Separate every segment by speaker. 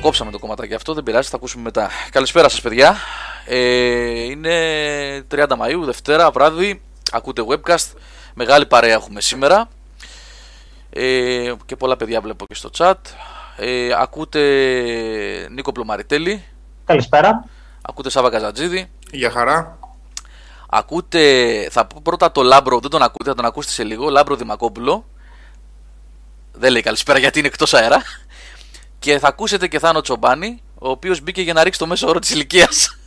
Speaker 1: κόψαμε το κομματάκι αυτό, δεν πειράζει, θα ακούσουμε μετά. Καλησπέρα σας παιδιά. Ε, είναι 30 Μαΐου, Δευτέρα, βράδυ. Ακούτε webcast. Μεγάλη παρέα έχουμε σήμερα. Ε, και πολλά παιδιά βλέπω και στο chat. Ε, ακούτε Νίκο Πλωμαριτέλη.
Speaker 2: Καλησπέρα.
Speaker 1: Ακούτε Σάββα Καζατζίδη.
Speaker 3: Για χαρά.
Speaker 1: Ακούτε, θα πω πρώτα το Λάμπρο, δεν τον ακούτε, θα τον ακούσετε σε λίγο. Λάμπρο Δημακόπουλο. Δεν λέει καλησπέρα γιατί είναι εκτός αέρα. Και θα ακούσετε και Θάνο Τσομπάνη, ο οποίος μπήκε για να ρίξει το μέσο όρο της ηλικίας.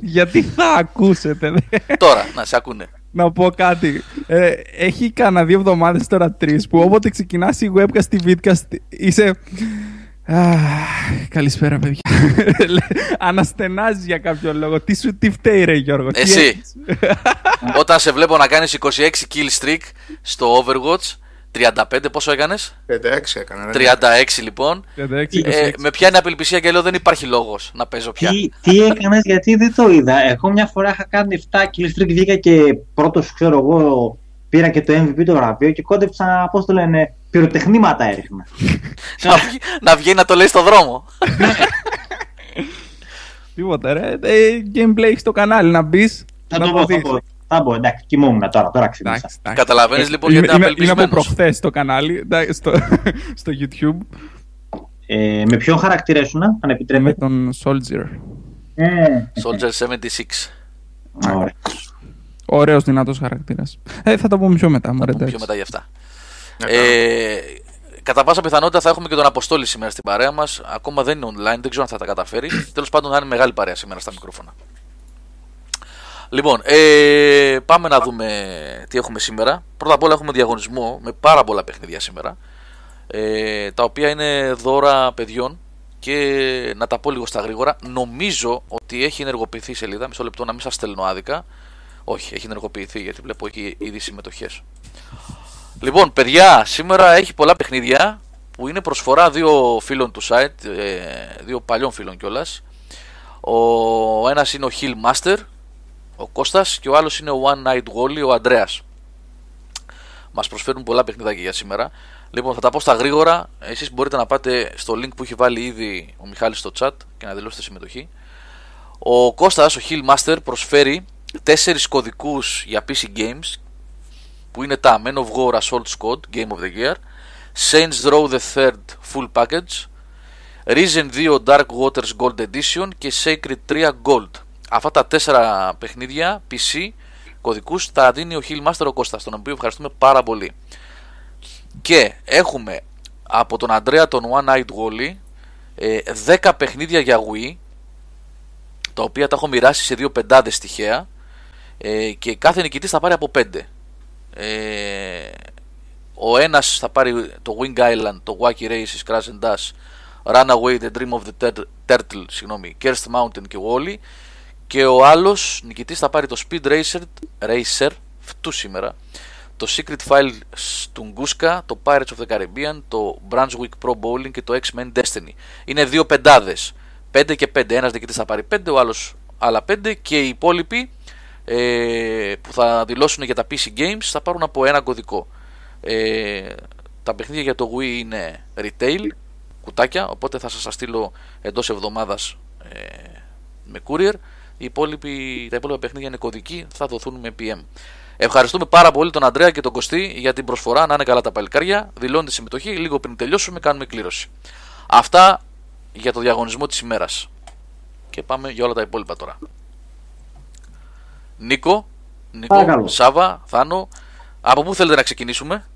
Speaker 4: Γιατί θα ακούσετε, δε.
Speaker 1: Τώρα, να σε ακούνε.
Speaker 4: Να πω κάτι. Ε, έχει κανένα δύο εβδομάδες τώρα τρεις που όποτε ξεκινάς η webcast στη vidcast είσαι. Αχ, καλησπέρα, παιδιά. Αναστενάζεις για κάποιο λόγο. Τι σου τι φταίει, ρε Γιώργο. τι
Speaker 1: Εσύ.
Speaker 4: έχεις;
Speaker 1: Όταν σε βλέπω να κάνεις 26 kill streak στο Overwatch, 35 πόσο έκανες;
Speaker 3: 36 έκανα.
Speaker 1: 36 λοιπόν.
Speaker 4: 36,
Speaker 1: Ε,
Speaker 4: 26.
Speaker 1: με πιάνει απελπισία και λέω δεν υπάρχει λόγος να παίζω πια.
Speaker 2: Τι, τι έκανες, γιατί δεν το είδα. Εγώ μια φορά είχα κάνει 7 kill streak, βγήκα και πρώτος, ξέρω εγώ, πήρα και το MVP το βραβείο και κόντεψα, πώς το λένε, πυροτεχνήματα έριχνα.
Speaker 1: να, βγει, να βγαίνει να το λέει στο δρόμο.
Speaker 4: Τίποτα, ρε. Ε, gameplay έχεις στο κανάλι να μπεις.
Speaker 2: θα το πω, θα πω. Θα πω, εντάξει, κοιμόμουν τώρα, τώρα ξύπνησα.
Speaker 4: Εντάξει, εντάξει.
Speaker 1: Καταλαβαίνεις λοιπόν
Speaker 4: Είμαι-
Speaker 1: γιατί είναι
Speaker 4: είμαι, είναι από
Speaker 1: απελπισμένος.
Speaker 4: προχθές το κανάλι, εντάξει, στο, στο YouTube,
Speaker 2: Ε, με ποιον χαρακτήρα ήσουν, αν
Speaker 4: με
Speaker 2: επιτρέπετε.
Speaker 4: τον Soldier.
Speaker 2: Ε,
Speaker 1: Soldier 76.
Speaker 2: ωραία.
Speaker 4: Ωραίος δυνατός χαρακτήρας. Ε, θα το πούμε πιο μετά, μωρέ,
Speaker 1: Πιο
Speaker 4: εντάξει.
Speaker 1: μετά γι' αυτά.
Speaker 3: Ε,
Speaker 1: Ε, κατά πάσα πιθανότητα θα έχουμε και τον Αποστόλη σήμερα στην παρέα μας. Ακόμα δεν είναι online, δεν ξέρω αν θα τα καταφέρει. Τέλος πάντων, θα είναι μεγάλη παρέα σήμερα στα μικρόφωνα. Λοιπόν, ε, πάμε να δούμε τι έχουμε σήμερα. Πρώτα απ' όλα έχουμε διαγωνισμό με πάρα πολλά παιχνίδια σήμερα. Ε, τα οποία είναι δώρα παιδιών και να τα πω λίγο στα γρήγορα. Νομίζω ότι έχει ενεργοποιηθεί η σελίδα. Μισό λεπτό να μην σας στέλνω άδικα. Όχι, έχει ενεργοποιηθεί γιατί βλέπω εκεί ήδη συμμετοχές. Λοιπόν, παιδιά, σήμερα έχει πολλά παιχνίδια που είναι προσφορά δύο φίλων του site, ε, δύο παλιών φίλων κιόλας. Ο ένας είναι ο Hill Master, ο Κώστας και ο άλλος είναι ο One Night Wally, ο Ανδρέας. Μας προσφέρουν πολλά παιχνιδάκια για σήμερα. Λοιπόν, θα τα πω στα γρήγορα. Εσείς μπορείτε να πάτε στο link που έχει βάλει ήδη ο Μιχάλης στο chat και να δηλώσετε συμμετοχή. Ο Κώστας, ο Hill Master, προσφέρει τέσσερις κωδικούς για PC Games που είναι τα Men of War Assault Squad Game of the Year, Saints Row the Third Full Package, Risen 2 Dark Waters Gold Edition και Sacred 3 Gold. Αυτά τα τέσσερα παιχνίδια PC κωδικούς τα δίνει ο Hillmaster ο Κώστας, τον οποίο ευχαριστούμε πάρα πολύ. Και έχουμε από τον Αντρέα τον One Night Wally ε, 10 παιχνίδια για Wii τα οποία τα έχω μοιράσει σε δύο πεντάδες τυχαία ε, και κάθε νικητής θα πάρει από 5 ε, ο ένας θα πάρει το Wing Island, το Wacky Races, Crash and Dash, Runaway, The Dream of the Tur- Turtle, συγγνώμη, Kerst Mountain και Wally και ο άλλος νικητής θα πάρει το Speed Racer, Racer φτού σήμερα, το Secret File Tunguska, το Pirates of the Caribbean, το Brunswick Pro Bowling και το X-Men Destiny. Είναι δύο πεντάδες, 5 και 5, ένας νικητής θα πάρει 5, ο άλλος άλλα 5 και οι υπόλοιποι ε, που θα δηλώσουν για τα PC Games θα πάρουν από ένα κωδικό. Ε, τα παιχνίδια για το Wii είναι retail, κουτάκια, οπότε θα σας τα στείλω εντός εβδομάδας ε, με courier. Οι υπόλοιποι, τα υπόλοιπα παιχνίδια είναι κωδικοί, θα δοθούν με PM. Ευχαριστούμε πάρα πολύ τον Αντρέα και τον Κωστή για την προσφορά. Να είναι καλά τα παλικάρια. Δηλώνετε συμμετοχή. Λίγο πριν τελειώσουμε, κάνουμε κλήρωση. Αυτά για το διαγωνισμό της ημέρας. Και πάμε για όλα τα υπόλοιπα τώρα. Νίκο, Νίκο
Speaker 2: Παρακαλώ.
Speaker 1: Σάβα, Θάνο, από πού θέλετε να ξεκινήσουμε;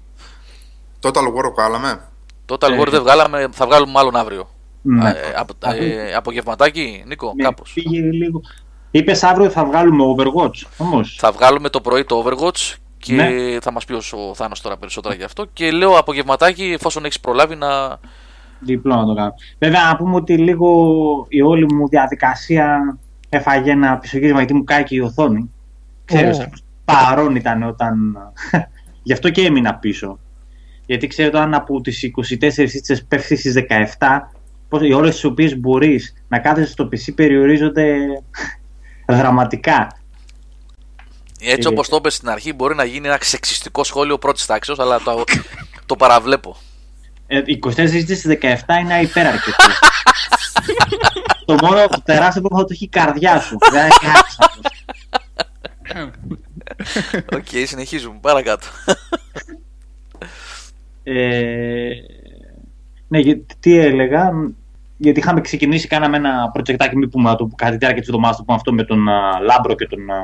Speaker 3: Total War βγάλαμε.
Speaker 1: Total
Speaker 2: Ε.
Speaker 1: War δεν βγάλαμε, θα βγάλουμε μάλλον αύριο.
Speaker 2: Ναι.
Speaker 1: Ε, απο,
Speaker 2: Θα
Speaker 1: ε, απογευματάκι, Νίκο,
Speaker 2: Ναι,
Speaker 1: κάπως.
Speaker 2: Πήγε λίγο. Είπες αύριο θα βγάλουμε Overwatch όμως.
Speaker 1: Θα βγάλουμε το πρωί το Overwatch και
Speaker 2: Ναι.
Speaker 1: θα μας πει ο ο Θάνος τώρα περισσότερα γι' αυτό. Και λέω απογευματάκι, εφόσον έχεις προλάβει να...
Speaker 2: Διπλό να το κάνω. Βέβαια, να πούμε ότι λίγο η όλη μου διαδικασία έφαγε ένα πισωγύρισμα γιατί μου κάκι η οθόνη. Ξέρεις,
Speaker 4: Ω.
Speaker 2: παρόν ήταν όταν. Γι' αυτό και έμεινα πίσω. Γιατί ξέρω αν από τις 24 ήτσε πέφτει στις 17, πώς, οι ώρες τι οποίες μπορείς να κάθεσαι στο PC περιορίζονται δραματικά.
Speaker 1: Έτσι
Speaker 2: Ε,
Speaker 1: όπως το είπες στην αρχή μπορεί να γίνει ένα σεξιστικό σχόλιο πρώτης τάξης, αλλά το, το παραβλέπω.
Speaker 2: Ε, 24 στις 17 είναι υπεραρκετή. το μόνο τεράστιο πρόβλημα το έχει η καρδιά σου. Δεν έχει άξιο.
Speaker 1: Οκ, συνεχίζουμε. Παρακάτω.
Speaker 2: Ε, ναι, γιατί, τι έλεγα, γιατί είχαμε ξεκινήσει, κάναμε ένα προτζεκτάκι μη πούμε το κατά τη διάρκεια της εβδομάδας, το πούμε αυτό με τον α, Λάμπρο και τον, α,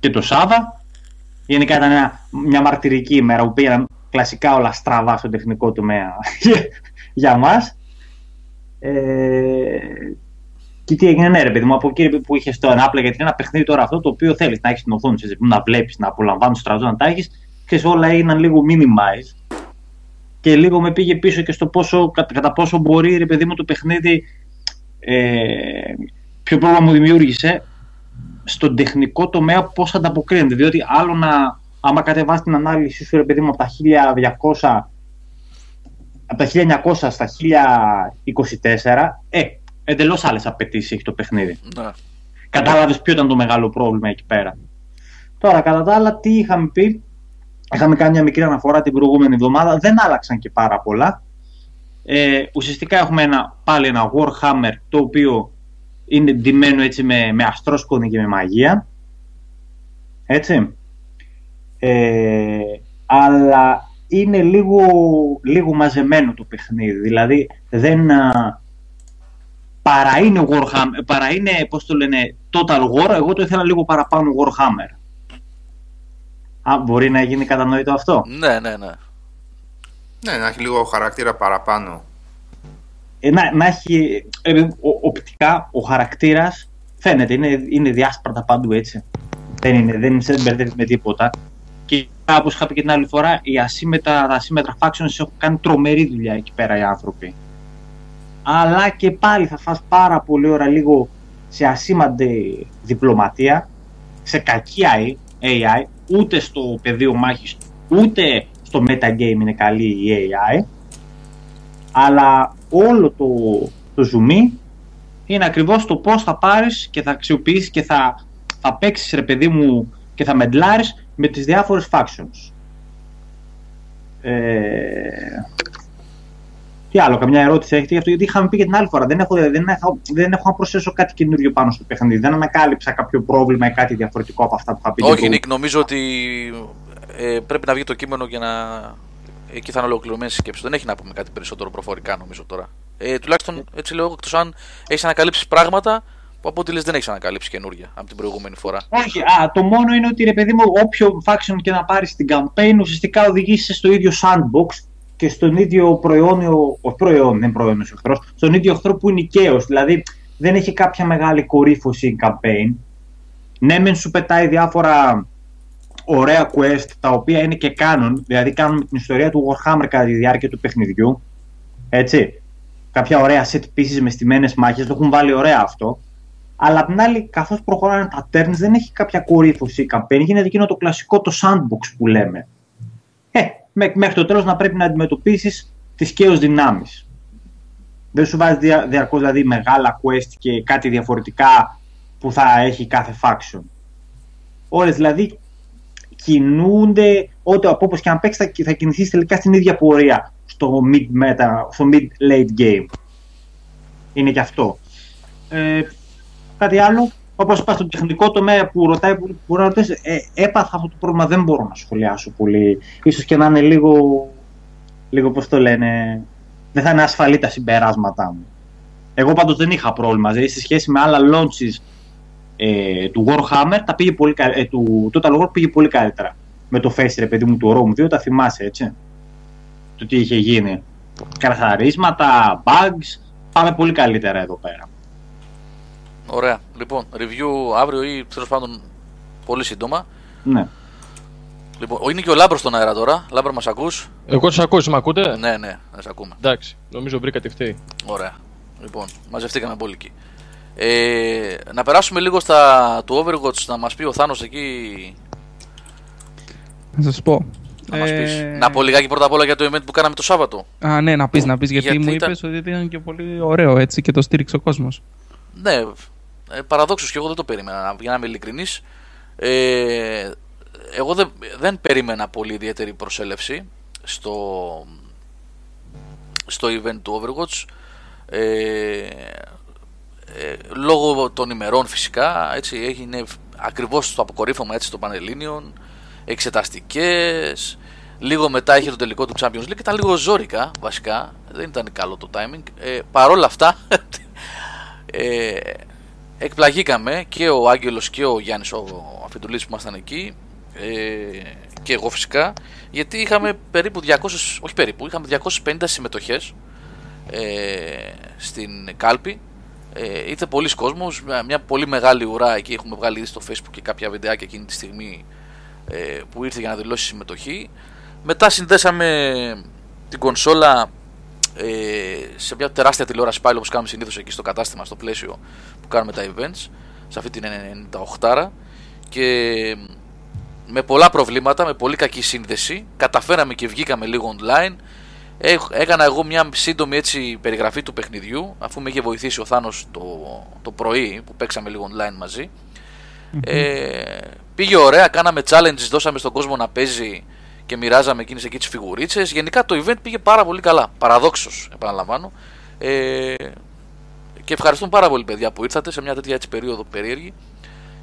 Speaker 2: και τον Σάβα. Γενικά ήταν ένα, μια μαρτυρική ημέρα που πήγαν κλασικά όλα στραβά στο τεχνικό τομέα για μας. Ε, και τι έγινε, ναι, ρε παιδί μου, από εκεί που είχες το Apple, γιατί είναι ένα παιχνίδι τώρα αυτό το οποίο θέλεις να έχεις την οθόνη σου, να βλέπεις, να απολαμβάνεις το στρατό, να τα έχεις. Και όλα έγιναν λίγο minimize. Και λίγο με πήγε πίσω και στο πόσο, κατά, κατά πόσο μπορεί, ρε παιδί μου, το παιχνίδι. Ε, ποιο πρόβλημα μου δημιούργησε στον τεχνικό τομέα πώς ανταποκρίνεται. Διότι άλλο να, άμα κατεβάσεις την ανάλυση σου, ρε παιδί μου, από τα 1200 από τα 1900 στα 1024, ε, εντελώς άλλες απαιτήσεις έχει το παιχνίδι.
Speaker 1: Ναι.
Speaker 2: Κατάλαβες ποιο ήταν το μεγάλο πρόβλημα εκεί πέρα. Τώρα, κατά τα άλλα, τι είχαμε πει; Είχαμε κάνει μια μικρή αναφορά την προηγούμενη εβδομάδα. Δεν άλλαξαν και πάρα πολλά. Ε, ουσιαστικά έχουμε ένα, πάλι ένα Warhammer το οποίο είναι ντυμένο έτσι με, με αστρόσκονη και με μαγεία. Έτσι. Ε, αλλά είναι λίγο, λίγο μαζεμένο το παιχνίδι. Δηλαδή δεν, α, παρά είναι Warhammer, παρά είναι, πώς το λένε, Total War, εγώ το ήθελα λίγο παραπάνω Warhammer. Α, μπορεί να γίνει κατανοητό αυτό;
Speaker 1: Ναι, ναι, ναι.
Speaker 3: Ναι, να έχει λίγο χαρακτήρα παραπάνω.
Speaker 2: Ε, να, να έχει, ε, ο, οπτικά, ο χαρακτήρας φαίνεται, είναι, είναι διάσπαρτα παντού έτσι. Δεν είναι, δεν σε μπερδεύει με τίποτα. Και όπως είχα πει και την άλλη φορά, οι ασύμετρα, τα ασύμετρα factions έχουν κάνει τρομερή δουλειά εκεί πέρα οι άνθρωποι αλλά και πάλι θα φας πάρα πολύ ώρα λίγο σε ασήμαντη διπλωματία, σε κακή AI, ούτε στο πεδίο μάχης, ούτε στο metagame είναι καλή η AI, αλλά όλο το, το zoom είναι ακριβώς το πώς θα πάρεις και θα αξιοποιήσεις και θα, θα παίξεις ρε παιδί μου και θα μεντλάρεις με τις διάφορες factions. Ε, τι άλλο, καμιά ερώτηση έχετε γι' αυτό, γιατί είχαμε πει και την άλλη φορά. Δεν έχω, δεν έχω, δεν έχω να προσθέσω κάτι καινούριο πάνω στο παιχνίδι. Δεν ανακάλυψα κάποιο πρόβλημα ή κάτι διαφορετικό από αυτά που είχα πει.
Speaker 1: Όχι, Νίκ, νομίζω ότι ε, πρέπει να βγει το κείμενο για να. Εκεί θα είναι ολοκληρωμένη σκέψη. Δεν έχει να πούμε κάτι περισσότερο προφορικά, νομίζω τώρα. Ε, τουλάχιστον έτσι λέω, εκτός αν έχεις ανακαλύψει πράγματα που από ό,τι λες δεν έχεις ανακαλύψει καινούργια από την προηγούμενη φορά.
Speaker 2: Όχι, α, το μόνο είναι ότι ρε παιδί μου, όποιο faction και να πάρεις στην campaign ουσιαστικά οδηγήσεις στο ίδιο sandbox και στον ίδιο προϊόνιο, όχι προϊόν, δεν προϊόν εχθρός, στον ίδιο εχθρό που είναι οικαίος. Δηλαδή δεν έχει κάποια μεγάλη κορύφωση η campaign. Ναι, μεν σου πετάει διάφορα ωραία quest τα οποία είναι και κάνουν, δηλαδή κάνουν την ιστορία του Warhammer κατά τη διάρκεια του παιχνιδιού. Έτσι. Κάποια ωραία set pieces με στημένε μάχες, το έχουν βάλει ωραία αυτό. Αλλά απ' την άλλη, καθώς προχωράνε τα turns, δεν έχει κάποια κορύφωση η campaign. Γίνεται εκείνο το κλασικό το sandbox που λέμε. Ε, μέχρι το τέλος να πρέπει να αντιμετωπίσεις τις καίος δυνάμεις. Δεν σου βάζει δια, διαρκώς δηλαδή μεγάλα quest και κάτι διαφορετικά που θα έχει κάθε faction. Όλες δηλαδή κινούνται, ό,τι από όπως και αν παίξεις θα, θα κινηθείς τελικά στην ίδια πορεία στο mid-meta, στο mid-late game. Είναι και αυτό. Ε, κάτι άλλο; Όπως είπα στο τεχνικό τομέα που ρωτάει που, που ρωτές, ε, έπαθα αυτό το πρόβλημα, δεν μπορώ να σχολιάσω πολύ. Ίσως και να είναι λίγο, λίγο πώς το λένε, δεν θα είναι ασφαλή τα συμπεράσματά μου. Εγώ πάντως δεν είχα πρόβλημα, δηλαδή σε σχέση με άλλα launches ε, του Warhammer, τα πήγε πολύ, ε, του Total War πήγε πολύ καλύτερα. Με το face ρε παιδί μου του Rome 2, τα θυμάσαι έτσι. Το τι είχε γίνει. Κρασαρίσματα, bugs, πάμε πολύ καλύτερα εδώ πέρα.
Speaker 1: Ωραία. Λοιπόν, review αύριο ή τέλος πάντων πολύ σύντομα.
Speaker 2: Ναι.
Speaker 1: Λοιπόν, είναι και ο Λάμπρος στον αέρα τώρα. Λάμπρο, μας ακούς;
Speaker 5: Εγώ σας ακούω, με ακούτε;
Speaker 1: Ναι, ναι, ναι σε ακούμε.
Speaker 5: Εντάξει, νομίζω βρήκα τι φταίει.
Speaker 1: Ωραία. Λοιπόν, μαζευτήκαμε πολύ εκεί. Ε, να περάσουμε λίγο στα του Overwatch να μας πει ο Θάνος εκεί.
Speaker 4: Να σας πω.
Speaker 1: Να, μας πεις. Ε, να πω λιγάκι πρώτα απ' όλα για το event που κάναμε το Σάββατο.
Speaker 4: Α, ναι, να πεις, να πεις, γιατί, γιατί, μου ήταν... είπες ότι ήταν και πολύ ωραίο έτσι και το στήριξε ο κόσμος.
Speaker 1: Ναι, ε, παραδόξως και εγώ δεν το περίμενα, για να είμαι ειλικρινής. Ε, εγώ δεν, δεν περίμενα πολύ ιδιαίτερη προσέλευση στο, στο event του Overwatch. Ε, ε, λόγω των ημερών φυσικά έτσι έγινε ακριβώς στο αποκορύφωμα έτσι των Πανελλήνιων εξεταστικές. Λίγο μετά είχε το τελικό του Champions League ήταν λίγο ζόρικα βασικά. Δεν ήταν καλό το timing. Ε, παρόλα αυτά ε, εκπλαγήκαμε και ο Άγγελος και ο Γιάννης ο Αφιτουλής που ήμασταν εκεί ε, και εγώ φυσικά γιατί είχαμε περίπου 200 όχι περίπου είχαμε 250 συμμετοχές ε, στην κάλπη. Ε, ήρθε πολλοί κόσμος μια, μια πολύ μεγάλη ουρά εκεί έχουμε βγάλει ήδη στο facebook και κάποια βιντεάκια εκείνη τη στιγμή ε, που ήρθε για να δηλώσει συμμετοχή. Μετά συνδέσαμε την κονσόλα ε, σε μια τεράστια τηλεόραση πάλι όπως κάνουμε συνήθως εκεί στο κατάστημα στο πλαίσιο που κάνουμε τα events σε αυτή την 98 και με πολλά προβλήματα, με πολύ κακή σύνδεση καταφέραμε και βγήκαμε λίγο online. Έκανα εγώ μια σύντομη έτσι περιγραφή του παιχνιδιού αφού με είχε βοηθήσει ο Θάνος το, το πρωί που παίξαμε λίγο online μαζί. Ε, πήγε ωραία, κάναμε challenges, δώσαμε στον κόσμο να παίζει και μοιράζαμε εκείνες εκεί τις φιγουρίτσες γενικά το event πήγε πάρα πολύ καλά παραδόξως επαναλαμβάνω ε, και ευχαριστούμε πάρα πολύ παιδιά που ήρθατε σε μια τέτοια έτσι περίοδο περίεργη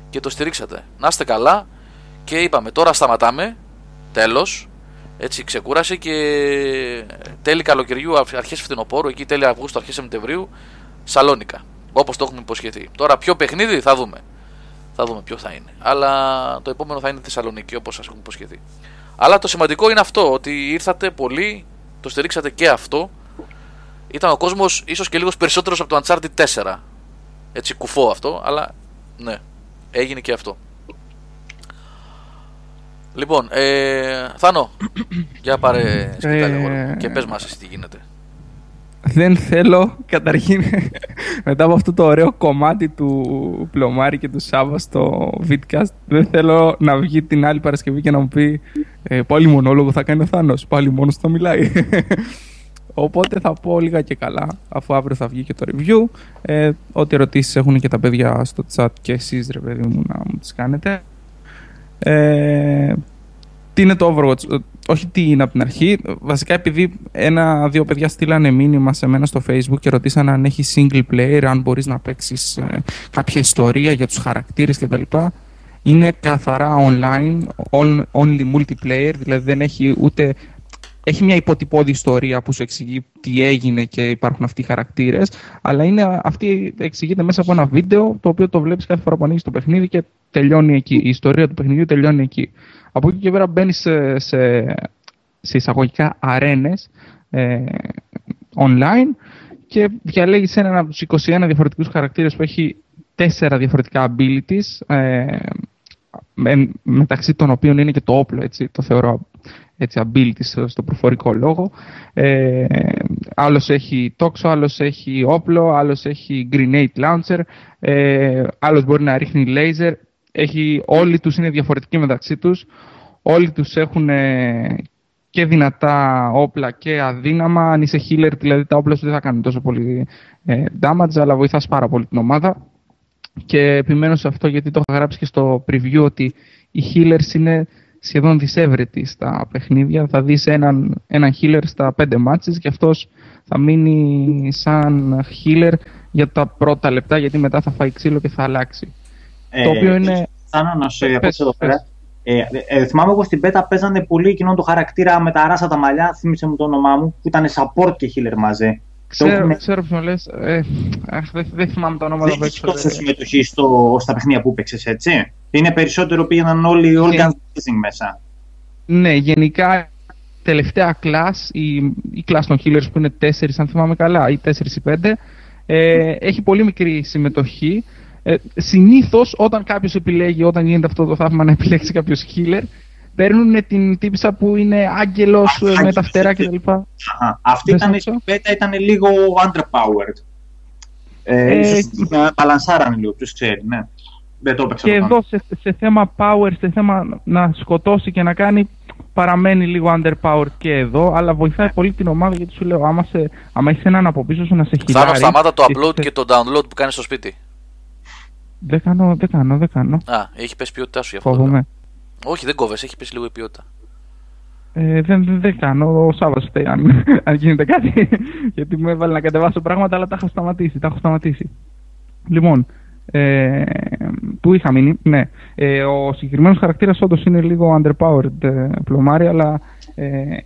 Speaker 1: και το στηρίξατε να είστε καλά και είπαμε τώρα σταματάμε τέλος έτσι ξεκούρασε και τέλη καλοκαιριού, αρχές φθινοπόρου, εκεί τέλη Αυγούστου, αρχές Σεπτεμβρίου, Σαλόνικα. Όπως το έχουμε υποσχεθεί. Τώρα, ποιο παιχνίδι θα δούμε. Θα δούμε ποιο θα είναι. Αλλά το επόμενο θα είναι Θεσσαλονίκη, όπως σας έχουμε υποσχεθεί. Αλλά το σημαντικό είναι αυτό, ότι ήρθατε πολύ, το στηρίξατε και αυτό. Ήταν ο κόσμος ίσως και λίγος περισσότερος από το Uncharted 4. Έτσι κουφό αυτό, αλλά ναι, έγινε και αυτό. Λοιπόν, ε, Θάνο, για πάρε σκητάλη και πες μας εσύ τι γίνεται.
Speaker 4: Δεν θέλω, καταρχήν, μετά από αυτό το ωραίο κομμάτι του Πλωμάρη και του Σάβα στο Vidcast, δεν θέλω να βγει την άλλη Παρασκευή και να μου πει ε, πάλι μονόλογο θα κάνει ο Θάνος, πάλι μόνος θα μιλάει. Οπότε θα πω λίγα και καλά, αφού αύριο θα βγει και το review. Ε, ό,τι ερωτήσεις έχουν και τα παιδιά στο chat και εσείς ρε παιδί μου να μου τις κάνετε. Ε, τι είναι το Overwatch, ε, όχι τι είναι από την αρχή. Βασικά επειδή ένα-δύο παιδιά στείλανε μήνυμα σε μένα στο facebook και ρωτήσαν αν έχει single player, αν μπορείς να παίξεις ε, κάποια ιστορία για τους χαρακτήρες κτλ. Είναι καθαρά online, only multiplayer, δηλαδή δεν έχει ούτε έχει μια υποτυπώδη ιστορία που σου εξηγεί τι έγινε και υπάρχουν αυτοί οι χαρακτήρες, αλλά είναι, αυτή εξηγείται μέσα από ένα βίντεο το οποίο το βλέπεις κάθε φορά που ανοίγεις το παιχνίδι και τελειώνει εκεί. Η ιστορία του παιχνιδιού τελειώνει εκεί. Από εκεί και πέρα μπαίνει σε, σε, σε εισαγωγικά αρένες ε, online και διαλέγεις ένα από τους 21 διαφορετικούς χαρακτήρες που έχει τέσσερα διαφορετικά abilities. Ε, μεταξύ των οποίων είναι και το όπλο, έτσι, το θεωρώ έτσι, ability στο προφορικό λόγο. Ε, άλλος έχει τόξο, άλλος έχει όπλο, άλλος έχει grenade launcher, ε, άλλος μπορεί να ρίχνει laser. Έχει, όλοι τους είναι διαφορετικοί μεταξύ τους. Όλοι τους έχουν ε, και δυνατά όπλα και αδύναμα. Αν είσαι healer, δηλαδή τα όπλα σου δεν θα κάνουν τόσο πολύ ε, damage, αλλά βοηθάς πάρα πολύ την ομάδα. Και επιμένω σε αυτό γιατί το είχα γράψει και στο preview ότι οι healers είναι σχεδόν δυσέβρετοι στα παιχνίδια. Θα δεις έναν, έναν healer στα πέντε matches και αυτός θα μείνει σαν healer για τα πρώτα λεπτά γιατί μετά θα φάει ξύλο και θα αλλάξει.
Speaker 2: Ε, το οποίο είναι... Σαν να σε εδώ πέρα. Ε, ε, θυμάμαι εγώ στην πέτα παίζανε πολύ εκείνον το χαρακτήρα με τα ράσα τα μαλλιά, θύμισε μου το όνομά μου, που ήταν support και healer μαζί.
Speaker 4: Ξέρω, έχουμε... ξέρω ποιον λες. Ε, δεν, δεν θυμάμαι το όνομα.
Speaker 2: Δεν έχεις τόση συμμετοχή στο, στα παιχνίδια που παίξες, έτσι; Είναι περισσότερο πήγαιναν όλοι οι organizing μέσα.
Speaker 4: Ναι, γενικά τελευταία class, η, η class των healers που είναι 4 αν θυμάμαι καλά, ή 4 ή 5, ε, έχει πολύ μικρή συμμετοχή. Ε, Συνήθως όταν κάποιος επιλέγει, όταν γίνεται αυτό το θαύμα να επιλέξει κάποιος healer, παίρνουν την τύπησα που είναι άγγελος με τα φτερά κτλ.
Speaker 2: Αυτή ήταν, η πέτα ήταν λίγο underpowered. Ε, ε, ίσως να μπαλανσάρανε λίγο, ποιος ξέρει, ναι. Δεν το
Speaker 4: και εδώ σε, σε, θέμα power, σε θέμα να σκοτώσει και να κάνει, παραμένει λίγο underpowered και εδώ, αλλά βοηθάει πολύ την ομάδα γιατί σου λέω, άμα, σε, άμα έχεις έναν από πίσω σου να σε χειράρει...
Speaker 1: Θάνο, σταμάτα το upload και το download που κάνεις στο σπίτι.
Speaker 4: Δεν κάνω, δεν κάνω, δεν κάνω.
Speaker 1: Α, έχει πέσει ποιότητά σου γι' αυτό. Φοβούμαι. Όχι, δεν κόβεσαι, έχει πέσει λίγο η ποιότητα.
Speaker 4: Ε, δεν, δεν, δεν κάνω. Ο Σάββας φταίει αν, αν γίνεται κάτι. Γιατί μου έβαλε να κατεβάσω πράγματα, αλλά τα έχω σταματήσει. Τα έχω σταματήσει. Λοιπόν, ε, που είχα μείνει, ναι. Ε, ο συγκεκριμένος χαρακτήρας όντως είναι λίγο underpowered ε, πλωμάρι, αλλά ε,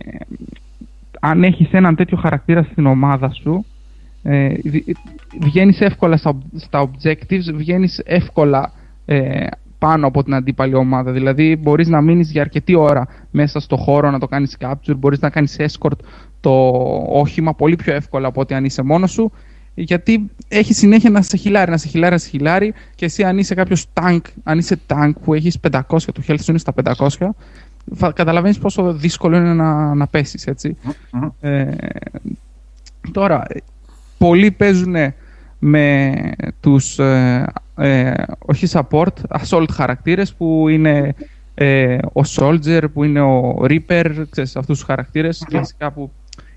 Speaker 4: αν έχεις έναν τέτοιο χαρακτήρα στην ομάδα σου, ε, βγαίνεις εύκολα στα, στα objectives, βγαίνεις εύκολα ε, πάνω από την αντίπαλη ομάδα. Δηλαδή, μπορείς να μείνεις για αρκετή ώρα μέσα στο χώρο να το κάνεις capture, μπορείς να κάνεις escort το όχημα πολύ πιο εύκολα από ότι αν είσαι μόνος σου. Γιατί έχει συνέχεια να σε χιλάρει, να σε χιλάρει, να σε χιλάρει και εσύ αν είσαι κάποιος tank, αν είσαι tank που έχεις 500, το health σου είναι στα 500, καταλαβαίνεις πόσο δύσκολο είναι να, να πέσεις, έτσι. Ε, τώρα, πολλοί παίζουν με τους ε, ε, όχι support, assault χαρακτήρες που είναι ε, ο soldier, που είναι ο reaper, ξέρεις αυτούς τους χαρακτήρες κλασικά που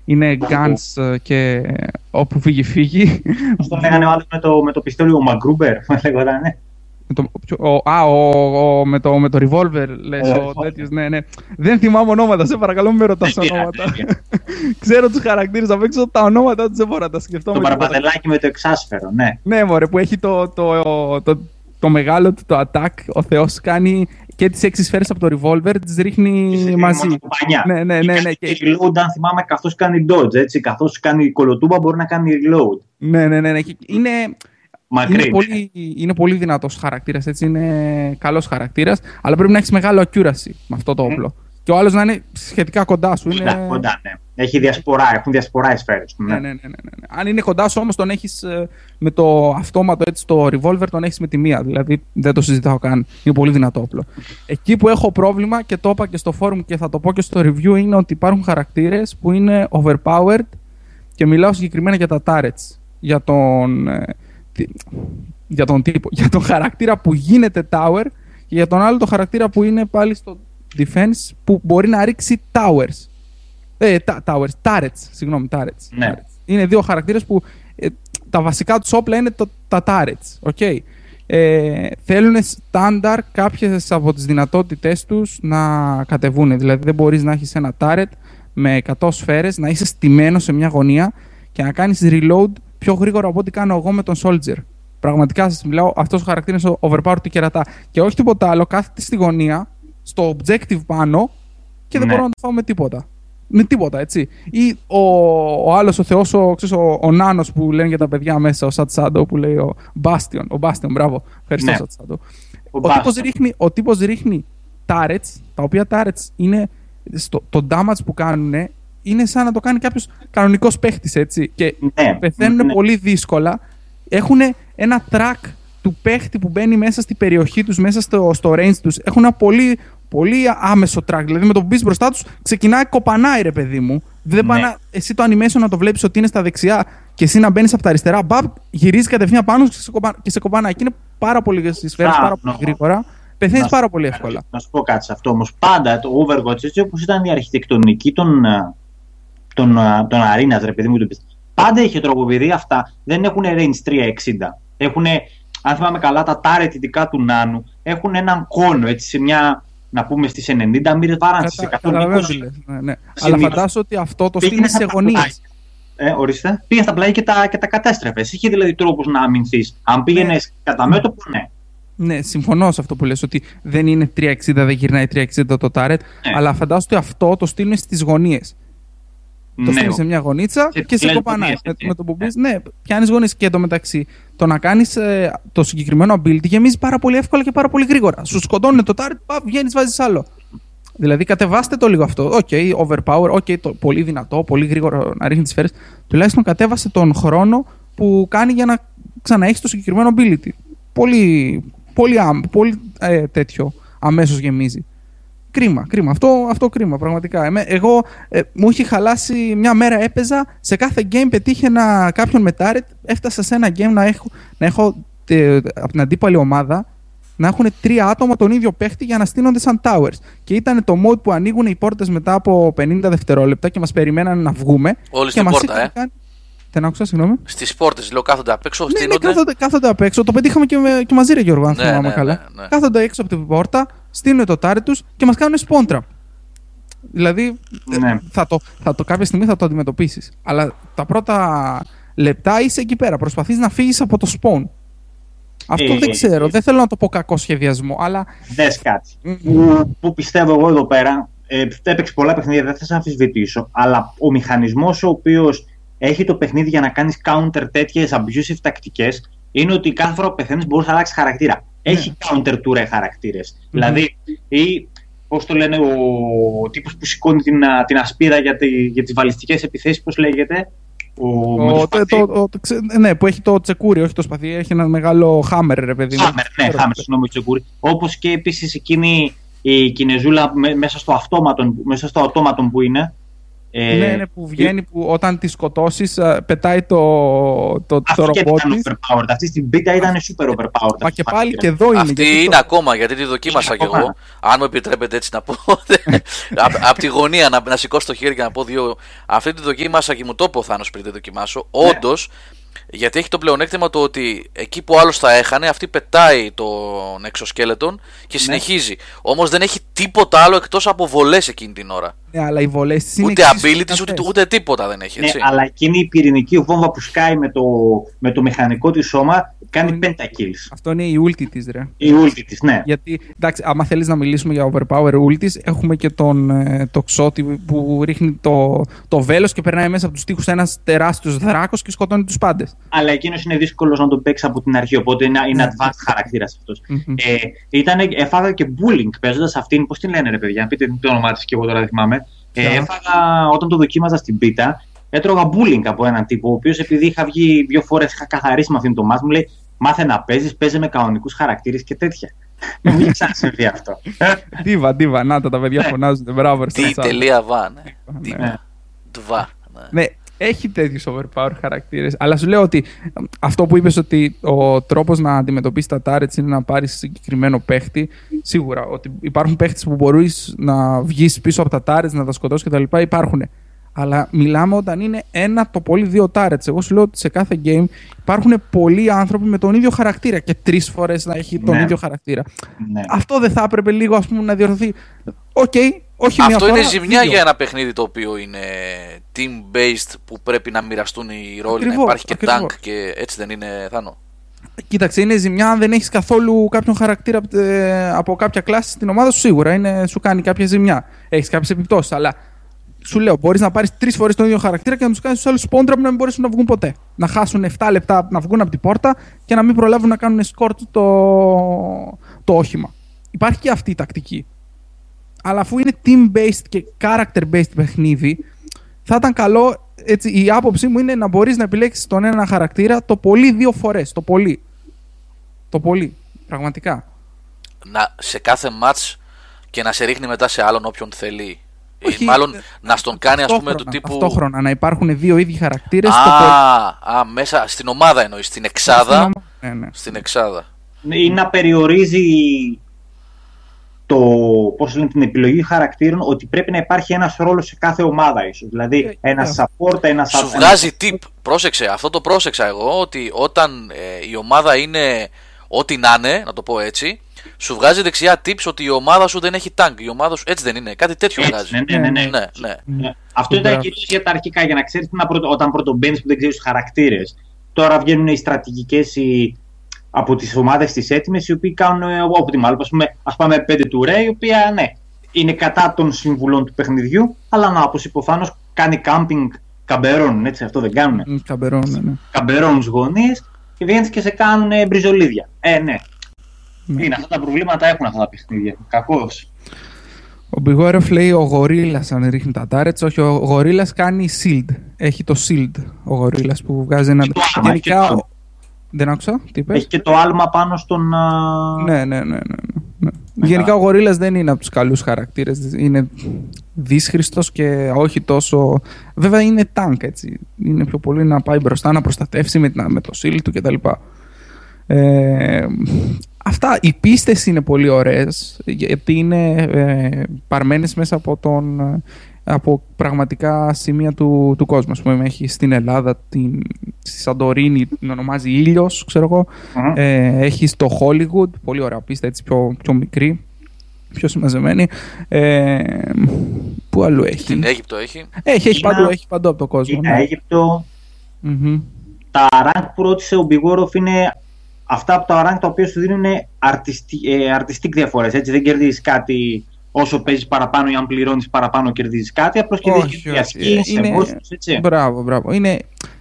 Speaker 4: είναι guns ε, και όπου φύγει φύγει.
Speaker 2: Αυτό λέγανε ο άλλος με το, με το πιστόλι, ο Μαγκρούμπερ, λέγονταν,
Speaker 4: με το, ο, α, ο, ο, με, το, με το revolver, λες, ο τέτοιος, ναι, ναι. Δεν θυμάμαι ονόματα, σε παρακαλώ μην με ρωτάς ονόματα. Ξέρω τους χαρακτήρες απ' έξω, τα ονόματα τους δεν μπορώ να τα σκεφτώ.
Speaker 2: Το παραπατελάκι με το εξάσφαιρο, ναι.
Speaker 4: Ναι, μωρέ, που έχει το, το, το, το μεγάλο του το attack, ο Θεός κάνει και τις έξι σφαίρες από το revolver τις ρίχνει μαζί.
Speaker 2: Ναι, ναι, ναι. ναι, και reload, αν θυμάμαι, καθώς κάνει dodge, έτσι, καθώς κάνει κολοτούμπα μπορεί να κάνει reload.
Speaker 4: Ναι, ναι, ναι, ναι. Είναι, είναι πολύ, είναι πολύ δυνατός χαρακτήρας, έτσι. Είναι καλός χαρακτήρας. Αλλά πρέπει να έχεις μεγάλο accuracy με αυτό το όπλο. Και ο άλλος να είναι σχετικά κοντά σου. Είναι...
Speaker 2: Κοντά, ναι. Έχει διασπορά, έχουν διασπορά οι σφαίρες
Speaker 4: του. Ναι. Ναι, ναι, ναι, ναι, ναι. Αν είναι κοντά σου όμως, τον έχεις ε, με το αυτόματο έτσι, το revolver, τον έχεις με τη μία. Δηλαδή δεν το συζητάω καν. Είναι πολύ δυνατό όπλο. Εκεί που έχω πρόβλημα και το είπα και στο forum και θα το πω και στο review είναι ότι υπάρχουν χαρακτήρες που είναι overpowered και μιλάω συγκεκριμένα για τα turrets. Για τον ε, για τον τύπο, για τον χαρακτήρα που γίνεται tower και για τον άλλο το χαρακτήρα που είναι πάλι στο defense που μπορεί να ρίξει towers. Ε, τα, towers, turrets, συγγνώμη, turrets.
Speaker 2: Ναι.
Speaker 4: Είναι δύο χαρακτήρες που ε, τα βασικά τους όπλα είναι το, τα turrets, okay. Ε, θέλουν στάνταρ κάποιες από τις δυνατότητές τους να κατεβούν. Δηλαδή δεν μπορείς να έχεις ένα turret με 100 σφαίρες, να είσαι στημένος σε μια γωνία και να κάνεις reload πιο γρήγορα από ό,τι κάνω εγώ με τον Soldier. Πραγματικά σας μιλάω, αυτός ο χαρακτήρας είναι ο overpower του κερατά. Και όχι τίποτα άλλο, κάθεται στη γωνία, στο objective πάνω και δεν ναι. μπορώ να το φάω με τίποτα. Με τίποτα, έτσι. Ή ο, ο άλλος ο Θεός, ο, ο, ο Νάνος που λένε για τα παιδιά μέσα, ο Σατ Σάντο που λέει ο Bastion. Ο Bastion, μπράβο. Ευχαριστώ, ναι. Σατ Σάντο. Ο, ο τύπος ρίχνει, ο τύπος ρίχνει turrets, τα οποία turrets είναι. Στο, το damage που κάνουν είναι σαν να το κάνει κάποιος κανονικός παίχτης, έτσι. Και ναι, πεθαίνουν ναι. πολύ δύσκολα. Έχουν ένα track του παίχτη που μπαίνει μέσα στη περιοχή τους, μέσα στο, στο range τους. Έχουν ένα πολύ, πολύ άμεσο track. Δηλαδή με το που μπεις μπροστά τους, ξεκινάει κοπανάει, ρε παιδί μου. Δεν ναι. να, εσύ το animation να το βλέπεις ότι είναι στα δεξιά και εσύ να μπαίνεις από τα αριστερά. Μπαμ, γυρίζεις κατευθείαν πάνω και σε, κοπα, και σε κοπανάει. Και είναι πάρα πολύ σφαίρες, πάρα πολύ γρήγορα. Πεθαίνεις πάρα πολύ εύκολα.
Speaker 2: Να σου πω κάτι σε αυτό όμως. Πάντα το Overwatch, έτσι όπως ήταν η αρχιτεκτονική των, ε, τον, τον Αρίνα, ρε παιδί μου, του Πάντα είχε τρόπο, επειδή αυτά δεν έχουν range 360. Έχουν, αν θυμάμαι καλά, τα τάρετ ειδικά του Νάνου έχουν έναν κόνο έτσι σε μια να πούμε στις 90 μοίρε παρά στι 120.
Speaker 4: Ναι, ναι. Αλλά φαντάζομαι ότι αυτό το στείλει σε γωνίες.
Speaker 2: Ε, ορίστε. Πήγε στα πλάγια και τα, και τα κατέστρεφες. Είχε δηλαδή τρόπους να αμυνθείς. Αν πήγαινες ναι. κατά μέτωπο, ναι.
Speaker 4: Ναι, συμφωνώ σε αυτό που λες ότι δεν είναι 360, δεν γυρνάει 360 το τάρετ, ναι. αλλά φαντάζομαι ότι αυτό το στείλουν στις γωνίες. Το στείλεις σε μια γωνίτσα και, και σε κοπανάει. Με, με, το που πεις, ναι, πιάνεις γωνίες και εντωμεταξύ. Το να κάνεις ε, το συγκεκριμένο ability γεμίζει πάρα πολύ εύκολα και πάρα πολύ γρήγορα. Σου σκοτώνουν το target, βγαίνεις, βάζεις άλλο. Δηλαδή κατεβάστε το λίγο αυτό. OK, okay, overpower, OK, okay, πολύ δυνατό, πολύ γρήγορο να ρίχνει τις σφαίρες. Τουλάχιστον κατέβασε τον χρόνο που κάνει για να ξαναέχεις το συγκεκριμένο ability. Πολύ, πολύ, πολύ ε, τέτοιο αμέσως γεμίζει. Κρίμα, κρίμα. Αυτό, αυτό κρίμα, πραγματικά. εγώ ε, μου είχε χαλάσει μια μέρα έπαιζα, σε κάθε game πετύχαινα κάποιον με έφτασα σε ένα game να έχω, να έχω τε, από την αντίπαλη ομάδα να έχουν τρία άτομα τον ίδιο παίχτη για να στείνονται σαν towers. Και ήταν το mode που ανοίγουν οι πόρτες μετά από 50 δευτερόλεπτα και μας περιμέναν να βγούμε.
Speaker 1: Όλοι στην πόρτα, ε.
Speaker 4: Δεν άκουσα, συγγνώμη.
Speaker 1: Στις πόρτες, λέω, κάθονται απ' έξω.
Speaker 4: Ναι, ναι, κάθονται, κάθονται απ' έξω. Το πετύχαμε και, με, και μαζί, ρε Γιώργο, αν ναι, θυμάμαι ναι, καλά. Ναι, ναι. Κάθονται έξω από την πόρτα, στείλουν το τάρι τους και μας κάνουν σπόντρα. Δηλαδή, ε,
Speaker 2: Ναι.
Speaker 4: θα το, θα το, κάποια στιγμή θα το αντιμετωπίσεις. Αλλά τα πρώτα λεπτά είσαι εκεί πέρα. Προσπαθείς να φύγεις από το spawn. Αυτό
Speaker 2: Ε,
Speaker 4: δεν ξέρω.
Speaker 2: ε,
Speaker 4: δεν θέλω να το πω κακό σχεδιασμό, αλλά.
Speaker 2: Δες κάτι. Που, που πιστεύω εγώ εδώ πέρα, ε, έπαιξε πολλά παιχνίδια, δεν θα σε αμφισβητήσω, αλλά ο μηχανισμός ο οποίος έχει το παιχνίδι για να κάνεις counter τέτοιες abusive τακτικές είναι ότι κάθε φορά που πεθαίνεις μπορείς να αλλάξεις χαρακτήρα. Έχει counter tour χαρακτήρες. Δηλαδή, ή πώς το λένε, ο τύπος που σηκώνει την, α, την ασπίδα για, τη, για τις βαλιστικές επιθέσεις, πώς λέγεται. Ο, με το
Speaker 4: Ο, το,
Speaker 2: σπαθί.
Speaker 4: το, το- το ξε- ναι, που έχει το τσεκούρι, όχι το σπαθί, έχει ένα μεγάλο χάμερ, ρε παιδί μου.
Speaker 2: Χάμερ, ναι,
Speaker 4: Ξέρω.
Speaker 2: Χάμερ, συγγνώμη, Τσεκούρη. Όπως και επίσης εκείνη η Κινεζούλα με- μέσα στο αυτόματο, μέσα στο αυτόματο που είναι. Ε,
Speaker 4: Ναι, ναι, που βγαίνει που όταν τη σκοτώσεις, πετάει το, το, το
Speaker 2: Αυτή και
Speaker 4: ρομπότ
Speaker 2: ήταν
Speaker 4: της.
Speaker 2: overpowered. Αυτή στην πίτα ήταν super overpowered.
Speaker 4: Μα
Speaker 2: αυτή
Speaker 4: και
Speaker 2: η
Speaker 4: πάλι
Speaker 2: χαρακτήρα.
Speaker 4: και εδώ είναι.
Speaker 1: Αυτή
Speaker 4: γιατί
Speaker 1: είναι
Speaker 4: το-
Speaker 1: ακόμα γιατί τη δοκίμασα
Speaker 2: Είναι
Speaker 1: κι
Speaker 2: ακόμα.
Speaker 1: εγώ. Αν μου επιτρέπετε έτσι να πω. από τη γωνία να, να σηκώσω το χέρι και να πω δύο. Αυτή τη δοκίμασα και μου το είπε ο Θάνος πριν τη δοκιμάσω.
Speaker 2: Ναι.
Speaker 1: Όντως, γιατί έχει το πλεονέκτημα το ότι εκεί που άλλος θα έχανε, αυτή πετάει τον εξοσκέλετον
Speaker 2: Ναι.
Speaker 1: και συνεχίζει. Όμως δεν έχει τίποτα άλλο εκτός από βολές εκείνη την ώρα.
Speaker 4: Ναι, αλλά οι βολές τη είναι.
Speaker 1: Ούτε
Speaker 4: εξίσου
Speaker 1: abilities, ούτε,
Speaker 4: δυνατές.
Speaker 1: ούτε τίποτα δεν έχει.
Speaker 2: Ναι,
Speaker 1: Έτσι.
Speaker 2: αλλά εκείνη η πυρηνική βόμβα που σκάει με το, με το μηχανικό της σώμα κάνει
Speaker 4: Είναι-
Speaker 2: pentakills.
Speaker 4: Αυτό είναι η ulti της, ρε.
Speaker 2: Η ulti της, ναι.
Speaker 4: Γιατί, εντάξει, άμα θέλεις να μιλήσουμε για overpower ultis, έχουμε και τον ε, το Ξώτη που ρίχνει το, το βέλος και περνάει μέσα από τους τοίχους ένας τεράστιος δράκος και σκοτώνει τους πάντες.
Speaker 2: Αλλά εκείνος είναι δύσκολος να τον παίξει από την αρχή. Οπότε είναι, είναι
Speaker 4: Ναι.
Speaker 2: advanced χαρακτήρας αυτός.
Speaker 4: Μμμ.
Speaker 2: Ε, ήτανε, έφαγα και bullying παίζοντας αυτήν. Πώς την λένε, ρε παιδιά, πείτε το όνομά της και εγώ τώρα δεν θυμάμαι. Ε,
Speaker 4: Ποια;
Speaker 2: έφαγα όταν το δοκίμαζα στην πίτα, έτρωγα bullying από έναν τύπο, ο οποίος επειδή είχα βγει δύο φορές, είχα καθαρίσει με αυτήν το μάτ, μου λέει Μάθε να παίζεις, παίζει με κανονικούς χαρακτήρες και τέτοια. Δεν μου είχε ξανασυμβεί αυτό.
Speaker 4: Ντίβα, ντίβα, να τα, τα παιδιά
Speaker 2: Ναι.
Speaker 4: φωνάζουν. Μπράβο, ρε,
Speaker 1: Τι
Speaker 4: στον chat.
Speaker 1: τελεία βα, ναι. Τι
Speaker 4: Ναι.
Speaker 1: τβα, ναι.
Speaker 4: Ναι, έχει τέτοιους overpower χαρακτήρες. Αλλά σου λέω ότι ε, αυτό που είπες ότι ο τρόπος να αντιμετωπίσεις τα turrets είναι να πάρεις συγκεκριμένο παίχτη. Σίγουρα ότι υπάρχουν παίχτες που μπορείς να βγεις πίσω από τα turrets, να τα σκοτώσεις κτλ. Υπάρχουν. Αλλά μιλάμε όταν είναι ένα το πολύ δύο turrets. Εγώ σου λέω ότι σε κάθε game υπάρχουν πολλοί άνθρωποι με τον ίδιο χαρακτήρα και τρεις φορές να έχει τον
Speaker 2: Ναι.
Speaker 4: ίδιο χαρακτήρα.
Speaker 2: ναι.
Speaker 4: Αυτό δεν θα έπρεπε λίγο ας πούμε, να διορθωθεί. Οκ, όχι μια
Speaker 1: Αυτό
Speaker 4: φορά.
Speaker 1: είναι ζημιά
Speaker 4: δύο.
Speaker 1: για ένα παιχνίδι το οποίο είναι team-based που πρέπει να μοιραστούν οι ρόλοι, να
Speaker 4: Ακριβώς,
Speaker 1: υπάρχει και
Speaker 4: ακριβώς.
Speaker 1: tank και έτσι δεν είναι Θάνο.
Speaker 4: Κοίταξε, είναι ζημιά αν δεν έχεις καθόλου κάποιον χαρακτήρα από, ε, από κάποια κλάση στην ομάδα σου. Σίγουρα είναι, σου κάνει κάποια ζημιά. Έχεις κάποιες επιπτώσεις. Αλλά σου λέω, μπορείς να πάρεις τρεις φορές τον ίδιο χαρακτήρα και να τους κάνεις τους άλλους σπόντρα που να μην μπορέσουν να βγουν ποτέ. Να χάσουν 7 λεπτά να βγουν από την πόρτα και να μην προλάβουν να κάνουν σκόρτ το, το όχημα. Υπάρχει και αυτή η τακτική. Αλλά αφού είναι team-based και character-based παιχνίδι, θα ήταν καλό. Έτσι, η άποψή μου είναι να μπορείς να επιλέξεις τον ένα χαρακτήρα το πολύ δύο φορές. Το πολύ. Το πολύ. Πραγματικά.
Speaker 1: Να, σε κάθε match και να σε ρίχνει μετά σε άλλον όποιον θέλει. Ή
Speaker 4: Όχι,
Speaker 1: μάλλον
Speaker 4: ε,
Speaker 1: να στον κάνει ας πούμε του
Speaker 4: Ταυτόχρονα,
Speaker 1: τύπου...
Speaker 4: Ταυτόχρονα να υπάρχουν δύο ίδιοι χαρακτήρες.
Speaker 1: Α, α, μέσα στην ομάδα εννοείς, στην εξάδα.
Speaker 4: Ναι, ναι.
Speaker 1: Στην εξάδα.
Speaker 2: ή να περιορίζει το, πώς λένε, την επιλογή χαρακτήρων ότι πρέπει να υπάρχει ένας ρόλος σε κάθε ομάδα ίσως. Δηλαδή
Speaker 4: Ε,
Speaker 2: ένα
Speaker 4: ε.
Speaker 2: support, ένα
Speaker 1: Σου
Speaker 2: support.
Speaker 1: βγάζει tip. Πρόσεξε, αυτό το πρόσεξα εγώ ότι όταν ε, η ομάδα είναι ό,τι να είναι, να το πω έτσι, σου βγάζει δεξιά tips ότι η ομάδα σου δεν έχει tank. Η ομάδα σου έτσι δεν είναι. Κάτι τέτοιο
Speaker 2: Έτσι,
Speaker 1: βγάζει.
Speaker 2: ναι, ναι, ναι, ναι.
Speaker 1: ναι, ναι.
Speaker 2: Ναι. Αυτό ήταν
Speaker 4: Μπράβο.
Speaker 2: κυρίως για τα αρχικά, για να ξέρεις όταν πρώτο μπαίνει που δεν ξέρεις τους χαρακτήρες. Τώρα βγαίνουν οι στρατηγικές από τις ομάδες τι έτοιμες, οι οποίοι κάνουν ε, optimal. Α πούμε, ας πάμε 5 του Ray, η οποία ναι, είναι κατά των συμβουλών του παιχνιδιού, αλλά να, όπως είπε ο Θάνος, κάνει camping καμπερών, έτσι, αυτό δεν κάνουν.
Speaker 4: Μ, Καμπερό, ναι, ναι.
Speaker 2: Καμπερών στου γονείς και βγαίνει και σε κάνουν ε, μπριζολίδια. Ε, ναι.
Speaker 4: Ναι.
Speaker 2: Είναι, αυτά τα προβλήματα έχουν αυτά τα παιχνίδια. Κακώς.
Speaker 4: Ο Μπιγόρεφ λέει ο Γορίλας αν ρίχνει τα τάρετς. Όχι, ο Γορίλας κάνει shield. Έχει το shield ο Γορίλας που βγάζει ένα.
Speaker 2: το άλμα, έχει και το
Speaker 4: Γενικά.
Speaker 2: άλμα.
Speaker 4: Δεν άκουσα, τι είπες;
Speaker 2: Έχει και το άλμα πάνω στον. α,
Speaker 4: Ναι, ναι, ναι. ναι, ναι. Γενικά ο Γορίλας δεν είναι από τους καλούς χαρακτήρες. Είναι δύσχριστος και όχι τόσο. Βέβαια είναι tank έτσι. Είναι πιο πολύ να πάει μπροστά να προστατεύσει με, την- με το shield του κτλ. Ε, αυτά. Οι πίστες είναι πολύ ωραίες γιατί είναι ε, παρμένες μέσα από, τον, ε, από πραγματικά σημεία του, του κόσμου. Ας πούμε, έχει στην Ελλάδα την, στη Σαντορίνη την ονομάζει Ήλιος, ξέρω εγώ.
Speaker 2: Μμμ.
Speaker 4: Ε, έχει στο Hollywood, πολύ ωραία πίστα, έτσι πιο, πιο μικρή, πιο συμμαζεμένη, ε, Πού αλλού έχει;
Speaker 1: Στην Αίγυπτο έχει.
Speaker 4: Έχει, έχει
Speaker 2: Κίνα.
Speaker 4: παντού, έχει παντού από τον κόσμο.
Speaker 2: Κίνα,
Speaker 4: ναι.
Speaker 2: Αίγυπτο.
Speaker 4: Μμμ.
Speaker 2: Τα rank που ρώτησε ο Μπιγόροφ είναι αυτά από τα rank τα οποία σου δίνουν artistic, ε, artistic διαφορές. Έτσι δεν κερδίζεις κάτι όσο παίζεις παραπάνω ή αν πληρώνεις παραπάνω κερδίζεις κάτι. Απλώς
Speaker 4: Όχι,
Speaker 2: κερδίζεις
Speaker 4: όχι.
Speaker 2: διασκήσεις,
Speaker 4: Είναι-
Speaker 2: emotions, έτσι.
Speaker 4: Μπράβο, μπράβο. Είναι,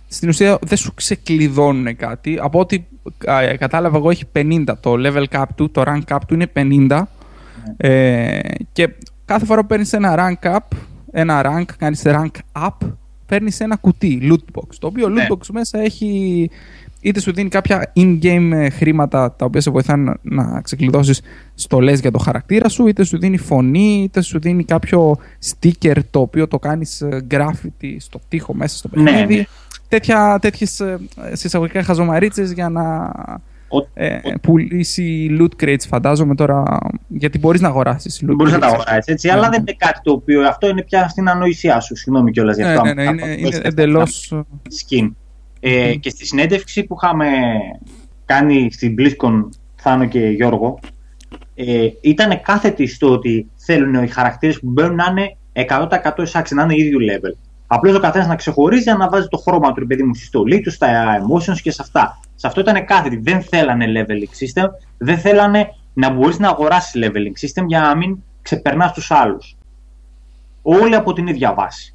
Speaker 4: στην ουσία δεν σου ξεκλειδώνουν κάτι. Από ό,τι α, κατάλαβα εγώ έχει 50. Το level cap του, το rank cap του είναι 50. Ε, και κάθε φορά που παίρνεις ένα rank up, ένα rank, κάνεις rank up, παίρνεις ένα κουτί, loot box. Το οποίο
Speaker 2: Ναι.
Speaker 4: loot box μέσα έχει είτε σου δίνει κάποια in-game ε, χρήματα τα οποία σε βοηθάνε να, να ξεκλειδώσεις στολές για το χαρακτήρα σου, είτε σου δίνει φωνή, είτε σου δίνει κάποιο sticker το οποίο το κάνεις ε, graffiti στο τοίχο μέσα στο
Speaker 2: Ναι,
Speaker 4: παιχνίδι.
Speaker 2: ναι.
Speaker 4: Τέτοια, τέτοιες ε, συσσαγωγικά χαζομαρίτσες για να
Speaker 2: Ο-
Speaker 4: ε, πουλήσει loot crates φαντάζομαι τώρα γιατί μπορείς να αγοράσεις loot
Speaker 2: Μπορείς να τα
Speaker 4: crates.
Speaker 2: αγοράσεις έτσι,
Speaker 4: Ναι.
Speaker 2: αλλά δεν είναι κάτι το οποίο αυτό είναι πια στην ανοησία σου. Συγγνώμη κιόλας γι'
Speaker 4: Ναι,
Speaker 2: αυτό.
Speaker 4: ναι,
Speaker 2: άμα
Speaker 4: ναι, είναι,
Speaker 2: θα
Speaker 4: είναι
Speaker 2: πω,
Speaker 4: εντελώς
Speaker 2: skin. Ε,
Speaker 4: Μμμ.
Speaker 2: Και στη συνέντευξη που είχαμε κάνει στην BlizzCon Θάνο και Γιώργο ε, ήταν κάθετη στο ότι θέλουν οι χαρακτήρες που μπαίνουν να είναι 100% εισάξι, να είναι ίδιου level. Απλώς ο καθένας να ξεχωρίζει για να βάζει το χρώμα του ρε παιδί μου στη στολή του, στα emotions και σε αυτά. Σε αυτό ήταν κάθετη. Δεν θέλανε leveling system, δεν θέλανε να μπορείς να αγοράσεις leveling system για να μην ξεπερνάς τους άλλους. Όλοι από την ίδια βάση.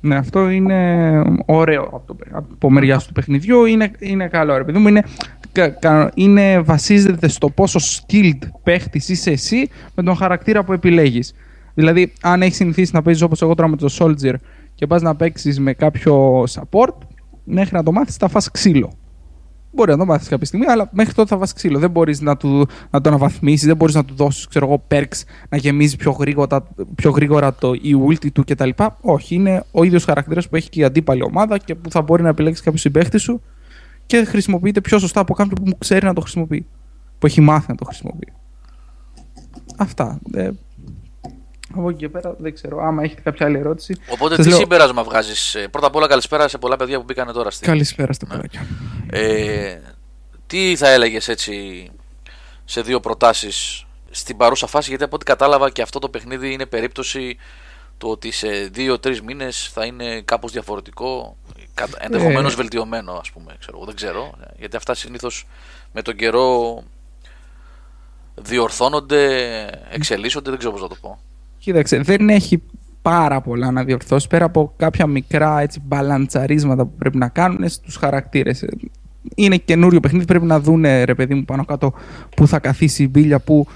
Speaker 4: Ναι, αυτό είναι ωραίο από, το, από μεριάς του παιχνιδιού. Είναι, είναι καλό, ρε παιδί μου. Είναι, κα- κα- είναι, βασίζεται στο πόσο skilled παίχτης είσαι εσύ με τον χαρακτήρα που επιλέγεις. Δηλαδή, αν έχεις συνηθίσει να παίζεις όπως εγώ τώρα με το Soldier και πας να παίξεις με κάποιο support, μέχρι να το μάθεις θα φας ξύλο. Μπορεί να το μάθεις κάποια στιγμή, αλλά μέχρι τότε θα βάσει ξύλο. Δεν μπορείς να, του, να το αναβαθμίσεις, δεν μπορείς να του δώσεις perks να γεμίζεις πιο γρήγορα, πιο γρήγορα το η ulti του κτλ. Όχι, είναι ο ίδιος χαρακτήρας που έχει και η αντίπαλη ομάδα και που θα μπορεί να επιλέξεις κάποιο συμπαίχτη σου και χρησιμοποιείται πιο σωστά από κάποιον που ξέρει να το χρησιμοποιεί. Που έχει μάθει να το χρησιμοποιεί. Αυτά. Ε, από εκεί και πέρα δεν ξέρω. Άμα έχετε κάποια άλλη ερώτηση.
Speaker 1: Οπότε
Speaker 4: Σας
Speaker 1: τι
Speaker 4: λέω-
Speaker 1: συμπέρασμα βγάζεις. Πρώτα απ' όλα, καλησπέρα σε πολλά παιδιά που μπήκαν τώρα στην.
Speaker 4: Καλησπέρα στα παιδάκια.
Speaker 1: Ε, τι θα έλεγες έτσι σε δύο προτάσεις στην παρούσα φάση γιατί από ό,τι κατάλαβα και αυτό το παιχνίδι είναι περίπτωση του ότι σε δύο-τρεις μήνες θα είναι κάπως διαφορετικό ενδεχομένως
Speaker 4: Ε.
Speaker 1: βελτιωμένο ας πούμε ξέρω, εγώ, δεν ξέρω γιατί αυτά συνήθως με τον καιρό διορθώνονται εξελίσσονται δεν ξέρω πώς να το πω
Speaker 4: Κοίταξε, δεν έχει πάρα πολλά να διορθώσει πέρα από κάποια μικρά έτσι, μπαλαντσαρίσματα που πρέπει να κάνουν στους χαρακτήρες. Είναι καινούριο παιχνίδι, πρέπει να δουν ρε παιδί μου πάνω κάτω που θα καθίσει η μπίλια, που,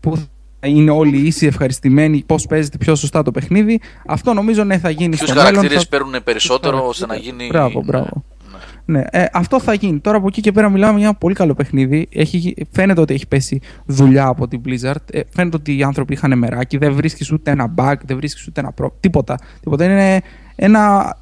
Speaker 4: που θα είναι όλοι ίσοι, ευχαριστημένοι, πώς παίζεται πιο σωστά το παιχνίδι. Αυτό νομίζω ναι θα γίνει
Speaker 1: ποιους
Speaker 4: στο μέλλον.
Speaker 1: χαρακτήρες
Speaker 4: θα-
Speaker 1: παίρνουν περισσότερο
Speaker 4: Τους
Speaker 1: ώστε να
Speaker 4: χαρακτήρες.
Speaker 1: γίνει
Speaker 4: Μπράβο,
Speaker 1: ναι,
Speaker 4: μπράβο.
Speaker 1: Ναι.
Speaker 4: Ναι, ε, αυτό θα γίνει. Τώρα από εκεί και πέρα μιλάμε για ένα πολύ καλό παιχνίδι. Έχει, φαίνεται ότι έχει πέσει δουλειά από την Blizzard. Ε, φαίνεται ότι οι άνθρωποι είχαν μεράκι. Δεν βρίσκεις ούτε ένα bug, δεν βρίσκεις ούτε ένα προ. Τίποτα. τίποτα. Είναι ένα.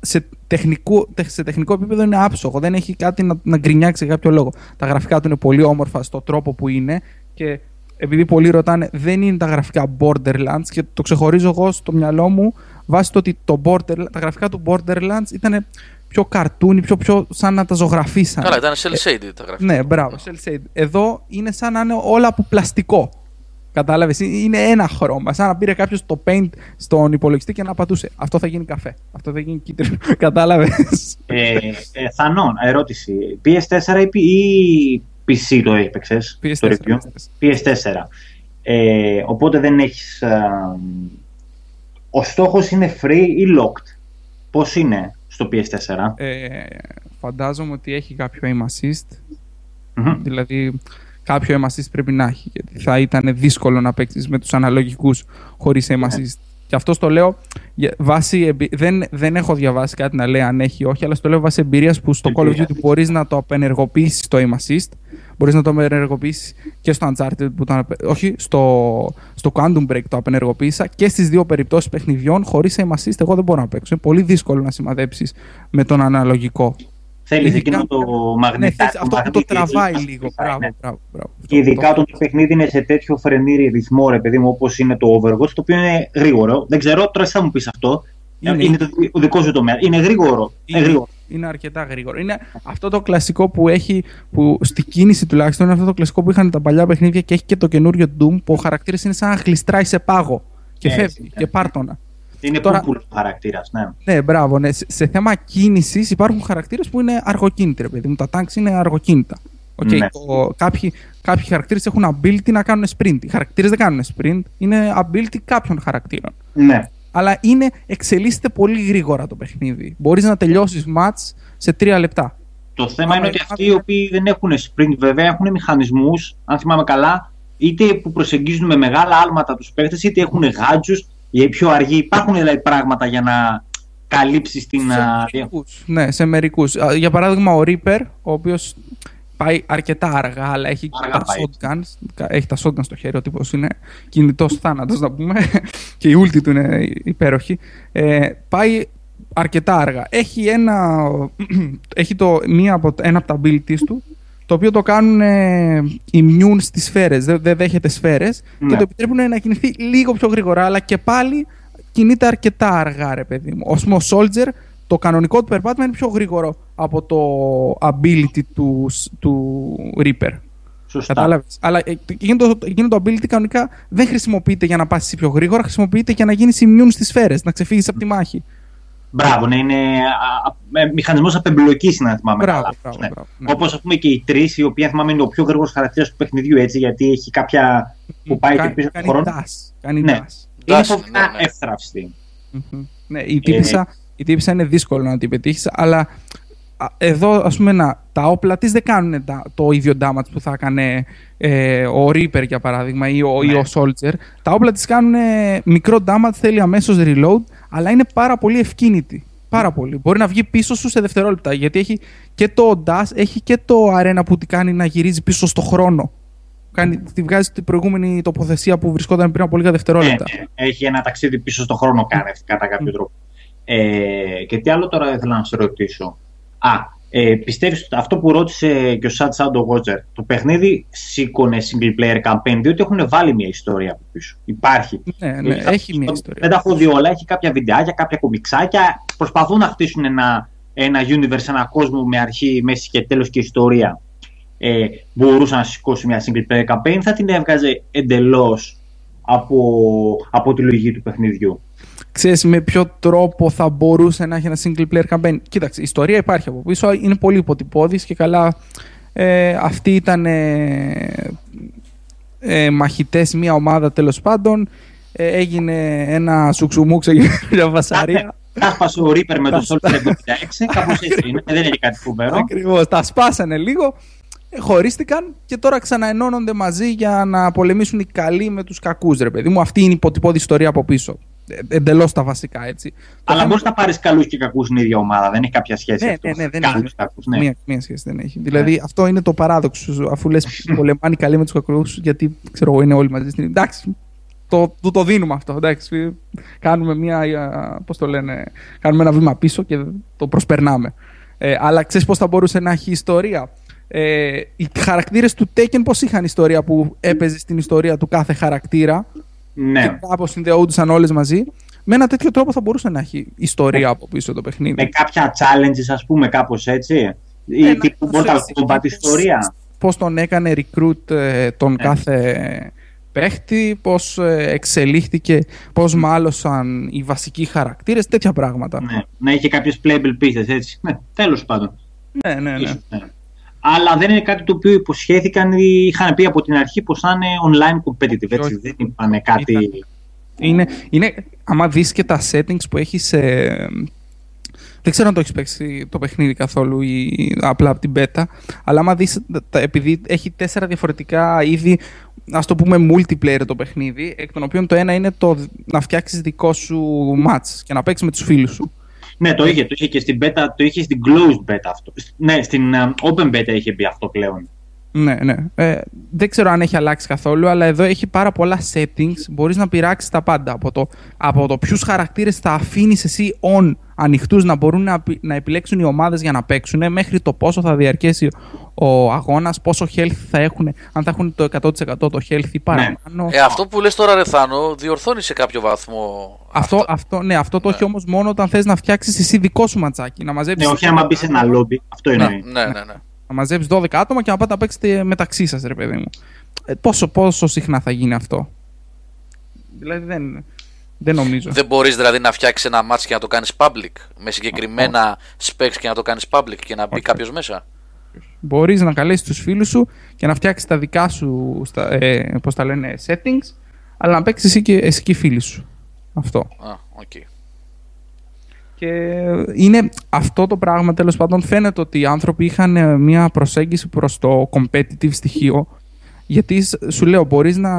Speaker 4: Σε τεχνικό, τε- σε τεχνικό επίπεδο είναι άψογο. Δεν έχει κάτι να, να γκρινιάξει για κάποιο λόγο. Τα γραφικά του είναι πολύ όμορφα στο τρόπο που είναι και επειδή πολλοί ρωτάνε, δεν είναι τα γραφικά Borderlands και το ξεχωρίζω εγώ στο μυαλό μου βάσει το ότι το Border, τα γραφικά του Borderlands ήταν πιο καρτούνι, πιο, πιο σαν να τα ζωγραφίσαν.
Speaker 1: καλά ήταν cel shaded τα γραφικά
Speaker 4: Ναι, μπράβο, cel shade. Εδώ είναι σαν να είναι όλα από πλαστικό. Κατάλαβες, είναι ένα χρώμα. Σαν να πήρε κάποιος το paint στον υπολογιστή και να πατούσε. Αυτό θα γίνει καφέ. Αυτό θα γίνει κίτρινο. Κατάλαβες.
Speaker 2: Ε, ε, Θανόν, ερώτηση. PS4 ή, P- ή PC το έπαιξες, το review; PS4. Ε, οπότε δεν έχεις... α, ο στόχος είναι free ή locked; Πώς είναι; Στο PS4.
Speaker 4: Ε, φαντάζομαι ότι έχει κάποιο aim assist.
Speaker 2: Μμμ.
Speaker 4: Δηλαδή, κάποιο aim assist πρέπει να έχει. Γιατί θα ήταν δύσκολο να παίξεις με τους αναλογικούς χωρίς aim
Speaker 2: Ναι.
Speaker 4: assist. Και αυτό το λέω για- βάσει. εμπει- Δεν, δεν έχω διαβάσει κάτι να λέει αν έχει ή όχι, αλλά στο λέω βάσει εμπειρίας που στο Call of
Speaker 2: Εμπειρία.
Speaker 4: Duty μπορείς να το απενεργοποιήσεις το aim assist. Μπορείς να το απενεργοποιήσεις και στο Uncharted που το απε- Όχι, στο, στο Quantum Break το απενεργοποίησα και στις δύο περιπτώσεις παιχνιδιών χωρίς aim assist. Εγώ δεν μπορώ να παίξω. Είναι πολύ δύσκολο να σημαδέψεις με τον αναλογικό.
Speaker 2: Θέλεις
Speaker 4: Ειδικά-
Speaker 2: εκείνο το
Speaker 4: Ναι,
Speaker 2: μαγνητάκι.
Speaker 4: θες αυτό που το
Speaker 2: μαγνήτη,
Speaker 4: τραβάει
Speaker 2: έτσι,
Speaker 4: λίγο.
Speaker 2: ναι.
Speaker 4: Μπράβο, μπράβο, μπράβο.
Speaker 2: Και ειδικά όταν το παιχνίδι είναι σε τέτοιο φρενήρι ρυθμό, ρε παιδί μου, όπως είναι το Overwatch, το οποίο είναι γρήγορο. Δεν ξέρω, τώρα εσύ θα μου πεις αυτό.
Speaker 4: Είναι.
Speaker 2: Είναι, το ο δικός σου τομέας. Είναι γρήγορο. Είναι
Speaker 4: Είναι,
Speaker 2: γρήγορο.
Speaker 4: Είναι αρκετά γρήγορο. Είναι αυτό το κλασικό που έχει, που στη κίνηση τουλάχιστον, είναι αυτό το κλασικό που είχαν τα παλιά παιχνίδια και έχει και το καινούριο Doom, που ο χαρακτήρας είναι σαν να γλιστράει σε πάγο. και
Speaker 2: Έτσι,
Speaker 4: φεύγει
Speaker 2: ναι.
Speaker 4: και πάρτονα.
Speaker 2: Είναι
Speaker 4: Τώρα-
Speaker 2: Τώρα... χαρακτήρας, ναι.
Speaker 4: Ναι, μπράβο. Ναι. Σε, σε θέμα κίνησης υπάρχουν χαρακτήρες που είναι αργοκίνητοι, ρε παιδί μου. Τα tanks είναι αργοκίνητα. Οκ,
Speaker 2: Ναι.
Speaker 4: το- κάποιοι, κάποιοι χαρακτήρες έχουν ability να κάνουν sprint. Οι χαρακτήρες δεν κάνουν sprint. Είναι ability κάποιων χαρακτήρων.
Speaker 2: Ναι.
Speaker 4: Αλλά είναι, εξελίσσεται πολύ γρήγορα το παιχνίδι. Μπορείς να τελειώσεις match σε τρία λεπτά.
Speaker 2: Το θέμα
Speaker 4: Άμα
Speaker 2: είναι ότι
Speaker 4: υπάρχουν-
Speaker 2: αυτοί οι οποίοι δεν έχουν sprint, βέβαια, έχουν μηχανισμούς, αν θυμάμαι καλά, είτε που προσεγγίζουν με μεγάλα άλματα τους παίχτε, είτε έχουν γάτζους ή πιο αργοί. Υπάρχουν δηλαδή πράγματα για να καλύψεις την. α,
Speaker 4: μερικούς. Ναι, σε μερικούς. Για παράδειγμα, ο Reaper, ο οποίος πάει αρκετά αργά, αλλά έχει
Speaker 2: Αργά
Speaker 4: τα
Speaker 2: πάει.
Speaker 4: shotguns. κα- Έχει τα shotguns στο χέρι, ο τύπος είναι κινητός θάνατος, να πούμε. και η ulti του είναι υπέροχη. Ε, πάει αρκετά αργά. Έχει, ένα, έχει το, μία από, ένα από τα abilities του, το οποίο το κάνουν ε, immune στις σφαίρες, δεν, δεν δέχεται σφαίρες και
Speaker 2: Ναι.
Speaker 4: το επιτρέπουν να κινηθεί λίγο πιο γρήγορα, αλλά και πάλι κινείται αρκετά αργά, ρε παιδί μου. Ο Small Soldier, το κανονικό του περπάτημα είναι πιο γρήγορο από το ability του, του Reaper.
Speaker 2: Σωστά.
Speaker 4: Κατάλαβες; Αλλά ε, εκείνο το, εκείνο το ability κανονικά δεν χρησιμοποιείται για να πας πιο γρήγορα, χρησιμοποιείται για να γίνεις immune στις σφαίρες, να ξεφύγεις από τη μάχη.
Speaker 2: Μπράβο, ναι, είναι μηχανισμός απεμπλοκής, να θυμάμαι
Speaker 4: Μπράβο,
Speaker 2: καλά.
Speaker 4: μπράβο,
Speaker 2: ναι.
Speaker 4: μπράβο, ναι.
Speaker 2: Όπως ας πούμε και οι τρεις, οι οποίοι αν θυμάμαι είναι ο πιο γρήγορος χαρακτήρας του παιχνιδιού, έτσι, γιατί έχει κάποια που πάει και
Speaker 4: Κάνει-
Speaker 2: πίσω από
Speaker 4: κάνει
Speaker 2: τον χρόνο.
Speaker 4: dash, Κάνει
Speaker 2: Ναι.
Speaker 4: dash.
Speaker 2: Είναι
Speaker 1: Dash,
Speaker 2: φοβερά
Speaker 1: ναι, ναι.
Speaker 2: εύθραυστη.
Speaker 4: Μμμ. Ναι, η τύπησα, η τύπησα είναι δύσκολο να την πετύχεις, αλλά α, εδώ ας πούμε να, τα όπλα της δεν κάνουν τα- το ίδιο damage που θα έκανε ε, ο Reaper για παράδειγμα ή ο, ή
Speaker 2: Ναι.
Speaker 4: ο Soldier. Τα όπλα της κάνουν μικρό damage, θέλει αμέσως reload, αλλά είναι πάρα πολύ ευκίνητη. Πάρα πολύ. Μπορεί να βγει πίσω σου σε δευτερόλεπτα. Γιατί έχει και το dash, έχει και το arena που τη κάνει να γυρίζει πίσω στο χρόνο. Κάνει, τη βγάζει την προηγούμενη τοποθεσία που βρισκόταν πριν από λίγα δευτερόλεπτα.
Speaker 2: Ναι, ναι. Έχει ένα ταξίδι πίσω στον χρόνο κάνει κατά κάποιο τρόπο. Ε, και τι άλλο τώρα ήθελα να σε ρωτήσω. Α, ε, πιστεύεις ότι αυτό που ρώτησε και ο Sad Shadow Watcher, το παιχνίδι σήκωνε single player campaign, διότι έχουν βάλει μια ιστορία από πίσω. Υπάρχει.
Speaker 4: Ναι, ναι, έχει μια ιστορία.
Speaker 2: Δεν τα έχω δει όλα, έχει κάποια βιντεάκια, κάποια κομιξάκια. Προσπαθούν να χτίσουν ένα, ένα universe, ένα κόσμο με αρχή, μέση και τέλος και ιστορία. Ε, μπορούσε να σηκώσει μια single player campaign, θα την έβγαζε εντελώς από, από τη λογική του παιχνιδιού.
Speaker 4: Ξέρεις με ποιο τρόπο θα μπορούσε να έχει ένα single player campaign. Κοίταξε, η ιστορία υπάρχει από πίσω, είναι πολύ υποτυπώδης και καλά ε, αυτοί ήταν ε, ε, μαχητές, μια ομάδα τέλος πάντων, ε, έγινε ένα σουξουμούξ, έγινε μια βασαρία.
Speaker 2: Κάσπασε ο Reaper με το Soldier 76, κάπως έτσι είναι, δεν είναι κάτι φοβερό.
Speaker 4: Ακριβώς, τα σπάσανε λίγο, ε, χωρίστηκαν και τώρα ξαναενώνονται μαζί για να πολεμήσουν οι καλοί με τους κακούς, ρε παιδί μου. Αυτή είναι η υποτυπώδη ιστορία από πίσω. Ε, εντελώς τα βασικά, έτσι. Το
Speaker 2: Αλλά
Speaker 4: θέμα-
Speaker 2: μπορείς να πάρεις καλούς και κακούς στην ίδια ομάδα, δεν έχει κάποια σχέση.
Speaker 4: Ναι,
Speaker 2: αυτό.
Speaker 4: ναι, ναι, δεν
Speaker 2: Καλούς,
Speaker 4: έχει.
Speaker 2: κακούς, ναι.
Speaker 4: Μία, μία σχέση δεν έχει. Δηλαδή αυτό είναι το παράδοξο. σου, Αφού λες πολεμάνε καλοί με τους κακούς, γιατί ξέρω εγώ είναι όλοι μαζί στην. Εντάξει. Το, το, το δίνουμε αυτό. Εντάξει. Κάνουμε μία. Πώς το λένε. Κάνουμε ένα βήμα πίσω και το προσπερνάμε. Ε, αλλά ξέρεις πώς θα μπορούσε να έχει ιστορία; Ε, οι χαρακτήρες του Taken πώς είχαν ιστορία που έπαιζε στην ιστορία του κάθε χαρακτήρα;
Speaker 2: Ναι.
Speaker 4: και κάπως συνδεόντουσαν όλες μαζί. Με ένα τέτοιο τρόπο θα μπορούσε να έχει ιστορία από πίσω το παιχνίδι.
Speaker 2: Με κάποια challenges, ας πούμε, κάπως έτσι. Ή
Speaker 4: Ναι,
Speaker 2: τύπου
Speaker 4: να
Speaker 2: Mortal
Speaker 4: ξέρεις
Speaker 2: Kombat
Speaker 4: πώς-
Speaker 2: ιστορία.
Speaker 4: πώς τον έκανε recruit ε, τον
Speaker 2: Ναι.
Speaker 4: κάθε παίχτη, πώς ε, εξελίχθηκε, πώς μάλωσαν οι βασικοί χαρακτήρες, τέτοια πράγματα.
Speaker 2: Ναι. Να είχε κάποιες playable pieces, έτσι. Ναι, τέλος πάντων.
Speaker 4: Ναι, ναι, ναι.
Speaker 2: Ίσως, ναι. Αλλά δεν είναι κάτι το οποίο υποσχέθηκαν ή είχαν πει από την αρχή πως θα είναι online competitive. Έτσι.
Speaker 4: Όχι.
Speaker 2: Δεν είπαν κάτι.
Speaker 4: Ήταν. Είναι, είναι, άμα δεις και τα settings που έχεις σε... Δεν ξέρω αν το έχεις παίξει το παιχνίδι καθόλου ή απλά από την beta, αλλά άμα δεις, τα- επειδή έχει τέσσερα διαφορετικά είδη, ας το πούμε multiplayer το παιχνίδι, εκ των οποίων το ένα είναι το να φτιάξεις δικό σου match και να παίξεις με τους φίλους σου.
Speaker 2: Ναι, το είχε, το είχε και στην beta, το είχε στην closed beta αυτό. Ναι, στην ε, open beta είχε μπει αυτό πλέον.
Speaker 4: Ναι, ναι. Ε, δεν ξέρω αν έχει αλλάξει καθόλου, αλλά εδώ έχει πάρα πολλά settings. Μπορείς να πειράξεις τα πάντα. Από το, από το ποιους χαρακτήρες θα αφήνεις εσύ on ανοιχτούς να μπορούν να, πι- να επιλέξουν οι ομάδες για να παίξουν, μέχρι το πόσο θα διαρκέσει ο αγώνας, πόσο health θα έχουν, αν θα έχουν το 100% το health ή παραπάνω.
Speaker 1: Ε, αυτό που λες τώρα, Ρεθάνο, διορθώνει σε κάποιο βαθμό.
Speaker 4: Αυτό, αυτό, ναι, αυτό το έχει όμως μόνο όταν θες να φτιάξεις εσύ δικό σου ματσάκι. Να μαζέψεις
Speaker 2: Ναι, όχι άμα μπεις σε ένα lobby. Αυτό
Speaker 1: Ναι,
Speaker 2: εννοεί.
Speaker 1: ναι, ναι. ναι.
Speaker 4: Να μαζέψεις 12 άτομα και να πάτε να παίξετε μεταξύ σας, ρε παιδί μου. Ε, πόσο, πόσο συχνά θα γίνει αυτό; Δηλαδή δεν. Δεν νομίζω.
Speaker 1: Δεν μπορείς δηλαδή να φτιάξεις ένα match και να το κάνεις public με συγκεκριμένα specs και να το κάνεις public και να μπει κάποιος μέσα;
Speaker 4: Μπορείς να καλέσεις τους φίλους σου και να φτιάξεις τα δικά σου, στα, ε, πώς τα λένε, settings, αλλά να παίξεις εσύ και, εσύ και οι φίλοι σου. Αυτό.
Speaker 1: Α, οκ.
Speaker 4: Και είναι αυτό το πράγμα τέλος πάντων φαίνεται ότι οι άνθρωποι είχαν ε, μια προσέγγιση προς το competitive στοιχείο. Γιατί σ- σου λέω μπορείς να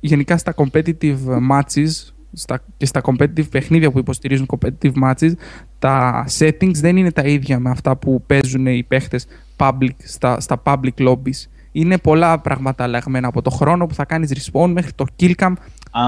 Speaker 4: γενικά στα competitive matches στα, και στα competitive παιχνίδια που υποστηρίζουν competitive matches τα settings δεν είναι τα ίδια με αυτά που παίζουν οι παίχτες public, στα, στα public lobbies. Είναι πολλά πράγματα αλλαγμένα από το χρόνο που θα κάνεις respawn μέχρι το kill cam.
Speaker 2: Αχα,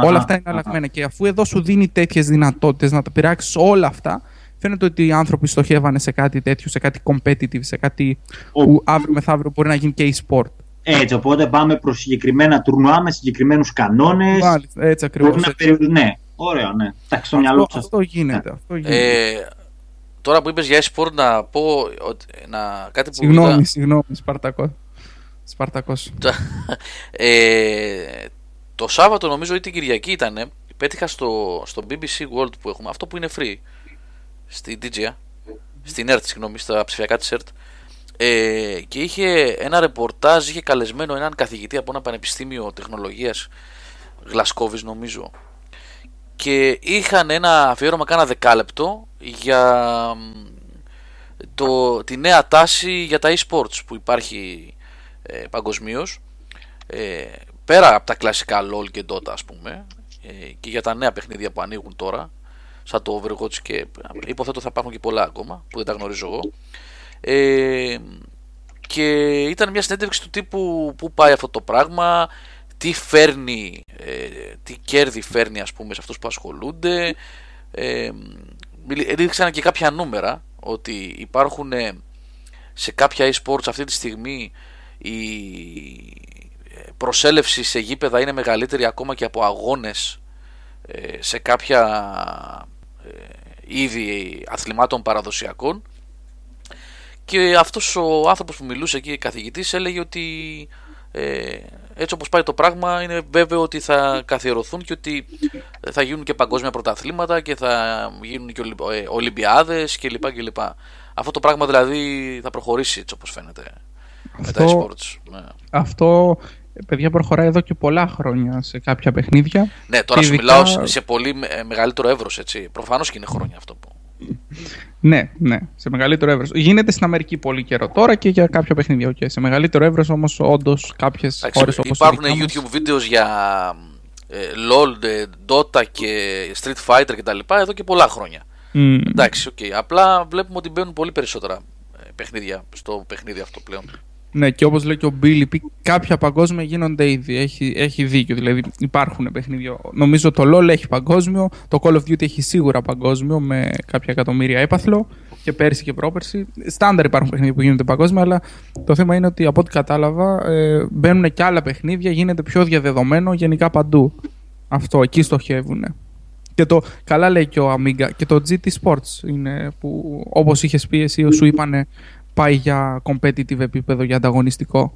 Speaker 4: όλα αυτά είναι
Speaker 2: αχα.
Speaker 4: αλλαγμένα. Και αφού εδώ σου δίνει τέτοιες δυνατότητες να τα πειράξεις όλα αυτά, φαίνεται ότι οι άνθρωποι στοχεύανε σε κάτι τέτοιο, σε κάτι competitive, σε κάτι
Speaker 2: Ο-
Speaker 4: που αύριο μεθαύριο μπορεί να γίνει και e-sport.
Speaker 2: Έτσι, οπότε πάμε προς συγκεκριμένα τουρνουά με συγκεκριμένους κανόνες.
Speaker 4: Μάλιστα, έτσι ακριβώς.
Speaker 2: Μπορεί να περιορι- Ναι, ωραίο, ναι. Εντάξει, στο μυαλό
Speaker 4: Αυτό,
Speaker 2: σας.
Speaker 4: αυτό γίνεται. Αυτό γίνεται.
Speaker 1: Ε, τώρα που είπες για e-sport, να πω ότι, να, κάτι που.
Speaker 4: συγγνώμη,
Speaker 1: είδα-
Speaker 4: συγγνώμη, Σπαρτακό. Σπαρτακός.
Speaker 1: ε, το Σάββατο, νομίζω, ή την Κυριακή ήταν. Πέτυχα στο, στο BBC World που έχουμε, αυτό που είναι free. Στην DGA. Στην ERT, συγγνώμη, στα ψηφιακά της ERT. Ε, και είχε ένα ρεπορτάζ, είχε καλεσμένο έναν καθηγητή από ένα πανεπιστήμιο τεχνολογίας Γλασκόβης νομίζω και είχαν ένα αφιέρωμα κάνα δεκάλεπτο για μ, το, τη νέα τάση για τα e-sports που υπάρχει ε, παγκοσμίως. Ε, πέρα από τα κλασικά LOL και Dota ας πούμε ε, και για τα νέα παιχνίδια που ανοίγουν τώρα σαν το Overwatch και υποθέτω θα υπάρχουν και πολλά ακόμα που δεν τα γνωρίζω εγώ ε, και ήταν μια συνέντευξη του τύπου που πάει αυτό το πράγμα τι φέρνει ε, τι κέρδη φέρνει ας πούμε σε αυτούς που ασχολούνται ε, μιλ- έδειξαν και κάποια νούμερα ότι υπάρχουν ε, σε κάποια e-sports αυτή τη στιγμή η ε, προσέλευση σε γήπεδα είναι μεγαλύτερη ακόμα και από αγώνες ε, σε κάποια ε, είδη αθλημάτων παραδοσιακών και αυτός ο άνθρωπος που μιλούσε εκεί, καθηγητής, έλεγε ότι ε, έτσι όπως πάει το πράγμα είναι βέβαιο ότι θα καθιερωθούν και ότι θα γίνουν και παγκόσμια πρωταθλήματα και θα γίνουν και Ολυμπ- ε, Ολυμπιάδες κλπ. κλπ. Αυτό το πράγμα δηλαδή θα προχωρήσει έτσι όπως φαίνεται με τα
Speaker 4: Αυτό-
Speaker 1: e-sports. Ναι.
Speaker 4: Αυτό, ε, παιδιά, προχωράει εδώ και πολλά χρόνια σε κάποια παιχνίδια.
Speaker 1: ναι, τώρα
Speaker 4: Και
Speaker 1: σου
Speaker 4: ειδικά-
Speaker 1: μιλάω σε- σε πολύ με- ε, μεγαλύτερο εύρος έτσι. Προφανώς και είναι χρόνια αυτό που...
Speaker 4: Ναι, ναι, σε μεγαλύτερο εύρος. Γίνεται στην Αμερική πολύ καιρό τώρα και για κάποια παιχνίδια. Okay. Σε μεγαλύτερο εύρος όμως, όντως, κάποιες
Speaker 1: Εντάξει,
Speaker 4: χώρες όπως.
Speaker 1: υπάρχουν YouTube videos για ε, LOL, ε, Dota και Street Fighter κτλ. εδώ και πολλά χρόνια. Εντάξει, οκ. Απλά βλέπουμε ότι μπαίνουν πολύ περισσότερα ε, παιχνίδια στο παιχνίδι αυτό πλέον.
Speaker 4: Ναι, και όπως λέει και ο Μπίλι, πει, κάποια παγκόσμια γίνονται ήδη. Έχει, έχει δίκιο. Δηλαδή υπάρχουν παιχνίδια. Νομίζω το LOL έχει παγκόσμιο. Το Call of Duty έχει σίγουρα παγκόσμιο με κάποια εκατομμύρια έπαθλο. Και πέρσι και πρόπερσι. Στάνταρ υπάρχουν παιχνίδια που γίνονται παγκόσμια. Αλλά το θέμα είναι ότι από ό,τι κατάλαβα ε, μπαίνουν και άλλα παιχνίδια. Γίνεται πιο διαδεδομένο γενικά παντού. Αυτό, εκεί στοχεύουν. Και το, καλά λέει και ο Amiga, και το GT Sports είναι που όπως είχες πει εσύ σου είπανε πάει για competitive επίπεδο, για ανταγωνιστικό;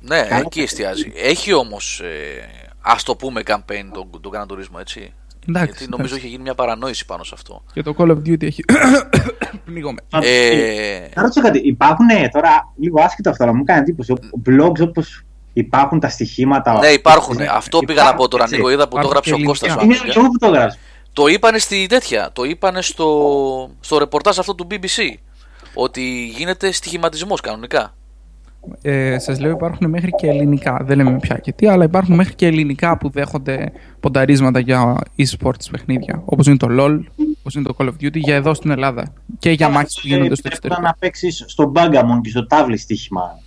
Speaker 1: Ναι,
Speaker 2: Καλά.
Speaker 1: εκεί εστιάζει. Έχει όμως, ε, ας το πούμε, campaign τον, τον Gran Turismo, έτσι.
Speaker 4: Εντάξει,
Speaker 1: Γιατί νομίζω
Speaker 4: εντάξει.
Speaker 1: είχε γίνει μια παρανόηση πάνω σε αυτό.
Speaker 4: Και το Call of Duty έχει... Πνίγομαι.
Speaker 1: Ε,
Speaker 2: Να ρωτήσω κάτι. Υπάρχουν τώρα, λίγο άσχετο αυτό, αλλά μου κάνει εντύπωση. Blogs όπως υπάρχουν τα στοιχήματα.
Speaker 1: ναι, υπάρχουν. Αυτό πήγα να πω τώρα,
Speaker 2: έτσι.
Speaker 1: Νίκο. Είδα που το
Speaker 4: Υπάρχουν
Speaker 1: έγραψε ο
Speaker 4: και
Speaker 1: Κώστας ο
Speaker 4: ελληνικά.
Speaker 2: Είναι
Speaker 1: Amiga.
Speaker 2: και εγώ που το γράψω.
Speaker 1: Το είπανε στη τέτοια. Το είπανε στο, στο ρεπορτάζ αυτό του BBC. Ότι γίνεται στοιχηματισμός κανονικά.
Speaker 4: Ε, σας λέω υπάρχουν μέχρι και ελληνικά, δεν λέμε πια και τι, αλλά υπάρχουν μέχρι και ελληνικά που δέχονται πονταρίσματα για e-sports παιχνίδια. Όπως είναι το LOL, όπως είναι το Call of Duty, για εδώ στην Ελλάδα. Και για μάχες που γίνονται στο
Speaker 2: Επιτρέπονταν
Speaker 4: εξωτερικό.
Speaker 2: να παίξεις στο Bagamon και στο τάβλι στοίχημα.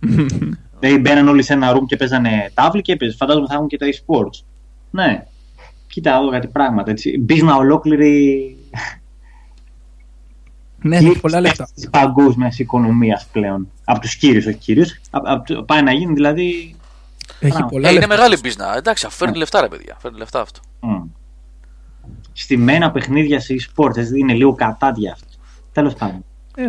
Speaker 2: Δηλαδή μπαίναν όλοι σε ένα room και παίζανε τάβλι και έπαιζε. Φαντάζομαι θα έχουν και τα e-sports. Ναι. Κοίτα εδώ κάτι πράγματα έτσι. Μπίζνα ολόκληρη
Speaker 4: Ναι, έχει πολλά λεφτά.
Speaker 2: της παγκόσμιας οικονομίας πλέον. Από τους κύριους, όχι κύριου. Πάει να γίνει δηλαδή.
Speaker 4: Έχει
Speaker 2: Μπράβο.
Speaker 4: πολλά
Speaker 1: Ε, είναι
Speaker 4: λεφτά.
Speaker 1: μεγάλη business. Εντάξει, φέρνει λεφτά, ρε παιδιά. Φέρνει λεφτά αυτό.
Speaker 2: μ. Στημένα παιχνίδια σε e-sports. έτσι, Είναι λίγο κατάδια αυτό. Τέλος πάντων.
Speaker 4: Ε,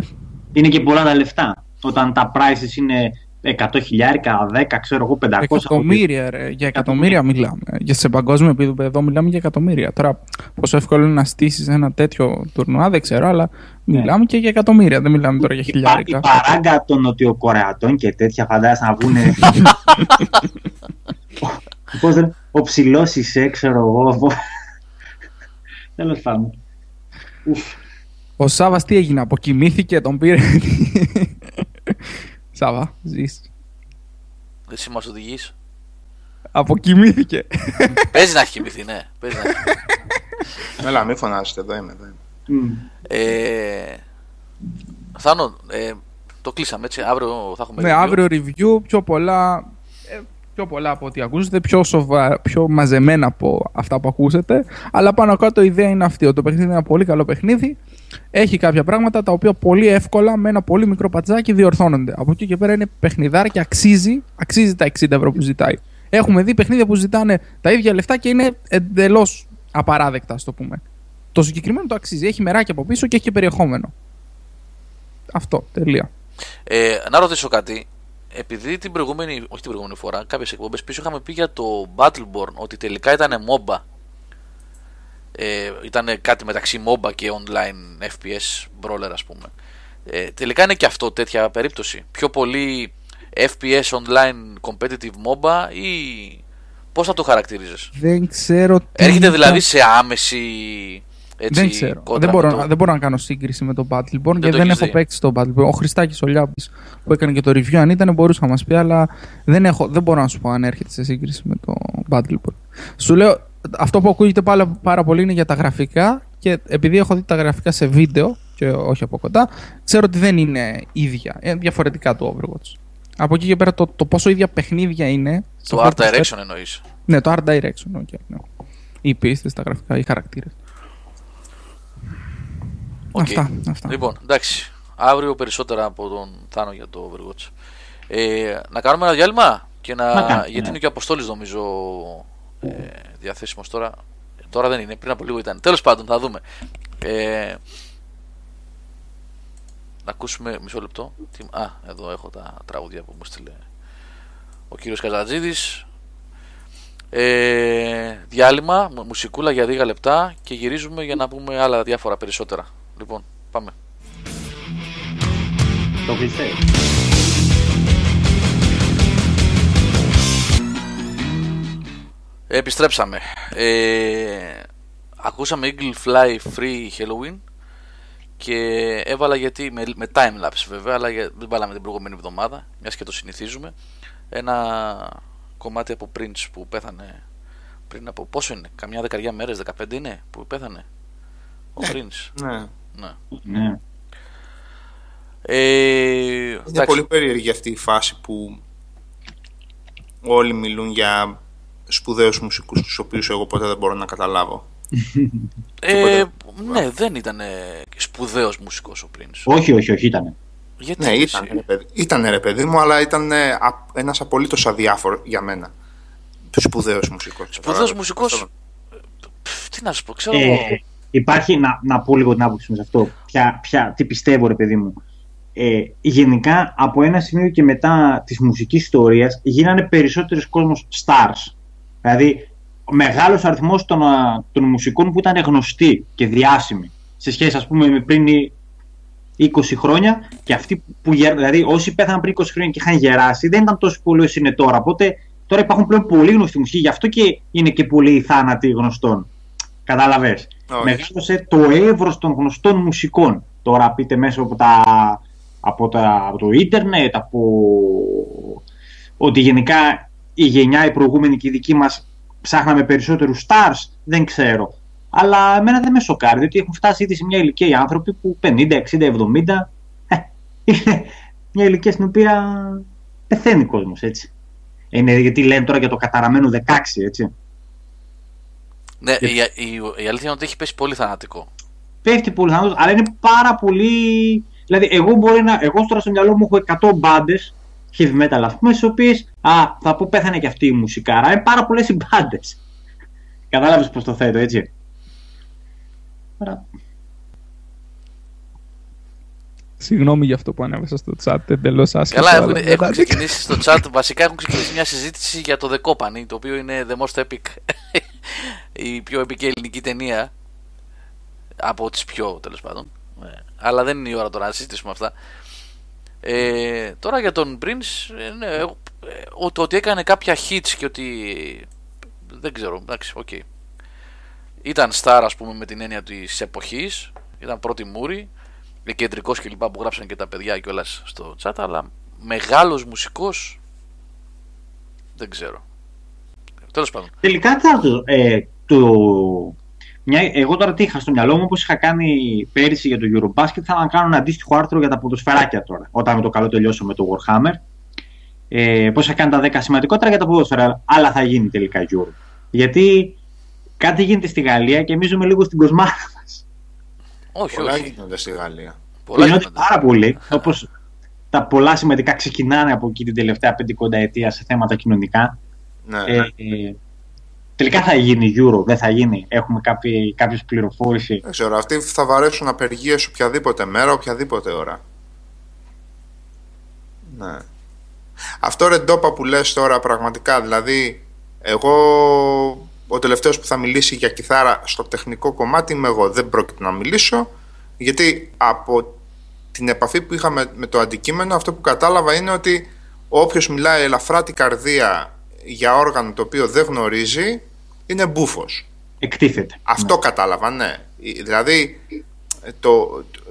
Speaker 2: Είναι και πολλά τα λεφτά. Όταν τα prices είναι 100 χιλιάρικα, 10, ξέρω εγώ, 500.
Speaker 4: Εκατομμύρια, ρε. Για εκατομμύρια μιλάμε. Για σε παγκόσμιο επίπεδο μιλάμε για εκατομμύρια. Τώρα, πόσο εύκολο είναι να στήσεις ένα τέτοιο τουρνουά, δεν ξέρω, αλλά μιλάμε και για εκατομμύρια. Δεν μιλάμε τώρα για
Speaker 2: Η, πα- η
Speaker 4: χιλιάρικα.
Speaker 2: παράγκα των Νοτιοκορεατών και τέτοια φαντάζεσαι να βγουν. Πώς δεν- ο ψηλός είσαι, ξέρω εγώ. Τέλος πάντων. Ουφ.
Speaker 4: Ο Σάβα τι έγινε, αποκοιμήθηκε, τον πήρε. Σάβα, ζεις.
Speaker 1: Εσύ μα οδηγείς.
Speaker 4: Αποκοιμήθηκε.
Speaker 1: Παίζει να έχει κοιμηθεί, ναι. Παίζει να έχει.
Speaker 3: Έλα, μην φωνάζετε, εδώ είμαι. Εδώ είμαι.
Speaker 2: Μμ.
Speaker 1: Ε, Θάνο, ε, το κλείσαμε έτσι. Αύριο θα έχουμε.
Speaker 4: ναι,
Speaker 1: review.
Speaker 4: αύριο review, πιο πολλά, ε, πιο πολλά από ό,τι ακούσετε, πιο, σοβα, πιο μαζεμένα από αυτά που ακούσετε. Αλλά πάνω κάτω η ιδέα είναι αυτή, ότι το παιχνίδι είναι ένα πολύ καλό παιχνίδι. Έχει κάποια πράγματα τα οποία πολύ εύκολα με ένα πολύ μικρό πατζάκι διορθώνονται. Από εκεί και πέρα είναι παιχνιδάρα και αξίζει, αξίζει τα 60 ευρώ που ζητάει. Έχουμε δει παιχνίδια που ζητάνε τα ίδια λεφτά και είναι εντελώς απαράδεκτα, ας το πούμε. Το συγκεκριμένο το αξίζει. Έχει μεράκι από πίσω και έχει και περιεχόμενο. Αυτό. Τελεία.
Speaker 1: Ε, να ρωτήσω κάτι. Επειδή την προηγούμενη, όχι την προηγούμενη φορά, κάποιες εκπομπές πίσω είχαμε πει για το Battleborn ότι τελικά ήταν MOBA. Ε, ήταν κάτι μεταξύ MOBA και online FPS brawler, ας πούμε. Ε, τελικά είναι και αυτό τέτοια περίπτωση. Πιο πολύ FPS online competitive MOBA ή πώς θα το χαρακτηρίζεις;
Speaker 4: Δεν ξέρω τι.
Speaker 1: Έρχεται
Speaker 4: ήταν-
Speaker 1: δηλαδή σε άμεση έτσι,
Speaker 4: δεν ξέρω.
Speaker 1: κόντρα
Speaker 4: Δεν
Speaker 1: με
Speaker 4: μπορώ,
Speaker 1: το-
Speaker 4: να- δεν μπορώ να κάνω σύγκριση με το Battleborn
Speaker 1: το
Speaker 4: γιατί δεν
Speaker 1: έχεις
Speaker 4: έχω
Speaker 1: δει.
Speaker 4: παίξει το Battleborn. Ο Χριστάκης ο Λιάπης που έκανε και το review, αν ήταν, μπορούσε να μας πει, αλλά δεν, έχω, δεν μπορώ να σου πω αν έρχεται σε σύγκριση με το Battleborn. Σου λέω, αυτό που ακούγεται πάρα, πάρα πολύ είναι για τα γραφικά και επειδή έχω δει τα γραφικά σε βίντεο και όχι από κοντά, ξέρω ότι δεν είναι ίδια. Είναι διαφορετικά του Overwatch. Από εκεί και πέρα το, το πόσο ίδια παιχνίδια είναι. στο
Speaker 1: Το Art
Speaker 4: Fortnite-
Speaker 1: Direction εννοείς.
Speaker 4: Ναι, το Art Direction. Okay, ναι. Οι πίστες, τα γραφικά, οι χαρακτήρες.
Speaker 1: Οκ.
Speaker 4: Αυτά, αυτά.
Speaker 1: Λοιπόν, εντάξει. Αύριο περισσότερα από τον Θάνο για το Overwatch. Ε, να κάνουμε ένα διάλειμμα και να.
Speaker 2: Να κάνουμε,
Speaker 1: γιατί
Speaker 2: ναι.
Speaker 1: είναι και ο Αποστόλης νομίζω ε, διαθέσιμος τώρα. Τώρα δεν είναι, πριν από λίγο ήταν. Τέλος πάντων, θα δούμε. Ε, να ακούσουμε μισό λεπτό. Τι, α, εδώ έχω τα τραγούδια που μου στείλε ο κύριος Καζατζίδης. Ε, διάλειμμα, μου- μουσικούλα για 10 λεπτά και γυρίζουμε για να πούμε άλλα διάφορα περισσότερα. Λοιπόν, πάμε.
Speaker 2: Το κλειστέ.
Speaker 1: Επιστρέψαμε. Ε, ακούσαμε Eagle Fly Free Halloween και έβαλα γιατί με, με timelapse βέβαια, αλλά για- δεν βάλαμε την προηγούμενη εβδομάδα, μιας και το συνηθίζουμε. Ένα κομμάτι από Prince που πέθανε πριν από πόσο είναι, καμιά δεκαριά μέρες, 15 είναι που πέθανε; Ο
Speaker 3: Ναι.
Speaker 1: Prince.
Speaker 3: Ναι.
Speaker 1: Ναι.
Speaker 2: Ναι.
Speaker 1: Ε,
Speaker 3: Είναι
Speaker 1: εντάξει,
Speaker 3: πολύ περίεργη αυτή η φάση που όλοι μιλούν για σπουδαίους μουσικούς τους οποίους εγώ ποτέ δεν μπορώ να καταλάβω.
Speaker 1: ε, ναι, δεν ήταν σπουδαίος μουσικός ο Prince.
Speaker 2: Όχι, όχι, όχι, ήταν.
Speaker 1: Γιατί
Speaker 3: Ναι,
Speaker 1: εσύ;
Speaker 3: ήταν ρε, παιδί, ήτανε, ρε παιδί μου, αλλά ήταν ε, α- ένας απολύτως αδιάφορος για μένα. Σπουδαίος μουσικός.
Speaker 1: Σπουδαίος
Speaker 3: Καταλάβες.
Speaker 1: μουσικός;
Speaker 3: Αυτό-
Speaker 1: Πφ, τι να σου πω, ξέρω
Speaker 2: Ε,
Speaker 1: εγώ.
Speaker 2: Υπάρχει, να, να πω λίγο την άποψη μου σε αυτό. Ποια, ποια, τι πιστεύω, ρε παιδί μου. Ε, γενικά, από ένα σημείο και μετά της μουσικής ιστορίας γίνανε περισσότεροι κόσμος stars. Δηλαδή, ο μεγάλος αριθμός των, α, των μουσικών που ήταν γνωστοί και διάσημοι σε σχέση, ας πούμε, με πριν 20 χρόνια και αυτοί που γε- δηλαδή όσοι πέθαναν πριν 20 χρόνια και είχαν γεράσει δεν ήταν τόσο πολλοί όσοι είναι τώρα. Οπότε τώρα υπάρχουν πλέον πολύ γνωστοί μουσικοί, γι' αυτό και είναι και πολλοί θάνατοι γνωστών. Κατάλαβες.
Speaker 3: Όχι.
Speaker 2: Μεγάλωσε το εύρος των γνωστών μουσικών. Τώρα πείτε μέσα από, τα, από, τα, από το ίντερνετ, από ότι γενικά η γενιά η προηγούμενη και η δική μας ψάχναμε περισσότερους stars, δεν ξέρω. Αλλά εμένα δεν με σοκάρει, διότι έχουν φτάσει ήδη σε μια ηλικία οι άνθρωποι που 50, 60, 70 ε, είναι μια ηλικία στην οποία πεθαίνει ο κόσμος, έτσι. Είναι γιατί λένε τώρα για το καταραμένο 16, έτσι.
Speaker 1: Ναι, η, η, η αλήθεια είναι ότι έχει πέσει πολύ θανατικό.
Speaker 2: πέφτει πολύ θάνατος, αλλά είναι πάρα πολύ. Δηλαδή, εγώ μπορεί να. Εγώ τώρα στο μυαλό μου έχω 100 μπάντες heavy metal, ας πούμε, στις οποίε. Α, θα πω πέθανε και αυτή η μουσικάρα. Είναι πάρα πολλές οι μπάντες. Κατάλαβες πώς το θέτω, έτσι. Άρα,
Speaker 4: Συγγνώμη για αυτό που ανέβασα στο chat, εντελώς άσχετο.
Speaker 1: Καλά,
Speaker 4: αλλά
Speaker 1: έχουν,
Speaker 4: δεν
Speaker 1: έχουν
Speaker 4: τα-
Speaker 1: ξεκινήσει στο chat. Βασικά έχουν ξεκινήσει μια συζήτηση για το The Company, το οποίο είναι the most epic. Η πιο επική ελληνική ταινία. Από τις πιο τέλος πάντων. Ε, Αλλά δεν είναι η ώρα τώρα να συζητήσουμε αυτά. Ε, τώρα για τον Prince, ε, ναι, εγώ- ε, ότι, ότι έκανε κάποια hits και ότι. Δεν ξέρω, εντάξει, οκ. Ήταν star, ας πούμε, με την έννοια της εποχής. Ήταν πρώτη μούρη. Κεντρικός και λοιπά που γράψαν και τα παιδιά κιόλας στο chat. Αλλά μεγάλος μουσικός δεν ξέρω. Τέλος πάντων.
Speaker 2: Τελικά τι θα το, ε, το, μια, εγώ τώρα τι είχα στο μυαλό μου, όπως είχα κάνει πέρυσι για το Eurobasket, θα να κάνω ένα αντίστοιχο άρθρο για τα ποδοσφαιράκια τώρα, όταν με το καλό τελειώσω με το Warhammer. Ε, πώς θα κάνει τα 10 σημαντικότερα για τα ποδόσφαιρα, αλλά θα γίνει τελικά Euro. Γιατί κάτι γίνεται στη Γαλλία και εμείς ζούμε λίγο στην κοσμάρα μας.
Speaker 1: Όχι,
Speaker 3: Πολλά
Speaker 1: όχι.
Speaker 3: γίνονται στη Γαλλία.
Speaker 1: Πολλά
Speaker 2: Γίνονται
Speaker 1: γίνονται.
Speaker 2: πάρα πολύ, όπως τα πολλά σημαντικά ξεκινάνε από εκεί την τελευταία 50 ετία σε θέματα κοινωνικά.
Speaker 3: Ναι,
Speaker 2: Ε, ε, τελικά θα γίνει Euro, δεν θα γίνει. Έχουμε κάποιοι, κάποιες πληροφόρηση.
Speaker 3: Δεν ξέρω, αυτοί θα βαρέσουν απεργίες οποιαδήποτε μέρα, οποιαδήποτε ώρα. Ναι. Αυτό ρε ντόπα που λες τώρα πραγματικά, δηλαδή εγώ ο τελευταίος που θα μιλήσει για κιθάρα στο τεχνικό κομμάτι είμαι εγώ, δεν πρόκειται να μιλήσω γιατί από την επαφή που είχαμε με το αντικείμενο αυτό που κατάλαβα είναι ότι όποιος μιλάει ελαφρά την καρδία για όργανο το οποίο δεν γνωρίζει είναι μπούφος.
Speaker 2: Εκτίθεται.
Speaker 3: Αυτό κατάλαβα, ναι. Δηλαδή, το, το,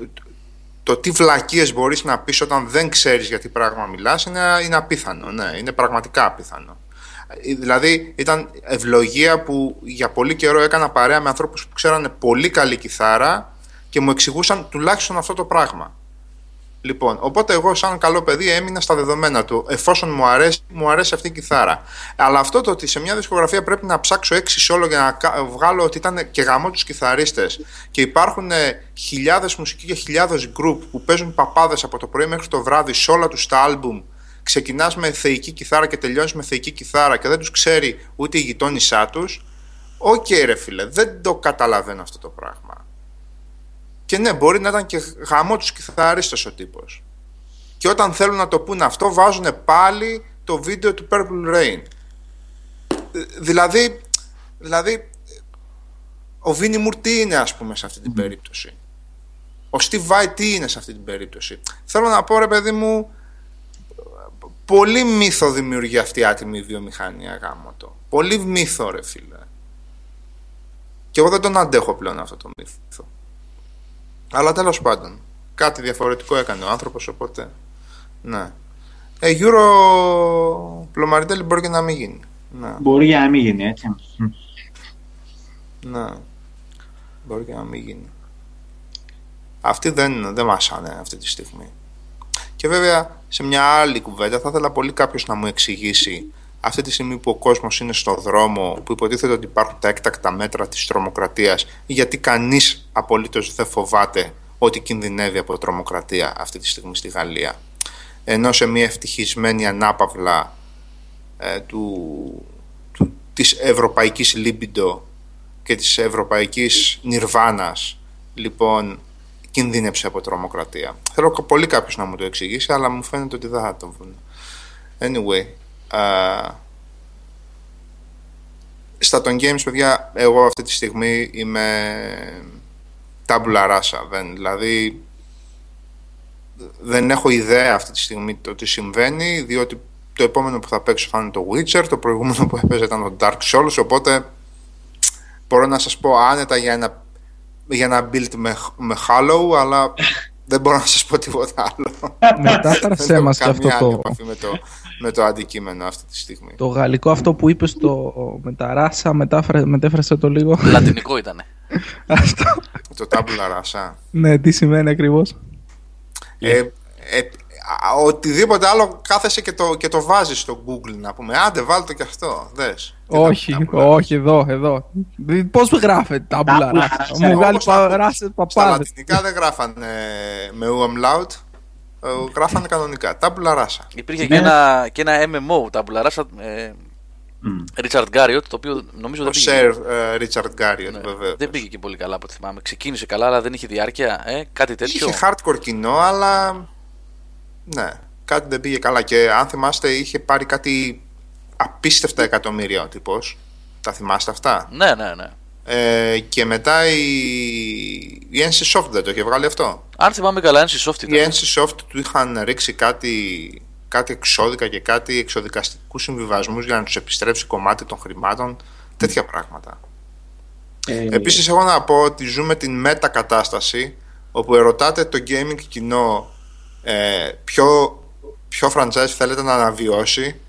Speaker 3: το τι βλακίες μπορείς να πεις όταν δεν ξέρεις για τι πράγμα μιλάς είναι, είναι απίθανο, ναι, είναι πραγματικά απίθανο. Ε, Δηλαδή, ήταν ευλογία που για πολύ καιρό έκανα παρέα με ανθρώπους που ξέρανε πολύ καλή κιθάρα και μου εξηγούσαν τουλάχιστον αυτό το πράγμα. Λοιπόν, οπότε εγώ σαν καλό παιδί έμεινα στα δεδομένα του. Εφόσον μου αρέσει, μου αρέσει αυτή η κιθάρα. Αλλά αυτό το ότι σε μια δισκογραφία πρέπει να ψάξω έξι σόλο για να κα- βγάλω ότι ήταν και γαμό τους κιθαρίστες και υπάρχουν ε, χιλιάδες μουσικοί και χιλιάδες γκρουπ που παίζουν παπάδες από το πρωί μέχρι το βράδυ σε όλα τους τα άλμπουμ ξεκινάς με θεϊκή κιθάρα και τελειώνεις με θεϊκή κιθάρα και δεν τους ξέρει ούτε η γειτόνισά τους Οκ ρε φίλε, δεν το καταλαβαίνω αυτό το πράγμα. Και ναι, μπορεί να ήταν και γαμώ τους κιθαρίστες ο τύπος. Και όταν θέλουν να το πούνε αυτό, βάζουν πάλι το βίντεο του Purple Rain. Ε, Δηλαδή, δηλαδή ο Vinnie Moore τι είναι ας πούμε σε αυτή την περίπτωση; Ο Steve Vai τι είναι σε αυτή την περίπτωση; Θέλω να πω ρε παιδί μου, πολύ μύθο δημιουργεί αυτή η άτιμη βιομηχανία γαμώ το. Πολύ μύθο ρε φίλε. Και εγώ δεν τον αντέχω πλέον αυτό το μύθο. Αλλά τέλος πάντων, κάτι διαφορετικό έκανε ο άνθρωπος, οπότε, ναι. Ε, Euro πλωμαριτέλη μπορεί και να μην γίνει. Ναι,
Speaker 2: Μπορεί για να μην γίνει έτσι. Μμ.
Speaker 3: ναι. Μπορεί και να μην γίνει. Αυτοί δεν, δεν μασάνε αυτή τη στιγμή. Και βέβαια, σε μια άλλη κουβέντα, θα ήθελα πολύ κάποιος να μου εξηγήσει αυτή τη στιγμή που ο κόσμος είναι στο δρόμο, που υποτίθεται ότι υπάρχουν τα έκτακτα μέτρα της τρομοκρατίας, γιατί κανείς απολύτως δεν φοβάται ότι κινδυνεύει από τρομοκρατία αυτή τη στιγμή στη Γαλλία. Ενώ σε μια ευτυχισμένη ανάπαυλα ε, του, του, της ευρωπαϊκής λίμπιντο και της ευρωπαϊκής νιρβάνας λοιπόν κινδύνεψε από τρομοκρατία. Θέλω κα- πολύ κάποιος να μου το εξηγήσει, αλλά μου φαίνεται ότι δεν θα το βρουν. Anyway, α, στα των games, παιδιά, εγώ αυτή τη στιγμή είμαι tabula rasa. Δεν, δηλαδή, δεν έχω ιδέα αυτή τη στιγμή το τι συμβαίνει, διότι το επόμενο που θα παίξω θα είναι το Witcher, το προηγούμενο που έπαιζε ήταν το Dark Souls, οπότε μπορώ να σας πω άνετα για ένα, για ένα build με, με Hollow, αλλά δεν μπορώ να σας πω τίποτα άλλο.
Speaker 4: Μετάφρασέ
Speaker 3: Δεν έχω
Speaker 4: μας και αυτό
Speaker 3: καμία άλλη
Speaker 4: το,
Speaker 3: επαφή με το, με το αντικείμενο αυτή τη στιγμή.
Speaker 4: το γαλλικό αυτό που είπες το, με τα ράσα, μετάφρα, μετέφρασε το λίγο.
Speaker 1: Λατινικό ήτανε.
Speaker 4: αυτό.
Speaker 3: το Tabula Rasa.
Speaker 4: Ναι, τι σημαίνει ακριβώς;
Speaker 3: Ε, ε, α, οτιδήποτε άλλο κάθεσαι και το, και το βάζεις στο Google να πούμε. Άντε βάλτε και αυτό. Δες. Τι
Speaker 4: όχι,
Speaker 3: τα- Tabula
Speaker 4: όχι, εδώ, εδώ. Πώς γράφεται τα
Speaker 2: Tabula
Speaker 4: μπουλαρά.
Speaker 2: rasa.
Speaker 4: Μου βγάλει
Speaker 3: Όπως τα ακούς.
Speaker 4: ράσες
Speaker 3: Στα
Speaker 4: παπάδες.
Speaker 3: λατινικά δεν γράφανε με umlaut, ε, γράφανε κανονικά. Tabula Rasa.
Speaker 1: Υπήρχε
Speaker 2: Ναι.
Speaker 1: και, ένα, και ένα MMO, τα μπουλαρά. Ε,
Speaker 2: Μμ.
Speaker 1: Ρίτσαρντ Γκάριοτ, το οποίο νομίζω
Speaker 3: Ο
Speaker 1: δεν πήγε.
Speaker 3: Σερ Ρίτσαρντ Γκάριοτ,
Speaker 1: Ναι,
Speaker 3: βέβαια.
Speaker 1: δεν πήγε και πολύ καλά από ό,τι θυμάμαι. Ξεκίνησε καλά, αλλά δεν είχε διάρκεια. Ε, κάτι τέτοιο.
Speaker 3: Είχε hardcore κοινό, αλλά. Ναι, κάτι δεν πήγε καλά. Και αν θυμάστε, είχε πάρει κάτι απίστευτα εκατομμύρια ο τύπος. Τα θυμάστε αυτά;
Speaker 1: Ναι, ναι, ναι.
Speaker 3: Ε, και μετά η, η NC Soft δεν το είχε βγάλει αυτό;
Speaker 1: Αν θυμάμαι καλά, NC Soft
Speaker 3: Η
Speaker 1: ήταν.
Speaker 3: NC Soft του είχαν ρίξει κάτι, κάτι εξώδικα και κάτι εξοδικαστικούς συμβιβασμούς για να τους επιστρέψει κομμάτι των χρημάτων. Τέτοια πράγματα.
Speaker 2: Ε,
Speaker 3: Επίσης εγώ να πω ότι ζούμε την μετακατάσταση όπου ερωτάτε το gaming κοινό ε, ποιο, ποιο franchise θέλετε να αναβιώσει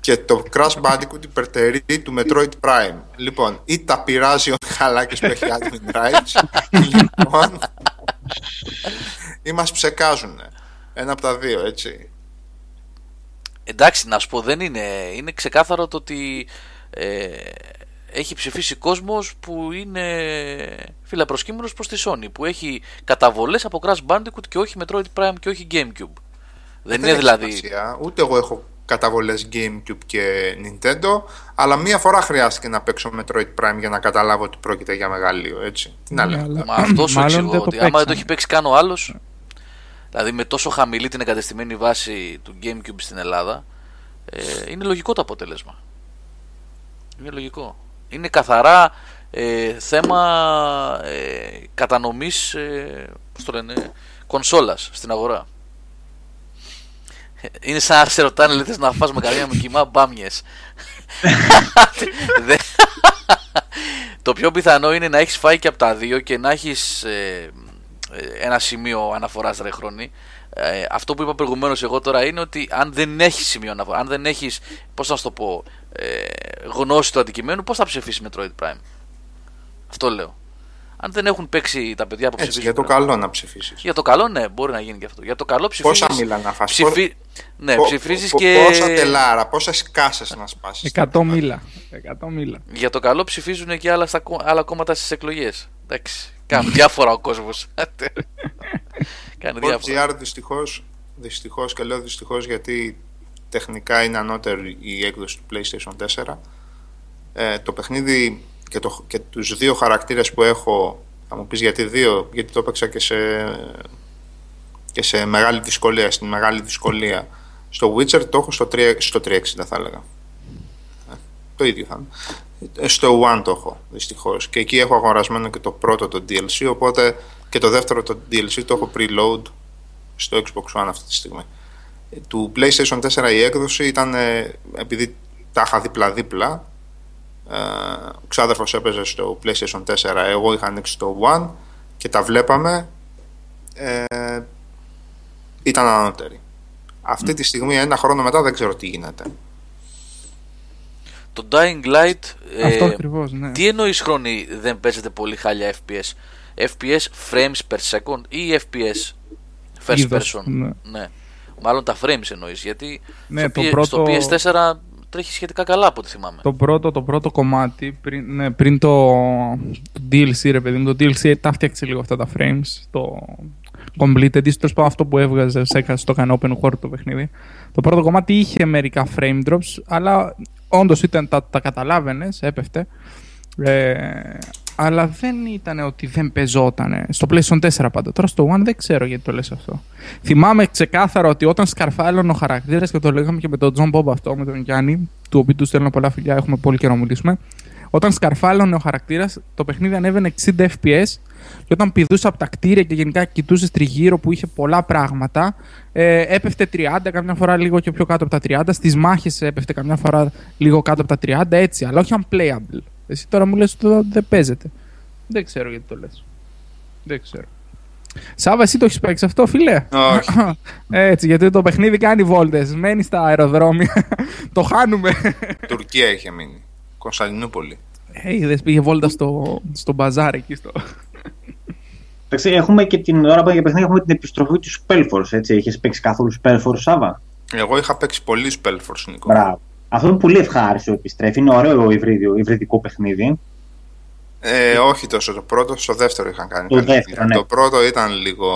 Speaker 3: και το Crash Bandicoot υπερτερεί του Metroid Prime. Λοιπόν, ή τα πειράζει ο Μιχαλάκης που έχει admin rights, λοιπόν, ή μας ψεκάζουν. Ένα από τα δύο, έτσι.
Speaker 1: Εντάξει, να σου πω, δεν είναι. Είναι ξεκάθαρο το ότι ε, έχει ψηφίσει κόσμος που είναι φιλαπροσκύμενος προς τη Sony. Που έχει καταβολές από Crash Bandicoot και όχι Metroid Prime και όχι Gamecube. Δεν είναι
Speaker 3: έχει
Speaker 1: δηλαδή.
Speaker 3: σημασία. Ούτε εγώ έχω καταβολές GameCube και Nintendo, αλλά μία φορά χρειάστηκε να παίξω Metroid Prime για να καταλάβω ότι πρόκειται για μεγαλείο, έτσι. Τι να
Speaker 4: Ναι,
Speaker 3: λέω.
Speaker 4: αλλά-
Speaker 1: Μα αυτό σου
Speaker 4: Μάλλον
Speaker 1: εξηγώ
Speaker 4: δεν το
Speaker 1: ότι άμα δεν το
Speaker 4: παίξανε.
Speaker 1: έχει παίξει καν ο άλλος, δηλαδή με τόσο χαμηλή την εγκατεστημένη βάση του Gamecube στην Ελλάδα, ε, είναι λογικό το αποτέλεσμα. Είναι λογικό. Είναι καθαρά ε, θέμα ε, κατανομής ε, πώς το λένε, κονσόλας στην αγορά. Ε, Είναι σαν να σε ρωτάνε λέει, θες να φας με καρδιά με κοιμά μπάμιες. Δεν- το πιο πιθανό είναι να έχεις φάει και από τα δύο και να έχεις ε, ε, ένα σημείο αναφοράς ρε χρόνη. Ε, αυτό που είπα προηγουμένως εγώ τώρα είναι ότι αν δεν έχεις σημείο αναφορά, αν δεν έχεις, πώς να σου το πω, ε, γνώση του αντικειμένου, πώς θα ψηφίσει Metroid Prime; Αυτό λέω. Αν δεν έχουν παίξει τα παιδιά που
Speaker 3: Έτσι,
Speaker 1: ψηφίζουν.
Speaker 3: για το καλό να ψηφίσεις.
Speaker 1: Για το καλό, ναι, μπορεί να γίνει και αυτό. Για το καλό ψηφίζει.
Speaker 3: Πόσα μήλα να φας,
Speaker 1: Ψηφί... Ναι,
Speaker 3: Πο-
Speaker 1: ψηφίζεις
Speaker 3: πο-
Speaker 1: και.
Speaker 3: Πόσα τελάρα, πόσε κάσε να σπάσεις.
Speaker 4: 100 μίλα. 100 μίλα.
Speaker 1: Για το καλό ψηφίζουν και άλλα, στα, κο- άλλα κόμματα στις εκλογές. Εντάξει. Κάνουν διάφορα ο κόσμος. Κάνει διάφορα.
Speaker 3: GR δυστυχώς, δυστυχώς και λέω δυστυχώς γιατί τεχνικά είναι ανώτερη η έκδοση του PlayStation 4. Ε, το παιχνίδι και, το, και τους δύο χαρακτήρες που έχω θα μου πεις γιατί δύο γιατί το έπαιξα και σε, και σε μεγάλη δυσκολία στην μεγάλη δυσκολία στο Witcher το έχω στο, 3, στο 360 θα έλεγα Ε, το ίδιο θα είναι Ε, στο One το έχω δυστυχώς. Και εκεί έχω αγορασμένο και το πρώτο το DLC. Οπότε και το δεύτερο το DLC το έχω preload στο Xbox One αυτή τη στιγμή. Ε, Του PlayStation 4 η έκδοση ήταν ε, επειδή τα είχα δίπλα-δίπλα. Ε, ο ξάδερφος έπαιζε στο PlayStation 4, εγώ είχα ανοίξει το One και τα βλέπαμε. Ε, ήταν ανώτερη. Αυτή τη στιγμή, ένα χρόνο μετά, δεν ξέρω τι γίνεται.
Speaker 1: Το Dying Light. ε,
Speaker 4: Αυτό ακριβώς, ναι.
Speaker 1: Τι εννοείς χρόνοι δεν παίζεται πολύ χάλια FPS. FPS frames per second ή FPS first
Speaker 4: Είδος,
Speaker 1: person;
Speaker 4: ναι.
Speaker 1: Ναι. Μάλλον τα frames εννοείς. Γιατί
Speaker 4: Ναι,
Speaker 1: στο,
Speaker 4: το
Speaker 1: P-
Speaker 4: πρώτο-
Speaker 1: στο PS4 τρέχει σχετικά καλά από ό,τι θυμάμαι.
Speaker 4: Το πρώτο, το πρώτο κομμάτι πριν, ναι, πριν το, το DLC, ρε παιδί μου, το DLC τα φτιάξε λίγο αυτά τα frames. Το Complete Edition, τέλος πάντων αυτό που έβγαζε, έκασε το έκανε open world το παιχνίδι. Το πρώτο κομμάτι είχε μερικά frame drops, αλλά όντως ήταν, τα, τα καταλάβαινες, έπεφτε. Ε, αλλά δεν ήταν ότι δεν πεζόταν. Στο PlayStation 4 πάντα. Τώρα στο One δεν ξέρω γιατί το λες αυτό. Θυμάμαι ξεκάθαρα ότι όταν σκαρφάλωνε ο χαρακτήρας και το λέγαμε και με τον Τζον Μπομπ αυτό, με τον Γιάννη, του οποίου τους στέλνω πολλά φιλιά, έχουμε πολύ καιρό να μιλήσουμε. Όταν σκαρφάλωνε ο χαρακτήρας, το παιχνίδι ανέβαινε 60 FPS και όταν πηδούσε από τα κτίρια και γενικά κοιτούσε τριγύρω που είχε πολλά πράγματα, ε, έπεφτε 30, καμιά φορά λίγο και πιο κάτω από τα 30. Στις μάχες έπεφτε καμιά φορά λίγο κάτω από τα 30, έτσι, αλλά όχι unplayable. Εσύ τώρα μου λες ότι δεν παίζεται. Δεν ξέρω γιατί το λες. Δεν ξέρω. Σάβα, εσύ το έχεις παίξει αυτό, φίλε;
Speaker 3: Όχι.
Speaker 4: Έτσι, γιατί το παιχνίδι κάνει βόλτες. Μένεις στα αεροδρόμια. το χάνουμε.
Speaker 3: Τουρκία είχε μείνει. Κωνσταντινούπολη.
Speaker 4: Ε, είδες, πήγε βόλτα στο, στο μπαζάρ εκεί. Στο...
Speaker 2: Εντάξει, έχουμε και την ώρα που για παιχνίδι έχουμε την επιστροφή του Spellforce. Έτσι. Έχεις παίξει καθόλου Spellforce, Σάβα;
Speaker 3: Εγώ είχα παίξει πολύ Spellforce, Νίκο.
Speaker 2: Μπράβο. Αυτό είναι πολύ ευχάριστο επιστρέφει. Είναι ωραίο υβρίδιο, υβριδικό παιχνίδι.
Speaker 3: Ε, όχι τόσο το πρώτο, στο δεύτερο είχαν κάνει.
Speaker 2: Το
Speaker 3: καλή
Speaker 2: δεύτερο,
Speaker 3: δουλειά.
Speaker 2: ναι.
Speaker 3: Το πρώτο ήταν λίγο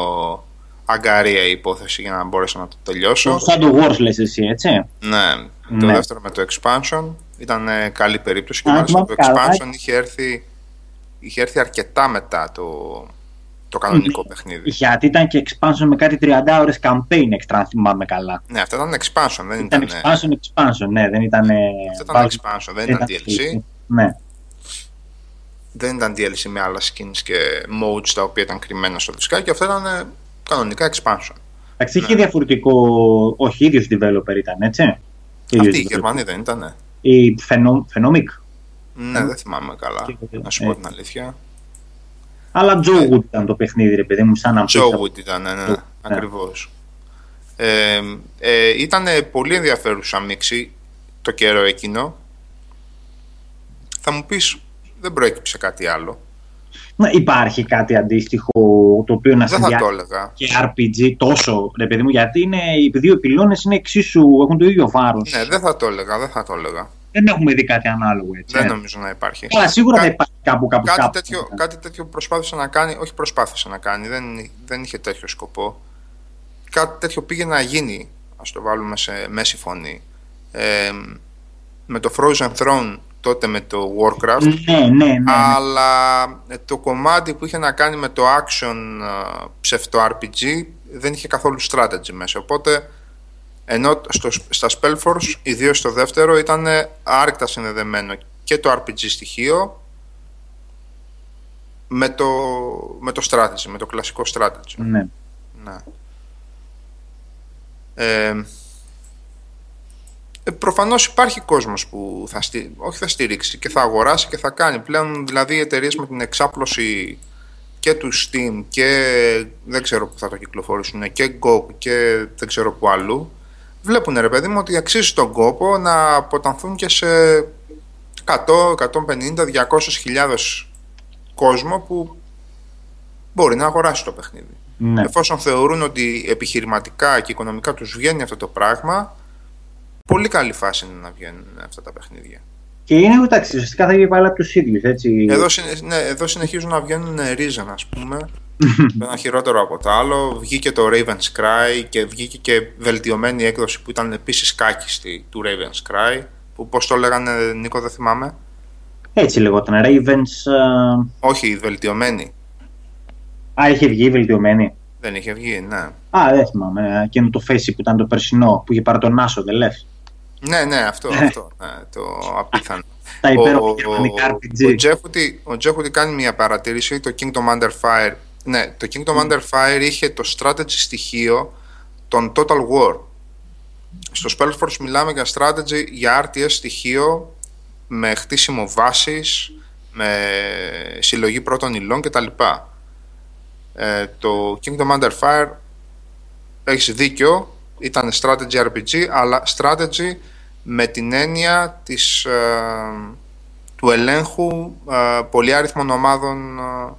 Speaker 3: αγκαρία η υπόθεση για να μπορέσω να το τελειώσω.
Speaker 2: Το Shadow Wars λες εσύ, έτσι.
Speaker 3: Ναι, το
Speaker 2: Ναι.
Speaker 3: δεύτερο με το expansion. Ήταν ε, καλή περίπτωση και
Speaker 2: Α,
Speaker 3: μάλιστα το
Speaker 2: θυμάμαι καλά.
Speaker 3: expansion είχε έρθει, είχε έρθει αρκετά μετά το, το κανονικό παιχνίδι.
Speaker 2: Γιατί ήταν και expansion με κάτι 30 ώρες campaign extra, αν θυμάμαι καλά.
Speaker 3: Ναι, αυτό ήταν expansion, δεν
Speaker 2: Ήταν
Speaker 3: ήταν,
Speaker 2: expansion, expansion, ναι, δεν ήταν...
Speaker 3: αυτό ήταν expansion, δεν ήταν DLC.
Speaker 2: Ναι.
Speaker 3: Δεν ήταν DLC με άλλα skins και modes τα οποία ήταν κρυμμένα στο δισκάκι. Αυτό ήταν ε, κανονικά expansion.
Speaker 2: Εντάξει,
Speaker 3: Ναι.
Speaker 2: είχε διαφορετικό, όχι ίδιος developer ήταν, έτσι;
Speaker 3: Αυτή
Speaker 2: Ίδιος
Speaker 3: η
Speaker 2: developer.
Speaker 3: Γερμανοί δεν ήταν.
Speaker 2: Η Phenom- Phenomic.
Speaker 3: Ναι, δεν θυμάμαι καλά.
Speaker 2: Και-
Speaker 3: Να σου πω
Speaker 2: ε.
Speaker 3: την αλήθεια.
Speaker 2: Αλλά Joe Wood ήταν το παιχνίδι, ρε παιδί μου, σαν να
Speaker 3: Joe Wood ήταν, ναι, ναι,
Speaker 2: Ναι.
Speaker 3: ακριβώς. Ε, ε, ήταν πολύ ενδιαφέρουσα μίξη το καιρό εκείνο. Θα μου πεις, δεν προέκυψε κάτι άλλο.
Speaker 2: Ναι, υπάρχει κάτι αντίστοιχο το οποίο να
Speaker 3: Δεν θα το
Speaker 2: συνδυάζει
Speaker 3: έλεγα.
Speaker 2: και RPG τόσο, ρε παιδί μου, γιατί είναι, οι δύο πυλώνες είναι εξίσου, έχουν το ίδιο βάρος.
Speaker 3: Ναι, δεν θα το έλεγα, δεν θα το έλεγα.
Speaker 2: Δεν έχουμε δει κάτι ανάλογο, έτσι.
Speaker 3: Δεν
Speaker 2: ε.
Speaker 3: νομίζω να υπάρχει.
Speaker 2: Αλλά σίγουρα
Speaker 3: Κα-
Speaker 2: δεν υπάρχει κάπου κάπου
Speaker 3: κάτι,
Speaker 2: κάπου.
Speaker 3: τέτοιο, κάτι τέτοιο προσπάθησε να κάνει, όχι προσπάθησε να κάνει, δεν, δεν είχε τέτοιο σκοπό. Κάτι τέτοιο πήγε να γίνει, ας το βάλουμε σε μέση φωνή. Ε, με το Frozen Throne τότε με το Warcraft,
Speaker 2: Ναι, ναι, ναι. ναι.
Speaker 3: αλλά ε, το κομμάτι που είχε να κάνει με το action ε, ψευτο RPG δεν είχε καθόλου strategy μέσα. Οπότε ενώ στο, στα Spellforce, ιδίως στο δεύτερο, ήταν άρρηκτα συνδεδεμένο και το RPG στοιχείο με το, με το strategy, με το κλασικό strategy.
Speaker 2: ναι.
Speaker 3: Ναι. Ε, ε, προφανώς υπάρχει κόσμος που θα, στι... όχι θα στηρίξει και θα αγοράσει και θα κάνει. Πλέον δηλαδή οι εταιρείες με την εξάπλωση και του Steam και δεν ξέρω που θα το κυκλοφορήσουν και GOG και δεν ξέρω που αλλού βλέπουν ρε παιδί μου ότι αξίζει τον κόπο να αποτανθούν και σε 100, 150, 200 χιλιάδες κόσμο που μπορεί να αγοράσει το παιχνίδι.
Speaker 2: ναι.
Speaker 3: Εφόσον θεωρούν ότι επιχειρηματικά και οικονομικά τους βγαίνει αυτό το πράγμα, πολύ καλή φάση είναι να βγαίνουν αυτά τα παιχνίδια.
Speaker 2: Και είναι εντάξει, ουσιαστικά θα βγει πάλι από τους ίδιους. Έτσι.
Speaker 3: Εδώ, συνε- ναι, εδώ συνεχίζουν να βγαίνουν ρίζα, ας πούμε. το ένα χειρότερο από το άλλο. Βγήκε το Raven's Cry και βγήκε και βελτιωμένη έκδοση που ήταν επίσης κάκιστη του Raven's Cry. Που πώς το λέγανε, Νίκο, δεν θυμάμαι.
Speaker 2: Έτσι λεγόταν. Ravens. ε,
Speaker 3: Όχι, η βελτιωμένη.
Speaker 2: Α, είχε βγει βελτιωμένη.
Speaker 3: Δεν είχε βγει, ναι.
Speaker 2: Α, δεν θυμάμαι. Εκείνο το Facey που ήταν το περσινό που είχε πάρει τον Άσο, δεν λες.
Speaker 3: Ναι, ναι, αυτό, αυτό. Ναι, το απίθανο.
Speaker 2: Τα
Speaker 3: Ο-
Speaker 2: υπέροχα
Speaker 3: ο-
Speaker 2: γερμανικά
Speaker 3: Ο
Speaker 2: RPG.
Speaker 3: Τζέχουτι, ο Τζέχουτι κάνει μια παρατήρηση. Το Kingdom Under Fire. Ναι, το Kingdom Under Fire είχε το strategy στοιχείο των Total War. Στο Spellforce μιλάμε για strategy, για RTS στοιχείο με χτίσιμο βάσης, με συλλογή πρώτων υλών κτλ. Ε, το Kingdom Under Fire έχεις δίκιο, ήταν strategy RPG, αλλά strategy με την έννοια της, ε, του ελέγχου ε, πολυάριθμων ομάδων ε,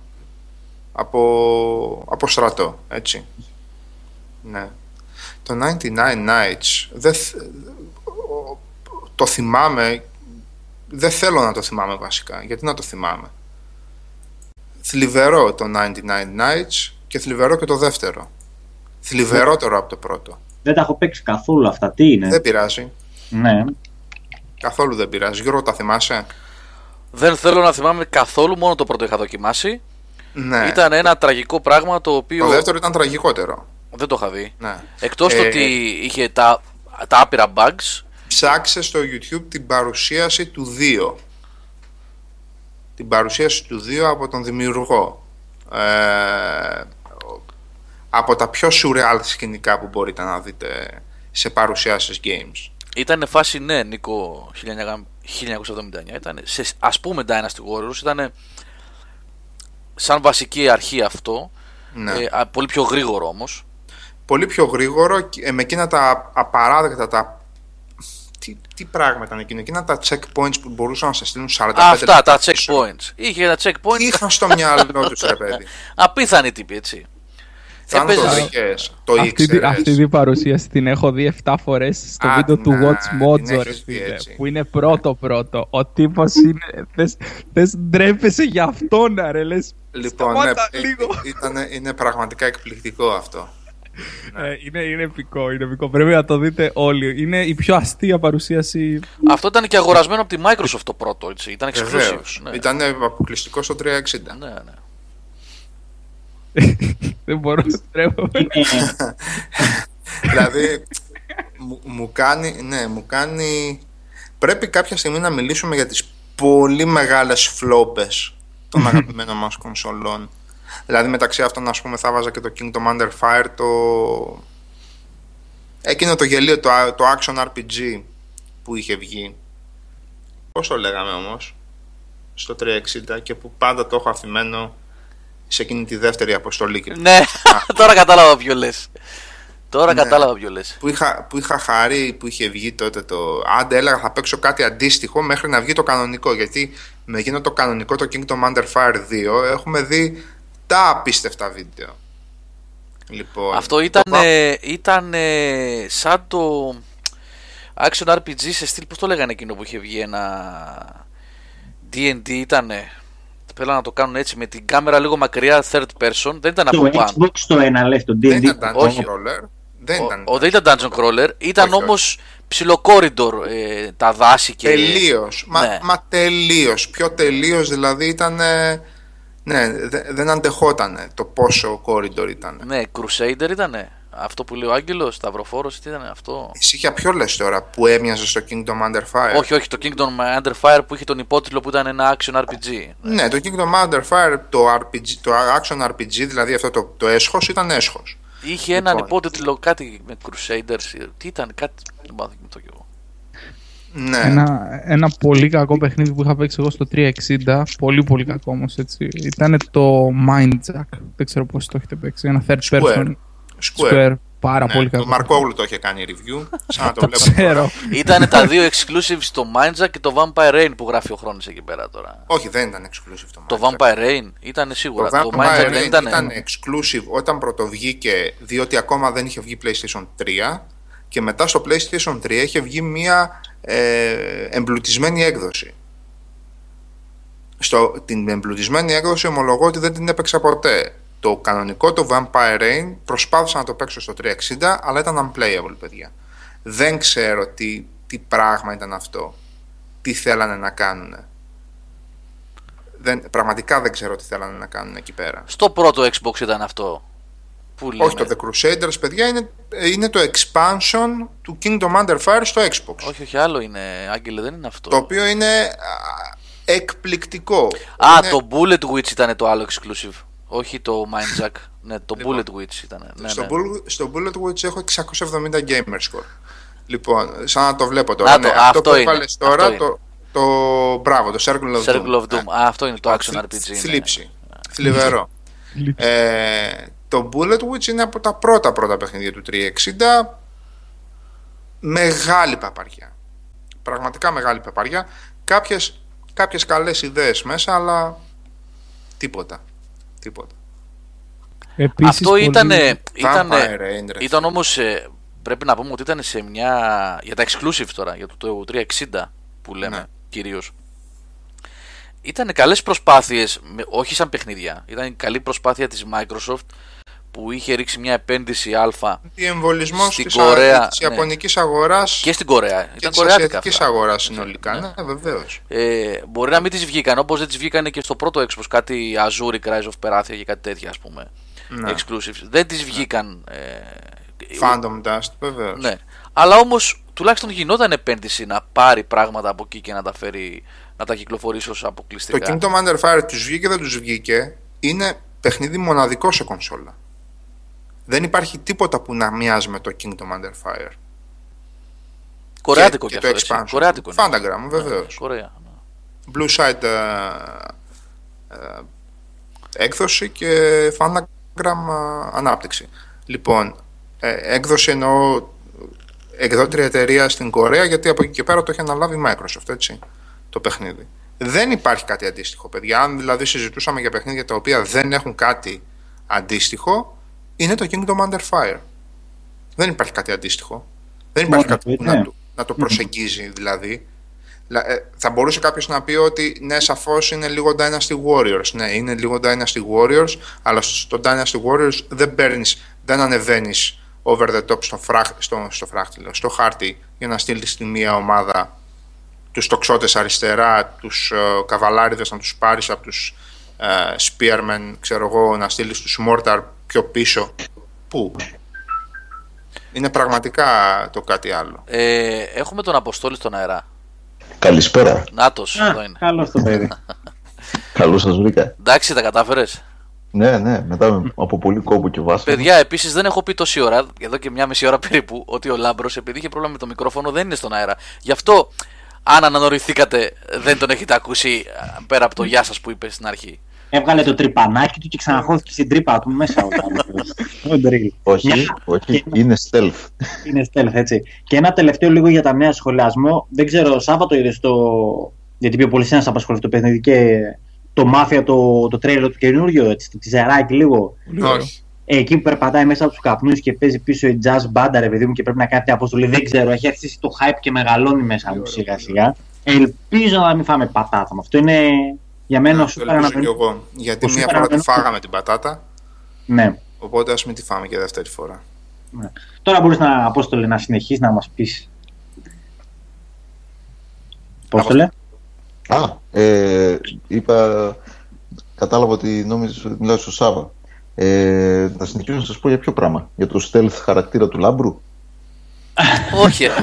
Speaker 3: από, από στρατό, έτσι. Ναι. Το 99 Nights δεν, θ- ο- το θυμάμαι δεν θέλω να το θυμάμαι βασικά γιατί να το θυμάμαι; Θλιβερό το 99 Nights και θλιβερό και το δεύτερο θλιβερότερο από το πρώτο
Speaker 2: Δεν τα έχω παίξει καθόλου αυτά. Τι είναι;
Speaker 3: δεν πειράζει
Speaker 2: Ναι.
Speaker 3: καθόλου δεν πειράζει Γιώργο τα θυμάσαι;
Speaker 1: Δεν θέλω να θυμάμαι καθόλου, μόνο το πρώτο είχα δοκιμάσει.
Speaker 3: ναι
Speaker 1: Ήταν ένα τραγικό πράγμα το οποίο
Speaker 3: το δεύτερο ήταν τραγικότερο
Speaker 1: δεν το είχα δει.
Speaker 3: ναι.
Speaker 1: Εκτός το
Speaker 3: Ε,
Speaker 1: ότι είχε τα, τα άπειρα bugs,
Speaker 3: ψάξε στο YouTube την παρουσίαση του 2 την παρουσίαση του 2 από τον δημιουργό ε, από τα πιο surreal σκηνικά που μπορείτε να δείτε σε παρουσιάσεις games
Speaker 1: ήταν φάση ναι, Νίκο 1979. Ήταν, σε, ας πούμε Dynasty Warriors ήταν σαν βασική αρχή αυτό.
Speaker 3: ναι.
Speaker 1: Ε, α, πολύ πιο γρήγορο όμως.
Speaker 3: πολύ πιο γρήγορο και- ε, με εκείνα τα απαράδεκτα τα τι, τι πράγμα ήταν εκείνο, εκείνα τα checkpoints που μπορούσαν να σε στείλουν 45
Speaker 1: Αυτά τα
Speaker 3: λεπτά πίσω.
Speaker 1: checkpoints. Είχε ένα checkpoint.
Speaker 3: Τι είχαν στο μυαλό τους ρε παιδί
Speaker 1: Απίθανοι τύποι έτσι. Έπαιζες-
Speaker 3: Θανατοδικές, το
Speaker 4: Αυτή, τη-
Speaker 3: ήξερες
Speaker 4: αυτή την παρουσίαση την έχω δει 7 φορές στο
Speaker 3: Α,
Speaker 4: βίντεο του
Speaker 3: να,
Speaker 4: Watch
Speaker 3: την
Speaker 4: Mojo, ρε
Speaker 3: έχεις δει
Speaker 4: φίλε,
Speaker 3: έτσι.
Speaker 4: που είναι πρώτο πρώτο. Ο τύπος είναι, θες, θες ντρέπεσαι για αυτόν, ρε, λες,
Speaker 3: Λοιπόν, ναι,
Speaker 4: σταμάτα
Speaker 3: ε,
Speaker 4: λίγο.
Speaker 3: ήταν, είναι πραγματικά εκπληκτικό αυτό.
Speaker 4: Ε, είναι, είναι επικό, είναι επικό. Πρέπει να το δείτε όλοι. Είναι η πιο αστεία παρουσίαση.
Speaker 1: Αυτό ήταν και αγορασμένο από τη Microsoft το πρώτο, έτσι. Ήταν exclusive.
Speaker 3: Βεβαίως.
Speaker 1: Ναι.
Speaker 3: Ήταν αποκλειστικό στο 360.
Speaker 1: ναι, ναι.
Speaker 4: Δεν μπορώ να τρέχω.
Speaker 2: Είναι-
Speaker 3: δηλαδή, μου, μου κάνει, ναι, μου κάνει... Πρέπει κάποια στιγμή να μιλήσουμε για τις πολύ μεγάλες φλόπες των αγαπημένων μας κονσολών. Δηλαδή μεταξύ αυτών, ας πούμε, θα βάζα και το Kingdom Under Fire, το... Εκείνο το γελίο, το, το Action RPG που είχε βγει. Πώς το λέγαμε όμως, στο 360 και που πάντα το έχω αφημένο σε εκείνη τη δεύτερη αποστολή. και-
Speaker 1: Ναι, τώρα κατάλαβα ποιο λες. Τώρα
Speaker 3: Ναι.
Speaker 1: κατάλαβα ποιο λες.
Speaker 3: που είχα, που είχα χαρεί που είχε βγει τότε το. Άντε, έλεγα θα παίξω κάτι αντίστοιχο μέχρι να βγει το κανονικό. Γιατί με εκείνο το κανονικό, το Kingdom Under Fire 2, έχουμε δει τα απίστευτα βίντεο. Λοιπόν,
Speaker 1: Αυτό ήταν,
Speaker 3: το πα-
Speaker 1: ε, ήταν ε, σαν το Action RPG σε στυλ, πώς το λέγανε εκείνο που είχε βγει ένα D&D ήταν Θέλω να το κάνουν έτσι με την κάμερα λίγο μακριά third person. Δεν ήταν
Speaker 2: Το
Speaker 1: από πάνω.
Speaker 2: Xbox το ένα λες, το
Speaker 3: Δεν
Speaker 2: D&D.
Speaker 3: ήταν Dungeon
Speaker 1: όχι.
Speaker 3: Crawler. Δεν
Speaker 1: Ο,
Speaker 3: ήταν.
Speaker 1: ο, δεν ήταν dungeon crawler, ήταν
Speaker 3: Όχι,
Speaker 1: όμως ψηλό corridor ε, τα δάση και...
Speaker 3: Τελείως. Μα,
Speaker 1: Ναι.
Speaker 3: μα τελείως. Πιο τελείως δηλαδή ήταν. ε, Ναι, δε- δεν αντεχόταν το πόσο corridor ήταν.
Speaker 1: Ναι, Crusader ήτανε. Αυτό που λέει ο Άγγελος, Σταυροφόρος, τι ήταν αυτό;
Speaker 3: Εσύ για ποιο λες τώρα που έμοιαζες στο Kingdom Under Fire;
Speaker 1: Όχι, όχι, το Kingdom Under Fire που είχε τον υπότιτλο που ήταν ένα action RPG.
Speaker 3: Ναι, το Kingdom Under Fire, το, RPG, το Action RPG, δηλαδή αυτό το, το έσχος ήταν έσχος.
Speaker 1: Είχε έναν
Speaker 3: Λοιπόν.
Speaker 1: υπότιτλο κάτι με Crusaders. Τι ήταν, κάτι. Δεν πάω να θυμηθώ κι εγώ.
Speaker 3: Ναι,
Speaker 4: Ένα, ένα πολύ κακό παιχνίδι που είχα παίξει εγώ στο 360. Πολύ πολύ κακό όμως έτσι. Ήταν το Mindjack. Δεν ξέρω πώς το έχετε παίξει. Ένα third
Speaker 3: Square.
Speaker 4: person.
Speaker 3: Square.
Speaker 4: Square. Πάρα
Speaker 3: ναι,
Speaker 4: πολύ
Speaker 3: το
Speaker 4: κακό.
Speaker 3: Μαρκόγλου το είχε κάνει review, σαν να το
Speaker 4: Το
Speaker 3: βλέπω.
Speaker 4: ξέρω.
Speaker 1: Ήταν τα δύο exclusive στο Mindjack και το Vampire Rain που γράφει ο χρόνος εκεί πέρα τώρα.
Speaker 3: Όχι, δεν ήταν exclusive το
Speaker 1: Το
Speaker 3: Mindjack.
Speaker 1: Vampire Rain ήταν σίγουρα.
Speaker 3: Το
Speaker 1: Το,
Speaker 3: Vampire
Speaker 1: Mindjack
Speaker 3: Rain
Speaker 1: δεν ήταν.
Speaker 3: ήταν exclusive όταν πρωτοβγήκε, διότι ακόμα δεν είχε βγει PlayStation 3 και μετά στο PlayStation 3 είχε βγει μια ε, εμπλουτισμένη έκδοση. Στο, την εμπλουτισμένη έκδοση ομολογώ ότι δεν την έπαιξα ποτέ. Το κανονικό το Vampire Rain προσπάθησα να το παίξω στο 360 αλλά ήταν unplayable παιδιά. Δεν ξέρω τι, τι πράγμα ήταν αυτό. Τι θέλανε να κάνουν. Δεν, πραγματικά δεν ξέρω τι θέλανε να κάνουν εκεί πέρα.
Speaker 1: Στο πρώτο Xbox ήταν αυτό. Που λέμε.
Speaker 3: Όχι, το The Crusaders, παιδιά, είναι, είναι το expansion του Kingdom Under Fire στο Xbox.
Speaker 1: όχι, όχι, άλλο είναι. Άγγελε, δεν είναι αυτό.
Speaker 3: Το οποίο είναι α, εκπληκτικό.
Speaker 1: Α,
Speaker 3: Είναι-
Speaker 1: το Bullet Witch ήταν το άλλο exclusive. Όχι το Mindjack. ναι, το
Speaker 3: Λοιπόν,
Speaker 1: Bullet Witch ήταν. Ναι,
Speaker 3: στο,
Speaker 1: ναι.
Speaker 3: Bull- στο Bullet Witch έχω 670 gamer score. Λοιπόν, σαν να το βλέπω τώρα.
Speaker 1: Να το,
Speaker 3: ναι,
Speaker 1: αυτό
Speaker 3: που
Speaker 1: είναι,
Speaker 3: έβαλες
Speaker 1: αυτό
Speaker 3: τώρα,
Speaker 1: είναι.
Speaker 3: το, το, μπράβο, το Circle of Doom.
Speaker 1: Circle of Doom.
Speaker 3: Ναι.
Speaker 1: Α, αυτό είναι το action
Speaker 3: Θλι-
Speaker 1: RPG. ναι.
Speaker 3: Θλίψη. Θλιβερό.
Speaker 4: Λείψη.
Speaker 3: Ε, το Bullet Witch είναι από τα πρώτα πρώτα παιχνίδια του 360. Μεγάλη παπαριά. Πραγματικά μεγάλη παπαριά. Κάποιες, κάποιες καλές ιδέες μέσα, αλλά τίποτα. Τίποτα.
Speaker 4: Επίσης,
Speaker 1: Αυτό
Speaker 4: πολύ-
Speaker 1: ήταν. Ήταν,
Speaker 3: Vampire Rain, ρε
Speaker 1: ήταν όμως. Πρέπει να πούμε ότι ήταν σε μια. Για τα exclusive τώρα, για το, το 360 που λέμε
Speaker 3: Ναι.
Speaker 1: κυρίως. Ήταν καλές προσπάθειες, με- όχι σαν παιχνίδια. Ήταν καλή προσπάθεια της Microsoft που είχε ρίξει μια επένδυση αλφα
Speaker 3: Διεμβολισμό
Speaker 1: Στην
Speaker 3: της,
Speaker 1: Κορέα,
Speaker 3: α, της
Speaker 1: ναι.
Speaker 3: Ιαπωνικής αγοράς
Speaker 1: και στην Κορέα.
Speaker 3: και
Speaker 1: Ήταν
Speaker 3: της
Speaker 1: κορεάτικα
Speaker 3: Ασιατικής
Speaker 1: αυτά.
Speaker 3: αγοράς συνολικά. Ναι, βεβαίως.
Speaker 1: Ε, μπορεί να μην τις βγήκαν όπως δεν τις βγήκαν και στο πρώτο Xbox κάτι Azure, Rise of Parathia και κάτι τέτοια ας πούμε.
Speaker 3: Ναι.
Speaker 1: Exclusives. Δεν τις βγήκαν. Ε,
Speaker 3: Phantom Dust, βεβαίως.
Speaker 1: Ναι. Αλλά όμως τουλάχιστον γινόταν επένδυση να πάρει πράγματα από εκεί και να τα φέρει να τα κυκλοφορήσει ως
Speaker 3: Το
Speaker 1: αποκλειστικά.
Speaker 3: Kingdom Under Fire τους βγήκε δεν τους βγήκε είναι παιχνίδι μοναδικό σε κονσόλα. Δεν υπάρχει τίποτα που να μοιάζει με το Kingdom Under Fire.
Speaker 1: Κορεάτικο
Speaker 3: και,
Speaker 1: κι
Speaker 3: και
Speaker 1: αυτό.
Speaker 3: το
Speaker 1: έτσι.
Speaker 3: expansion.
Speaker 1: Κορεάτικο είναι.
Speaker 3: Fantagram, βεβαίως.
Speaker 1: Κορέα. ναι.
Speaker 3: Blue Side ε, ε, έκδοση και Fantagram ε, ανάπτυξη. Λοιπόν, ε, έκδοση εννοώ εκδότρια εταιρεία στην Κορέα γιατί από εκεί και πέρα το έχει αναλάβει η Microsoft, έτσι, το παιχνίδι. Δεν υπάρχει κάτι αντίστοιχο, παιδιά. Αν δηλαδή συζητούσαμε για παιχνίδια τα οποία δεν έχουν κάτι αντίστοιχο, είναι το Kingdom Under Fire. Δεν υπάρχει κάτι αντίστοιχο. Δεν υπάρχει
Speaker 2: Μόνο
Speaker 3: κάτι
Speaker 2: του,
Speaker 3: που
Speaker 2: ναι.
Speaker 3: να, το, να το προσεγγίζει δηλαδή. Λα- ε, Θα μπορούσε κάποιος να πει ότι ναι, σαφώς είναι λίγο Dynasty Warriors. Ναι, είναι λίγο Dynasty Warriors, αλλά στο Dynasty Warriors δεν παίρνεις δεν ανεβαίνεις over the top στο, φράχ, στο, στο φράχτυλο, στο χάρτη για να στείλεις τη μία ομάδα τους τοξότες αριστερά, τους ε, καβαλάριδες να τους πάρεις από τους ε, spearmen, ξέρω εγώ, να στείλεις τους mortar πιο πίσω. Πού; Είναι πραγματικά το κάτι άλλο.
Speaker 1: Ε, έχουμε τον Αποστόλη στον αέρα.
Speaker 6: Καλησπέρα.
Speaker 1: Νάτος,
Speaker 2: Α,
Speaker 1: εδώ είναι.
Speaker 2: Καλώς το παιδί.
Speaker 6: Καλώς σας βρήκα.
Speaker 1: Εντάξει, τα κατάφερες;
Speaker 6: Ναι, ναι, μετά με- από πολύ κόπο και βάσμα.
Speaker 1: Παιδιά, επίσης δεν έχω πει τόση ώρα, εδώ και μια μισή ώρα περίπου, ότι ο Λάμπρος, επειδή είχε πρόβλημα με το μικρόφωνο, δεν είναι στον αέρα. Γι' αυτό, αν ανανοηθήκατε, δεν τον έχετε ακούσει α, πέρα από το γεια σας που είπε στην αρχή.
Speaker 2: Έβγαλε το τρυπανάκι του και ξαναχώθηκε στην τρύπα του μέσα ο Λάμπρος. Ο Ντρίλ.
Speaker 6: Όχι,
Speaker 2: Μια-
Speaker 6: όχι, είναι stealth.
Speaker 2: Είναι stealth, έτσι. Και ένα τελευταίο λίγο για τα νέα σχολιασμό. Δεν ξέρω, Σάββατο είδες το. Γιατί πιο πολύ ένα απασχολεί το παιχνίδι και το μάφια το, το τρέιλερ του καινούριο, έτσι, το τιζεράκι λίγο.
Speaker 3: Όχι.
Speaker 2: Ε, εκεί που περπατάει μέσα από τους καπνούς και παίζει πίσω η jazz μπάντα, ρε παιδί μου, και πρέπει να κάνει την αποστολή. Δεν ξέρω, έχει αρχίσει το hype και μεγαλώνει μέσα μου σιγά σιγά. Ελπίζω να μην φάμε πατάτα με αυτό. Είναι για μένα ο
Speaker 3: Ναι, το
Speaker 2: σούπερ
Speaker 3: ελπίζω κι
Speaker 2: αναμενόμενο.
Speaker 3: εγώ. Γιατί
Speaker 2: ο
Speaker 3: μία
Speaker 2: σούπερ
Speaker 3: φορά τη
Speaker 2: αναμενόμενος-
Speaker 3: φάγαμε την πατάτα,
Speaker 2: Ναι.
Speaker 3: οπότε ας μην τη φάμε και δεύτερη φορά.
Speaker 2: ναι. Τώρα μπορείς να, Απόστολε, να συνεχίσεις να μας πεις. Απόστολε.
Speaker 6: Α, ε, είπα, κατάλαβα ότι νόμιζες ότι μιλάω στο Σάβα. Ε, να συνεχίσω να σας πω για ποιο πράγμα. Για το stealth χαρακτήρα του Λάμπρου.
Speaker 1: Όχι, ρε.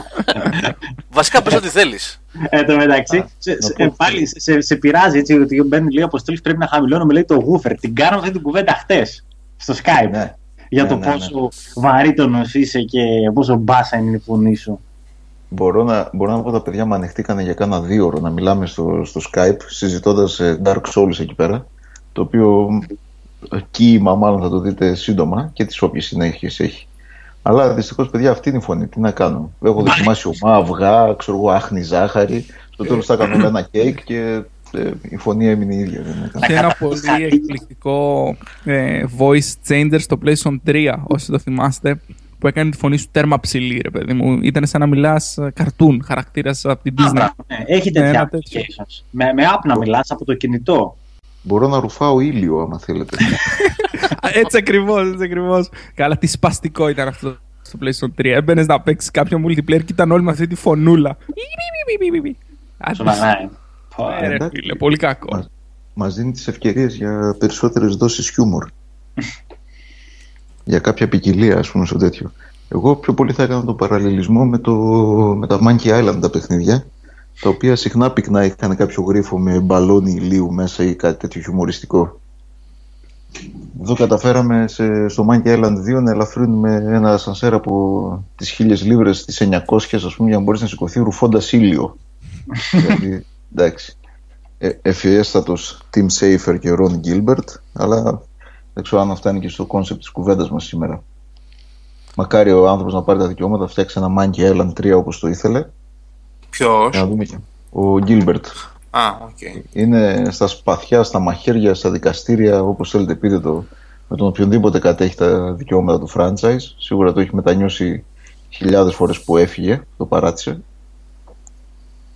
Speaker 1: Βασικά πες ό,τι θέλεις.
Speaker 2: Εν τω μεταξύ,
Speaker 6: Α,
Speaker 2: σε,
Speaker 6: να
Speaker 2: σε,
Speaker 6: πω-
Speaker 2: πάλι σε, σε, σε πειράζει έτσι, ότι μπαίνει λέει αποστολή πρέπει να χαμηλώνουμε λέει το γούφερ. Την κάναμε αυτή την κουβέντα χτες στο Skype.
Speaker 6: Ναι.
Speaker 2: Για
Speaker 6: Ναι,
Speaker 2: το
Speaker 6: ναι, ναι.
Speaker 2: πόσο βαρύτονος είσαι και πόσο μπάσα είναι η φωνή σου.
Speaker 6: Μπορώ να, μπορώ να πω τα παιδιά με ανεχτήκανε για κάνα δύο ώρο να μιλάμε στο, στο Skype συζητώντας ε, Dark Souls εκεί πέρα το οποίο ε, κύμα μάλλον θα το δείτε σύντομα και τις όποιες συνέχειες έχει. Αλλά δυστυχώς παιδιά αυτή είναι η φωνή, τι να κάνω. Έχω δοκιμάσει ομά, αυγά, ξέρω εγώ, άχνη ζάχαρη. Στο τέλος θα έκανα ένα κέικ και ε, η φωνή έμεινε η ίδια. Δεν έκανα.
Speaker 4: Και ένα
Speaker 2: καταφέρεις
Speaker 4: πολύ
Speaker 2: κάτι.
Speaker 4: εκπληκτικό ε, voice changer στο PlayStation 3, όσοι το θυμάστε, που έκανε τη φωνή σου τέρμα ψηλή, ρε παιδί μου. Ήταν σαν να μιλάς καρτούν, χαρακτήρας από την Disney.
Speaker 2: Α, ναι, έχει
Speaker 4: Ναι,
Speaker 2: τέτοια
Speaker 4: ένα τέτοιο.
Speaker 2: applications. Με, με app να μιλάς από το κινητό.
Speaker 6: Μπορώ να ρουφάω ήλιο άμα θέλετε.
Speaker 4: Α, έτσι ακριβώς, έτσι ακριβώς. Καλά, τι σπαστικό ήταν αυτό στο PlayStation 3. Έμπαινες να παίξεις κάποιο multiplayer και ήταν όλοι με αυτή τη φωνούλα. Άντε,
Speaker 2: Σοβαρά, ε. Πω,
Speaker 4: ε, ρε
Speaker 6: εντάξει.
Speaker 4: φίλε, πολύ κακό.
Speaker 6: Μας, μας δίνει τις ευκαιρίες για περισσότερες δόσεις χιούμορ. για κάποια ποικιλία, ας πούμε, στο τέτοιο. Εγώ πιο πολύ θα έκανα τον παραλληλισμό με, το, με τα Monkey Island τα παιχνίδια, τα οποία συχνά πυκνά είχαν κάποιο γρίφο με μπαλόνι ηλίου μέσα ή κάτι τέτοιο χιουμοριστικό. Εδώ καταφέραμε σε, στο Monkey Island 2 να ελαφρύνουμε ένα ασανσέρ από τις 1000 λίβρες στις 900 ας πούμε για να μπορείς να σηκωθεί ρουφώντας ήλιο. δηλαδή, εντάξει ε, ευφιέστατος Tim Schafer και Ron Gilbert, αλλά δεν ξέρω αν αυτά είναι και στο concept της κουβέντας μας σήμερα. Μακάρι ο άνθρωπος να πάρει τα δικαιώματα, φτιάξει ένα Monkey Island 3 όπως το ήθελε.
Speaker 3: Ποιος;
Speaker 6: Για να δούμε και. Ο Gilbert.
Speaker 3: Α, οκ.
Speaker 6: Είναι στα σπαθιά, στα μαχαίρια, στα δικαστήρια, όπως θέλετε πείτε το, με τον οποιονδήποτε κατέχει τα δικαιώματα του franchise. Σίγουρα το έχει μετανιώσει χιλιάδες φορές που έφυγε, το παράτησε.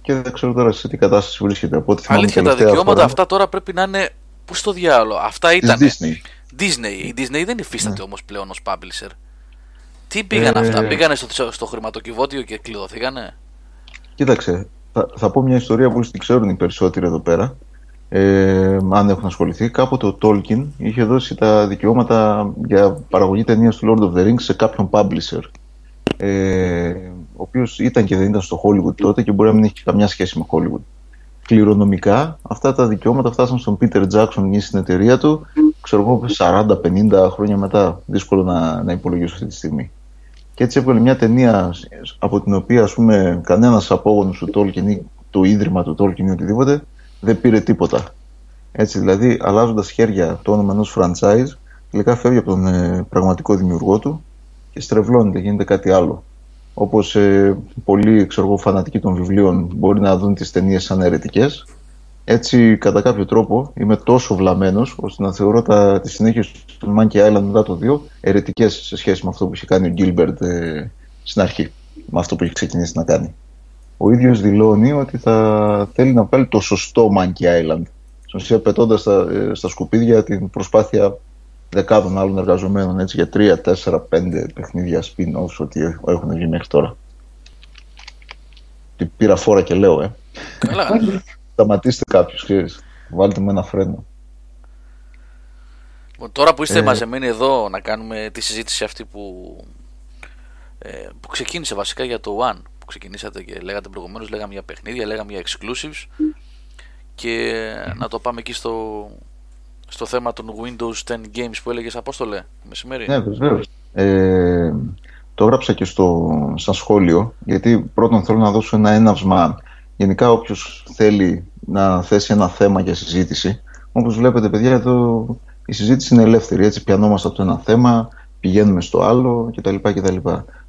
Speaker 6: Και δεν ξέρω τώρα σε τι κατάσταση βρίσκεται. Από ό,τι θυμάμαι
Speaker 1: Αλήθεια, τα
Speaker 6: τελευταία
Speaker 1: δικαιώματα
Speaker 6: φορά
Speaker 1: αυτά τώρα πρέπει να είναι. Πού στο διάολο. Αυτά
Speaker 6: της
Speaker 1: ήταν.
Speaker 6: Disney.
Speaker 1: Disney. Η Disney δεν υφίσταται
Speaker 6: Ναι.
Speaker 1: όμως πλέον ως publisher. Τι πήγαν
Speaker 6: Ε,
Speaker 1: αυτά, πήγανε στο, στο χρηματοκιβώτιο και κλειδωθήκανε;
Speaker 6: Κοίταξε, θα, θα πω μια ιστορία που την ξέρουν οι περισσότεροι εδώ πέρα. Ε, αν έχουν ασχοληθεί, κάποτε ο Tolkien είχε δώσει τα δικαιώματα για παραγωγή ταινίας του Lord of the Rings σε κάποιον publisher. Ε, ο οποίος ήταν και δεν ήταν στο Hollywood τότε και μπορεί να μην έχει καμιά σχέση με Hollywood. Κληρονομικά, αυτά τα δικαιώματα φτάσαν στον Peter Jackson ή στην εταιρεία του, ξέρω εγώ, 40-50 χρόνια μετά. Δύσκολο να, να υπολογίσω αυτή τη στιγμή. Και έτσι έβγαλε μια ταινία από την οποία ας πούμε κανένας απόγονος του Tolkien ή το ίδρυμα του Tolkien ή οτιδήποτε δεν πήρε τίποτα. Έτσι δηλαδή αλλάζοντας χέρια το όνομα ενός franchise τελικά φεύγει από τον ε, πραγματικό δημιουργό του και στρεβλώνεται, γίνεται κάτι άλλο. Όπως ε, πολλοί ξέρω εγώ, φανατικοί των βιβλίων μπορεί να δουν τις ταινίες σαν αιρετικές έτσι κατά κάποιο τρόπο είμαι τόσο βλαμμένος ώστε να θεωρώ τα, τις συνέχειες του Monkey Island μετά το 2 αιρετικές σε σχέση με αυτό που είχε κάνει ο Gilbert ε, στην αρχή με αυτό που είχε ξεκινήσει να κάνει. Ο ίδιος δηλώνει ότι θα θέλει να βγάλει το σωστό Monkey Island στην ουσία πετώντας στα, ε, στα σκουπίδια την προσπάθεια δεκάδων άλλων εργαζομένων έτσι, για τρία, τέσσερα, πέντε παιχνίδια spin-offs ότι έχουν βγει μέχρι τώρα. Τι πήρα φόρα και λέω, ε.
Speaker 1: Καλά.
Speaker 6: Σταματήστε κάποιους, ξέρεις. Βάλτε με ένα φρένο.
Speaker 1: Λοιπόν, Τώρα που είστε
Speaker 6: Ε.
Speaker 1: μαζεμένοι εδώ να κάνουμε τη συζήτηση αυτή που, ε, που ξεκίνησε βασικά για το One που ξεκινήσατε και λέγατε προηγουμένως λέγαμε για παιχνίδια, λέγαμε για exclusives και να το πάμε εκεί στο, στο θέμα των Windows 10 Games που έλεγες Απόστολε μεσημέρι.
Speaker 6: Ναι, βεβαίως. Ε, το έγραψα και στο, σαν σχόλιο, γιατί πρώτον θέλω να δώσω ένα έναυσμα. Γενικά, όποιος θέλει να θέσει ένα θέμα για συζήτηση, όπως βλέπετε, παιδιά, εδώ η συζήτηση είναι ελεύθερη. Έτσι, πιανόμαστε από το ένα θέμα, πηγαίνουμε στο άλλο κτλ. κτλ.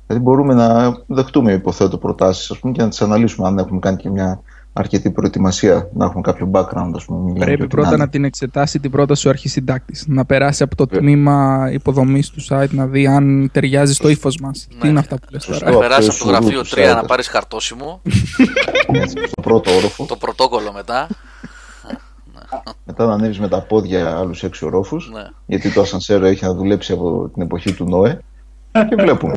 Speaker 6: Δηλαδή, μπορούμε να δεχτούμε, υποθέτω, προτάσεις και να τις αναλύσουμε αν έχουμε κάνει και μια αρκετή προετοιμασία, να έχουμε κάποιο background, ας πούμε. μιλάμε για
Speaker 4: Πρέπει
Speaker 6: την
Speaker 4: πρώτα
Speaker 6: άλλη.
Speaker 4: να την εξετάσει την πρόταση ο αρχισυντάκτη. Να περάσει από το τμήμα υποδομής του site να δει αν ταιριάζει στο ύφος μας. Τι είναι αυτά που λες
Speaker 6: Σωστό.
Speaker 4: τώρα;
Speaker 1: Να περάσει από
Speaker 6: αυτό
Speaker 1: το γραφείο
Speaker 6: σου
Speaker 1: 3 να
Speaker 6: σάιτε.
Speaker 1: πάρεις χαρτόσημο,
Speaker 6: Έτσι, στο πρώτο όροφο.
Speaker 1: το πρωτόκολλο μετά.
Speaker 6: Μετά να ανέβεις με τα πόδια άλλους έξι ορόφους.
Speaker 1: Ναι.
Speaker 6: Γιατί το ασανσέρο έχει να δουλέψει από την εποχή του Νόε. Και βλέπουμε.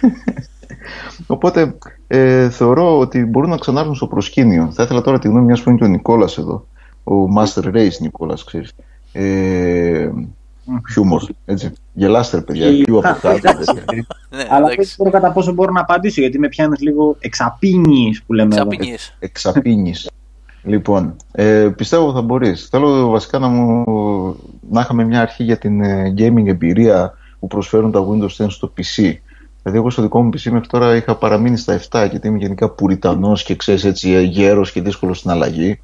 Speaker 6: Οπότε ε, θεωρώ ότι μπορούν να ξανάρθουν στο προσκήνιο. Θα ήθελα τώρα τη γνώμη μιας που είναι και ο Νικόλας εδώ. Ο Master Race Νικόλας, ξέρεις. Ε, χιούμορ, έτσι. Γελάστε, ρε παιδιά.
Speaker 2: Και-
Speaker 6: Πιο από κάτω.
Speaker 2: Εντάξει.
Speaker 6: τέτοια.
Speaker 1: Ναι,
Speaker 2: Αλλά δεν
Speaker 1: εντάξει.
Speaker 2: ξέρω κατά πόσο μπορώ να απαντήσω γιατί με πιάνεις λίγο εξαπίνει που λέμε εδώ.
Speaker 1: Ξαπινίες.
Speaker 6: Εξαπίνεις. Λοιπόν, ε, πιστεύω θα μπορείς. Θέλω βασικά να, μου, να είχαμε μια αρχή για την ε, gaming εμπειρία που προσφέρουν τα Windows 10 στο PC. Δηλαδή, εγώ στο δικό μου PC μέχρι τώρα είχα παραμείνει στα 7 γιατί είμαι γενικά πουριτανός και ξέρεις έτσι ε, γέρος και δύσκολος στην αλλαγή.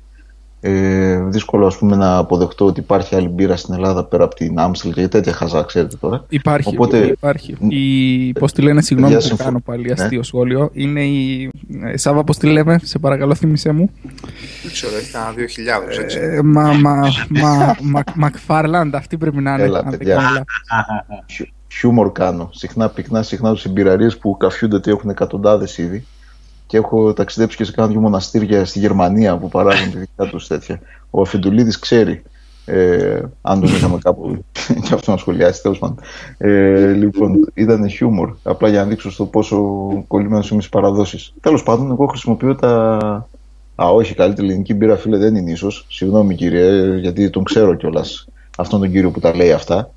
Speaker 6: Ε, δύσκολο ας πούμε να αποδεχτώ ότι υπάρχει άλλη μπύρα στην Ελλάδα πέρα από την Amstel και τέτοια χαζά, ξέρετε τώρα.
Speaker 4: Υπάρχει.
Speaker 6: Οπότε-
Speaker 4: υπάρχει. Η, πώς τη λένε, συγγνώμη
Speaker 6: Παιδιά,
Speaker 4: που
Speaker 6: συμφω-
Speaker 4: κάνω πάλι
Speaker 6: Ναι.
Speaker 4: αστείο σχόλιο. Είναι η. ε, Σάβα, πώς τη λέμε, σε παρακαλώ, θύμισέ μου.
Speaker 3: Δεν ξέρω, έχει κανένα 2.000 έτσι.
Speaker 4: Ε, μα, μα, μα, μα, Μακφάρλαντ, αυτή πρέπει να είναι.
Speaker 6: Έλα,
Speaker 4: αν δεν
Speaker 6: παιδιά.
Speaker 4: κάνω λάθος.
Speaker 6: Χιου- χιούμορ κάνω. Συχνά πυκνά, συχνά του εμπειραρίες που καφιούνται ότι έχουν εκατοντάδες ήδη. Και έχω ταξιδέψει και σε κάνα δύο μοναστήρια στη Γερμανία που παράγουν τη δικά τους τέτοια. Ο Αφεντουλίδης ξέρει. Ε, αν τον είχαμε κάπου και αυτό να σχολιάσει, τέλος πάντων. Ε, λοιπόν, ήταν χιούμορ. Απλά για να δείξω στο πόσο κολλημένος είμαι στις παραδόσεις. Τέλος πάντων, εγώ χρησιμοποιώ τα. Α, όχι, η καλύτερη ελληνική μπύρα, φίλε, δεν είναι ίσως. Συγγνώμη, κύριε, γιατί τον ξέρω κιόλας αυτόν τον κύριο που τα λέει αυτά.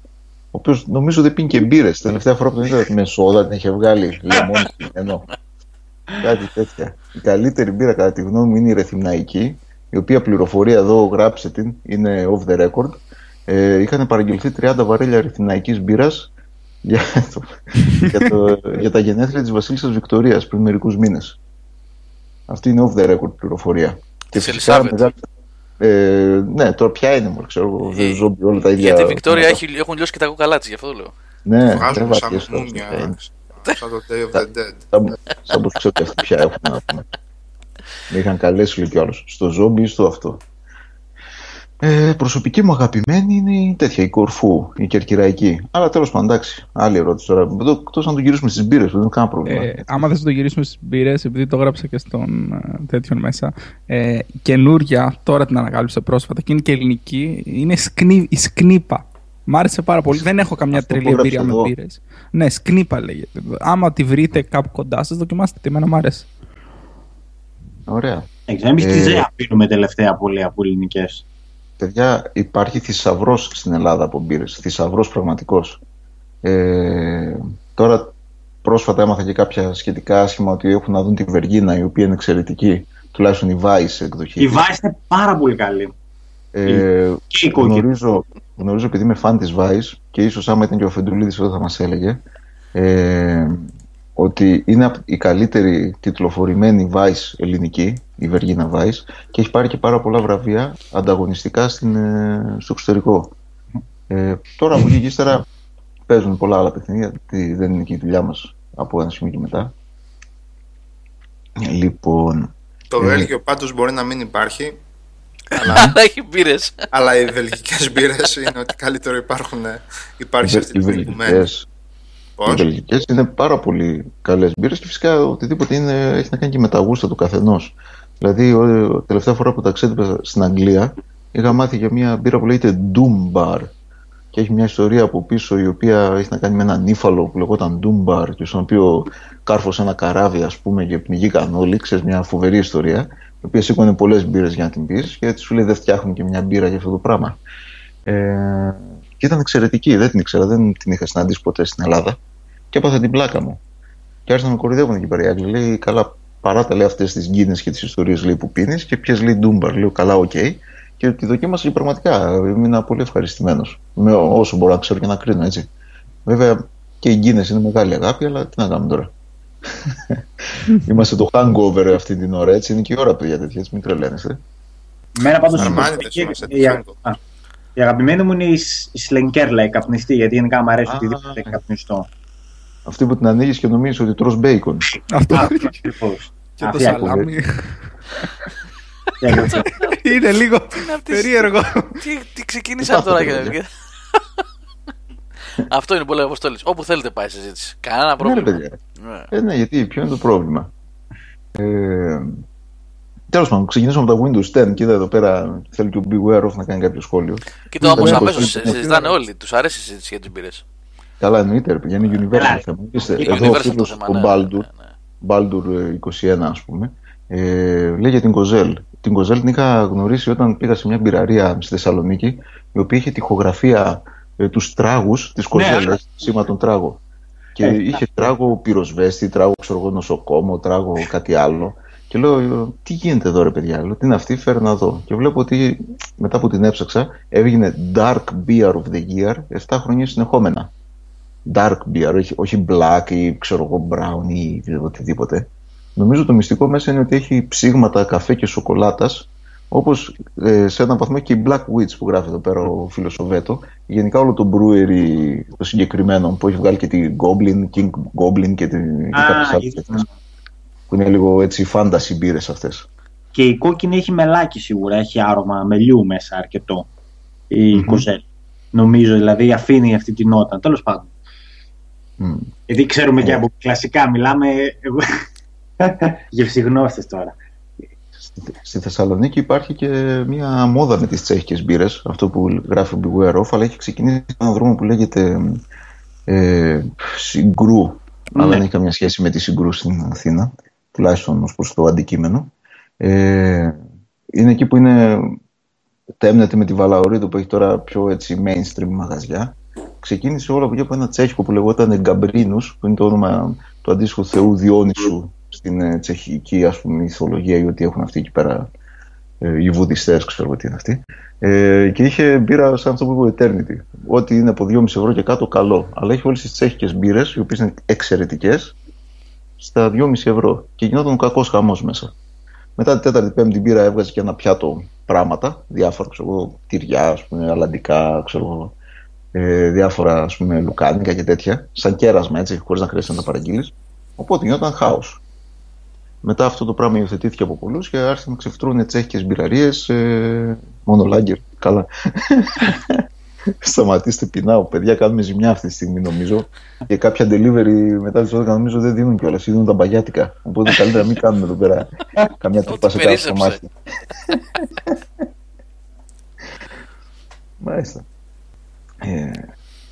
Speaker 6: Ο οποίος νομίζω δεν πίνει και μπύρες. Τελευταία φορά που τον είδα με σόδα την είχε βγάλει λεμόνι ενώ. Κάτι τέτοια. Η καλύτερη μπύρα κατά τη γνώμη μου είναι η ρεθυμναϊκή, η οποία πληροφορία εδώ γράψε την, είναι off the record. Ε, είχαν παραγγελθεί 30 βαρέλια ρεθυμναϊκής μπύρας για, το, για, το, για τα γενέθλια της Βασίλισσας Βικτορίας πριν μερικούς μήνες. Αυτή είναι off the record πληροφορία. Και
Speaker 1: Της
Speaker 6: φυσικά
Speaker 1: Ελισάβετ.
Speaker 6: μεγάλη- Ε, ναι, τώρα ποια είναι, μου ξέρω εγώ,
Speaker 1: Ε,
Speaker 6: ζόμπι όλα τα ίδια.
Speaker 1: Γιατί η Βικτόρια
Speaker 6: πράγματα.
Speaker 1: έχει, έχουν λιώσει και τα κοκαλά της, γι' αυτό το λέω.
Speaker 6: Ναι,
Speaker 3: Βγάζουν
Speaker 6: δεν
Speaker 3: σαν
Speaker 6: βαριέσαι τώρα,
Speaker 3: μουμια,
Speaker 6: ποια είναι.
Speaker 3: σαν το Day of the Dead.
Speaker 6: Σαν, σαν πως ξέρω και αυτοί πια έχουν να πούμε. Με είχαν καλέσει λέει κι άλλος. Στο ζόμπι ή στο αυτό. Ε, προσωπική μου αγαπημένη είναι η τέτοια, η κορφού, η κερκυραϊκή. Αλλά τέλος πάντων, εντάξει, άλλη ερώτηση τώρα. Εδώ, εκτός να το γυρίσουμε στις μπύρες, δεν είναι κανένα πρόβλημα.
Speaker 4: Ε, άμα δεν το γυρίσουμε στις μπύρες, επειδή το γράψα και στον ε, τέτοιον μέσα, ε, καινούρια, τώρα την ανακάλυψα πρόσφατα και είναι και ελληνική, είναι σκνί, η σκνίπα. Μ' άρεσε πάρα πολύ. Δεν έχω καμιά
Speaker 6: Αυτό που
Speaker 4: τρελή
Speaker 6: έγραψε
Speaker 4: εμπειρία με
Speaker 6: εδώ.
Speaker 4: μπύρες. Ναι, σκνίπα λέγεται. Άμα τη βρείτε κάπου κοντά σας, δοκιμάστε τη. Εμένα μ' άρεσε.
Speaker 6: Ωραία.
Speaker 2: Εμείς τη
Speaker 6: Ε,
Speaker 2: ΖΕΑ πίνουμε τελευταία πολύ από ελληνικές.
Speaker 6: Παιδιά, υπάρχει θησαυρός στην Ελλάδα από μπύρες. Θησαυρός πραγματικός. Ε, τώρα, πρόσφατα έμαθα και κάποια σχετικά άσχημα ότι έχουν να δουν τη Βεργίνα, η οποία είναι εξαιρετική. Τουλάχιστον η Vice εκδοχή.
Speaker 2: Η
Speaker 6: της.
Speaker 2: Vice είναι πάρα πολύ καλή.
Speaker 6: Ε,
Speaker 2: Και η κόκκινη.
Speaker 6: γνωρίζω, γνωρίζω επειδή είμαι φαν της Vice και ίσως άμα ήταν και ο Φεντουλίδης εδώ θα μας έλεγε ε, ότι είναι απ- η καλύτερη τιτλοφορημένη Vice ελληνική, η Βεργίνα Vice και έχει πάρει και πάρα πολλά βραβεία ανταγωνιστικά στην, ε, στο εξωτερικό. Ε, τώρα από εκεί και ύστερα παίζουν πολλά άλλα παιχνίδια, γιατί δεν είναι και η δουλειά μας από ένα σημείο και μετά. Λοιπόν,
Speaker 3: Το
Speaker 6: Ε.
Speaker 3: Βέλγιο πάντως μπορεί να μην υπάρχει,
Speaker 1: Αλλά έχει μπύρες.
Speaker 3: αλλά οι βελγικές μπύρες είναι ότι καλύτερο υπάρχουν, υπάρχει σε
Speaker 6: οι,
Speaker 3: αυτή
Speaker 6: βε-
Speaker 3: τη
Speaker 6: οι
Speaker 3: συγκεκριμένη.
Speaker 6: βελγικές Οι
Speaker 3: Πώς;
Speaker 6: βελγικές είναι πάρα πολύ καλές μπύρες και φυσικά οτιδήποτε είναι, έχει να κάνει και με τα γούστα του καθενός. Δηλαδή, ο, τελευταία φορά που ταξίδευα στην Αγγλία, είχα μάθει για μια μπύρα που λέγεται Doom Bar. Και και έχει μια ιστορία από πίσω η οποία έχει να κάνει με έναν ύφαλο που λεγόταν Ντούμπαρ και στον οποίο κάρφωσε ένα καράβι ας πούμε και πνιγήκαν όλοι, ξέρεις μια φοβερή ιστορία η οποία σήκωνε πολλές μπύρες για να την πεις και έτσι σου λέει δεν φτιάχνουν και μια μπύρα για αυτό το πράγμα. Ε, και ήταν εξαιρετική, δεν την ήξερα, δεν την είχα συναντήσει ποτέ στην Ελλάδα και έπαθα την πλάκα μου. Και άρχισαν να με κοροϊδεύουν εκεί πέρα οι Άγγλοι. Λέει, καλά, παράτα λέει αυτές τις Guinness και τις ιστορίες που πίνεις και ποιε λέει Doom Bar. Λέω, καλά, OK. Okay. Και τη δοκίμασα και πραγματικά ήμουν πολύ ευχαριστημένος. Με όσο μπορώ να ξέρω και να κρίνω, έτσι. Βέβαια και η Guinness είναι μεγάλη αγάπη, αλλά τι να κάνουμε τώρα. Είμαστε το hangover αυτή την ώρα, έτσι. Είναι και η ώρα, παιδιά, τέτοια, έτσι, μην τρελαίνεστε.
Speaker 2: Μένα πάντως
Speaker 3: Αρμάνιτες
Speaker 2: η-
Speaker 3: είμαστε,
Speaker 2: η-
Speaker 3: τι φάγκο.
Speaker 2: α, η αγαπημένη μου είναι η, σ- η σλενκέρλα, η καπνιστή, γιατί γενικά μου αρέσει
Speaker 6: Α.
Speaker 2: οτιδήποτε καπνιστό.
Speaker 6: Αυτή που την ανοίγεις και νομίζεις ότι τρως μπέικον.
Speaker 4: Αυτό
Speaker 2: Α, ακριβώς.
Speaker 4: και το
Speaker 2: Αυτή
Speaker 4: σαλάμι.
Speaker 2: ακριβώς.
Speaker 4: Είναι λίγο
Speaker 1: αυτές-
Speaker 4: περίεργο.
Speaker 1: Τι, τι ξεκίνησα τώρα
Speaker 6: Υπάρχουν,
Speaker 1: και.
Speaker 6: παιδιά.
Speaker 1: Αυτό είναι πολύ αποστόλης. Όπου θέλετε πάει η συζήτηση. Κανένα
Speaker 6: Ναι, ρε
Speaker 1: πρόβλημα.
Speaker 6: παιδιά.
Speaker 1: Ναι.
Speaker 6: Ε, ναι, γιατί, ποιο είναι το πρόβλημα; Ε, Τέλος πάντων, ξεκινήσουμε από τα Windows 10 και είδα εδώ πέρα θέλει και ο Beware of να κάνει κάποιο σχόλιο.
Speaker 1: Κοίτα όμω
Speaker 6: Ναι,
Speaker 1: αμέσω
Speaker 6: ναι, ναι.
Speaker 1: συζητάνε όλοι. Τους αρέσει η συζήτηση για τι μπύρε.
Speaker 6: Καλά, εννοείται, ρε παιδιά, είναι universal
Speaker 2: Καλά.
Speaker 6: θέμα. Είστε,
Speaker 2: Είναι
Speaker 6: εδώ ο
Speaker 1: Universal το
Speaker 6: φίλος,
Speaker 1: θέμα.
Speaker 6: ο
Speaker 1: ναι,
Speaker 6: Baldur,
Speaker 1: ναι, ναι.
Speaker 6: Baldur ε, 21 ας πούμε, ε, λέει για την Κοζέλ. Την Κοζέλ την είχα γνωρίσει όταν πήγα σε μια μπειραρία στη Θεσσαλονίκη, η οποία είχε τοιχογραφία ε, τους τράγους της Κοζέλ,
Speaker 2: Ναι.
Speaker 6: έτσι, σήμα τον τράγο. Και
Speaker 2: Ε,
Speaker 6: είχε τράγο πυροσβέστη, τράγο ξέρω εγώ, νοσοκόμο, τράγο κάτι άλλο. Και λέω, ε, τι γίνεται εδώ ρε παιδιά, λέω, τι είναι αυτή, φέρε να δω. Και βλέπω ότι μετά που την έψαξα, έβγαινε Dark Beer of the Year 7 χρόνια συνεχόμενα. Dark beer, όχι, όχι black ή ξέρω εγώ brown ή οτιδήποτε. Νομίζω το μυστικό μέσα είναι ότι έχει ψήγματα καφέ και σοκολάτας όπως ε, σε έναν βαθμό και η Black Witch που γράφει εδώ πέρα ο φίλος ο Βέτο. Γενικά όλο το brewery το συγκεκριμένο που έχει βγάλει και την Goblin, King Goblin και, την, και που είναι λίγο έτσι fantasy μπύρες αυτές.
Speaker 2: Και η κόκκινη έχει μελάκι σίγουρα, έχει άρωμα μελιού μέσα αρκετό. Η
Speaker 6: Μμμ.
Speaker 2: Κοζέλ. Νομίζω δηλαδή αφήνει αυτή την νότα. Τέλος πάντων.
Speaker 6: Μμ.
Speaker 2: Γιατί ξέρουμε και
Speaker 6: Ε.
Speaker 2: από κλασικά, μιλάμε. Εγώ... Γευσιγνώστε τώρα.
Speaker 6: Στη- Στη Θεσσαλονίκη υπάρχει και μια μόδα με τις τσέχικες μπύρες, αυτό που γράφει ο Beware of, αλλά έχει ξεκινήσει έναν δρόμο που λέγεται ε, Συγκρού, αλλά
Speaker 2: Ναι.
Speaker 6: δεν έχει καμία σχέση με τη Συγκρού στην Αθήνα, τουλάχιστον ως προς το αντικείμενο. Ε, είναι εκεί που είναι τέμνεται με τη Βαλαωρίδου που έχει τώρα πιο έτσι mainstream μαγαζιά. Ξεκίνησε όλο από εκεί από ένα τσέχικο που λεγόταν Γκαμπρίνους, που είναι το όνομα του αντίστοιχου θεού Διόνυσου στην ε, τσεχική ας πούμε μυθολογία ή ότι έχουν αυτοί εκεί πέρα ε, οι βουδιστές, ξέρω εγώ τι είναι αυτοί. Ε, και είχε μπύρα σαν αυτό που είπε ο Eternity. Ό,τι είναι από 2,5 ευρώ και κάτω, καλό. Αλλά έχει όλες τις τσέχικες μπύρες, οι οποίες είναι εξαιρετικές, στα 2,5 ευρώ. Και γινόταν ο κακός χαμός μέσα. Μετά την τέταρτη, πέμπτη μπύρα έβγαζε και ένα πιάτο πράγματα, διάφορα, ξέρω εγώ, τυριά, ας πούμε, αλαντικά, ξέρω εγώ, ε, διάφορα, ας πούμε, λουκάνικα και τέτοια, σαν κέρασμα, έτσι, χωρίς να χρειάζεται να τα παραγγείλεις. Οπότε γινόταν χάος. Μετά αυτό το πράγμα υιοθετήθηκε από πολλούς και άρχισαν να ξεφτρούν τσέχικες μπειραρίε. Ε, μόνο λάγκερ. Καλά. Σταματήστε πεινάω. Παιδιά, κάνουμε ζημιά αυτή τη στιγμή νομίζω. Και κάποια delivery μετά τις 12 νομίζω δεν δίνουν κιόλας. Δίνουν τα μπαγιάτικα. Οπότε καλύτερα να μην κάνουμε εδώ πέρα καμιά τρύπα σε κάθε
Speaker 1: περίσσεψε.
Speaker 6: κομμάτι. Μάλιστα. Ε,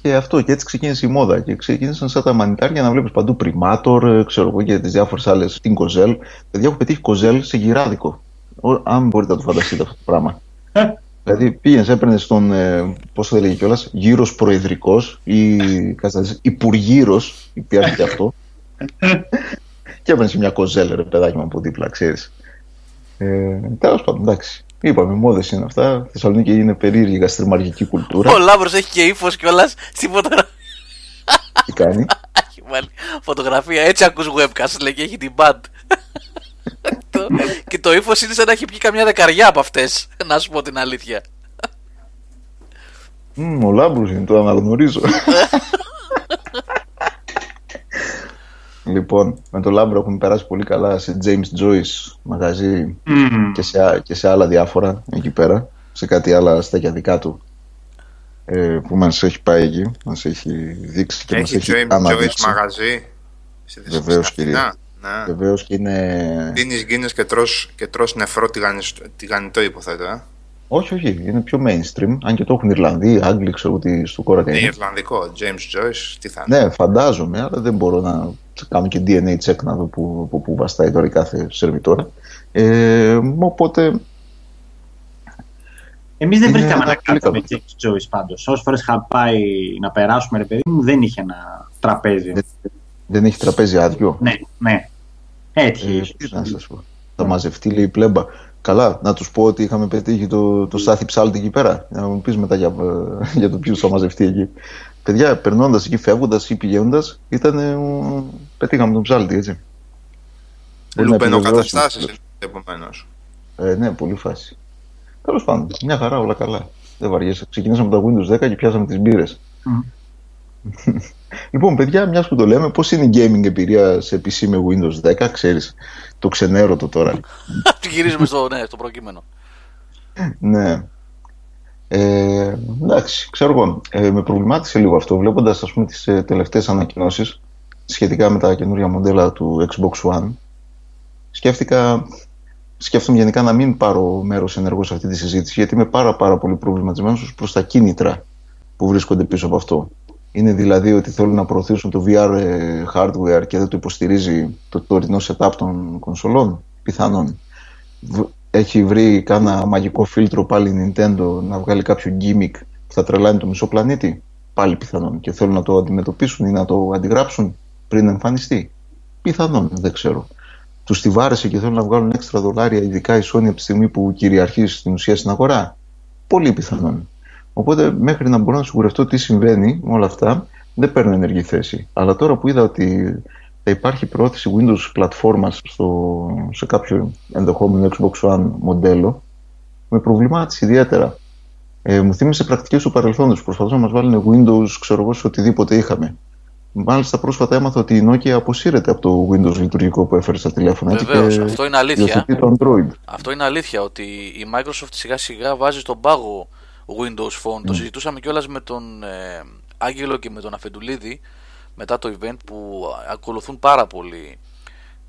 Speaker 6: και αυτό και έτσι ξεκίνησε η μόδα. Και ξεκίνησαν σαν τα μανιτάρια να βλέπεις παντού πριμάτορ, ξέρω εγώ και τις διάφορες άλλες. Την κοζέλ. Παιδιά, έχω πετύχει Kozel σε γυράδικο. Ο- Αν μπορείτε να το φανταστείτε αυτό το πράγμα. Δηλαδή πήγαινες, έπαιρνες τον, ε, πώς το έλεγε κιόλας, γύρος προεδρικός ή υπουργύρο, υπήρχε και αυτό. και έπαιρνες μια Kozel, ρε παιδάκι μου από δίπλα, ξέρεις. Ε, Τέλος πάντων, εντάξει. Είπαμε, μόδες είναι αυτά. Θεσσαλονίκη είναι περίεργη γαστριμαργική κουλτούρα.
Speaker 1: Ο Λάμπρο έχει και ύφος κιόλας στη φωτογραφία.
Speaker 6: Τι κάνει;
Speaker 1: Έχει βάλει φωτογραφία. Έτσι ακούς webcast λέει και έχει την band. Το- και το ύφος είναι σαν να έχει πιει καμιά δεκαριά από αυτές. Να σου πω την αλήθεια.
Speaker 6: Μμ, ο Λάμπρος είναι, το αναγνωρίζω. λοιπόν, με τον Λάμπρο έχουμε περάσει πολύ καλά σε James Joyce μαγαζί
Speaker 2: Μμμ.
Speaker 6: και σε, α- και σε άλλα διάφορα εκεί πέρα, σε κάτι άλλα στέκια δικά του ε, που μας έχει πάει εκεί, μας έχει δείξει και, μας
Speaker 3: Έχει
Speaker 6: έχει
Speaker 3: James Joyce
Speaker 6: αναδείξει.
Speaker 3: μαγαζί. στη Θεσσαλονίκη.
Speaker 6: Βεβαίως,
Speaker 3: Στην
Speaker 6: κύριε.
Speaker 3: Αθήνα. Ναι.
Speaker 6: Βεβαίως και είναι...
Speaker 3: Δίνεις γκίνες και τρως, και τρως νεφρό τηγανιστό- τηγανιτό υποθέτω, ε.
Speaker 6: Όχι, όχι, είναι πιο mainstream. Αν και το έχουν Ιρλανδοί, Άγγλοι, ξέρω ότι στο κόρακα
Speaker 3: Είναι
Speaker 6: είναι.
Speaker 3: Ιρλανδικό. James Joyce, τι θα είναι.
Speaker 6: Ναι, φαντάζομαι, αλλά δεν μπορώ να κάνω και DNA check να δω που, από πού βαστάει τώρα η κάθε σερβιτόρα. Ε, οπότε,
Speaker 2: Εμείς δεν
Speaker 6: Είναι
Speaker 2: βρήκαμε
Speaker 6: ένα
Speaker 2: να
Speaker 6: πολύ
Speaker 2: κάτσουμε
Speaker 6: καλό.
Speaker 2: James Joyce πάντως. Όσες φορές είχα πάει να περάσουμε, ρε παιδί μου, δεν είχε ένα τραπέζι.
Speaker 6: Δεν- δεν έχει τραπέζι άδειο.
Speaker 2: Ναι, ναι. Έτυχε.
Speaker 6: Ε,
Speaker 2: ίσως.
Speaker 6: τι να σας πω. Θα μαζευτεί λέει η πλέμπα. Καλά, να τους πω ότι είχαμε πετύχει το, το στάθι ψάλτη εκεί πέρα. Να μου πεις μετά για, ε, για το ποιος θα μαζευτεί εκεί. Παιδιά, περνώντας εκεί, φεύγοντας ή πηγαίνοντας, ήταν. ε, πετύχαμε τον ψάλτη, έτσι. Μπορεί να
Speaker 3: Λουμπενοκαταστάσει
Speaker 6: επιβεβαιώσει.
Speaker 3: επομένως.
Speaker 6: Ε, ναι, πολύ φάση. Τέλος πάντων, μια χαρά, όλα καλά. Δεν βαριέσαι. Ξεκινήσαμε τα Windows 10 και πιάσαμε τις μπύρες.
Speaker 2: Μμ.
Speaker 6: λοιπόν, παιδιά, μιας που το λέμε, πώς είναι η gaming εμπειρία σε PC με Windows 10, ξέρεις. Το ξενέρωτο τώρα.
Speaker 1: Γυρίζουμε στο, ναι, στο προκείμενο.
Speaker 6: Ναι. Ε, εντάξει, ξέρω εγώ. Ε, με προβλημάτισε λίγο αυτό, βλέποντας ας πούμε τις ε, τελευταίες ανακοινώσεις σχετικά με τα καινούργια μοντέλα του Xbox One. Σκέφτηκα, σκέφτομαι γενικά να μην πάρω μέρος ενεργό σε αυτή τη συζήτηση, γιατί είμαι πάρα πάρα πολύ προβληματισμένος ως προς τα κίνητρα που βρίσκονται πίσω από αυτό. Είναι δηλαδή ότι θέλουν να προωθήσουν το VR ε, hardware και δεν το υποστηρίζει το τωρινό setup των κονσολών, πιθανόν β- έχει βρει κάνα μαγικό φίλτρο πάλι η Nintendo να βγάλει κάποιο gimmick που θα τρελάνει το μισό πλανήτη. Πάλι πιθανόν. Και θέλουν να το αντιμετωπίσουν ή να το αντιγράψουν πριν εμφανιστεί. Πιθανόν, δεν ξέρω. Τους τη βάρεσε και θέλουν να βγάλουν έξτρα δολάρια, ειδικά η Sony από τη στιγμή που κυριαρχεί στην ουσία στην αγορά. Πολύ πιθανόν. Οπότε μέχρι να μπορώ να σιγουρευτώ τι συμβαίνει με όλα αυτά, δεν παίρνω ενεργή θέση. Αλλά τώρα που είδα ότι θα υπάρχει προώθηση Windows πλατφόρμας στο, σε κάποιο ενδεχόμενο Xbox One μοντέλο, με προβλημάτισε ιδιαίτερα. Ε, μου θύμισε πρακτικές του παρελθόντος. Προσπαθούν να μας βάλουν Windows, ξέρω εγώ, σε οτιδήποτε είχαμε. Μάλιστα πρόσφατα έμαθα ότι η Nokia αποσύρεται από το Windows λειτουργικό που έφερε στα τηλέφωνα. έτσι,
Speaker 1: Βεβαίως,
Speaker 6: και
Speaker 1: αυτό είναι αλήθεια.
Speaker 6: υιοθετεί το Android.
Speaker 1: Αυτό είναι αλήθεια ότι η Microsoft σιγά σιγά βάζει στον πάγο Windows Phone. Το συζητούσαμε κιόλας με τον ε, Άγγελο και με τον Αφεντουλίδη μετά το event που ακολουθούν πάρα πολύ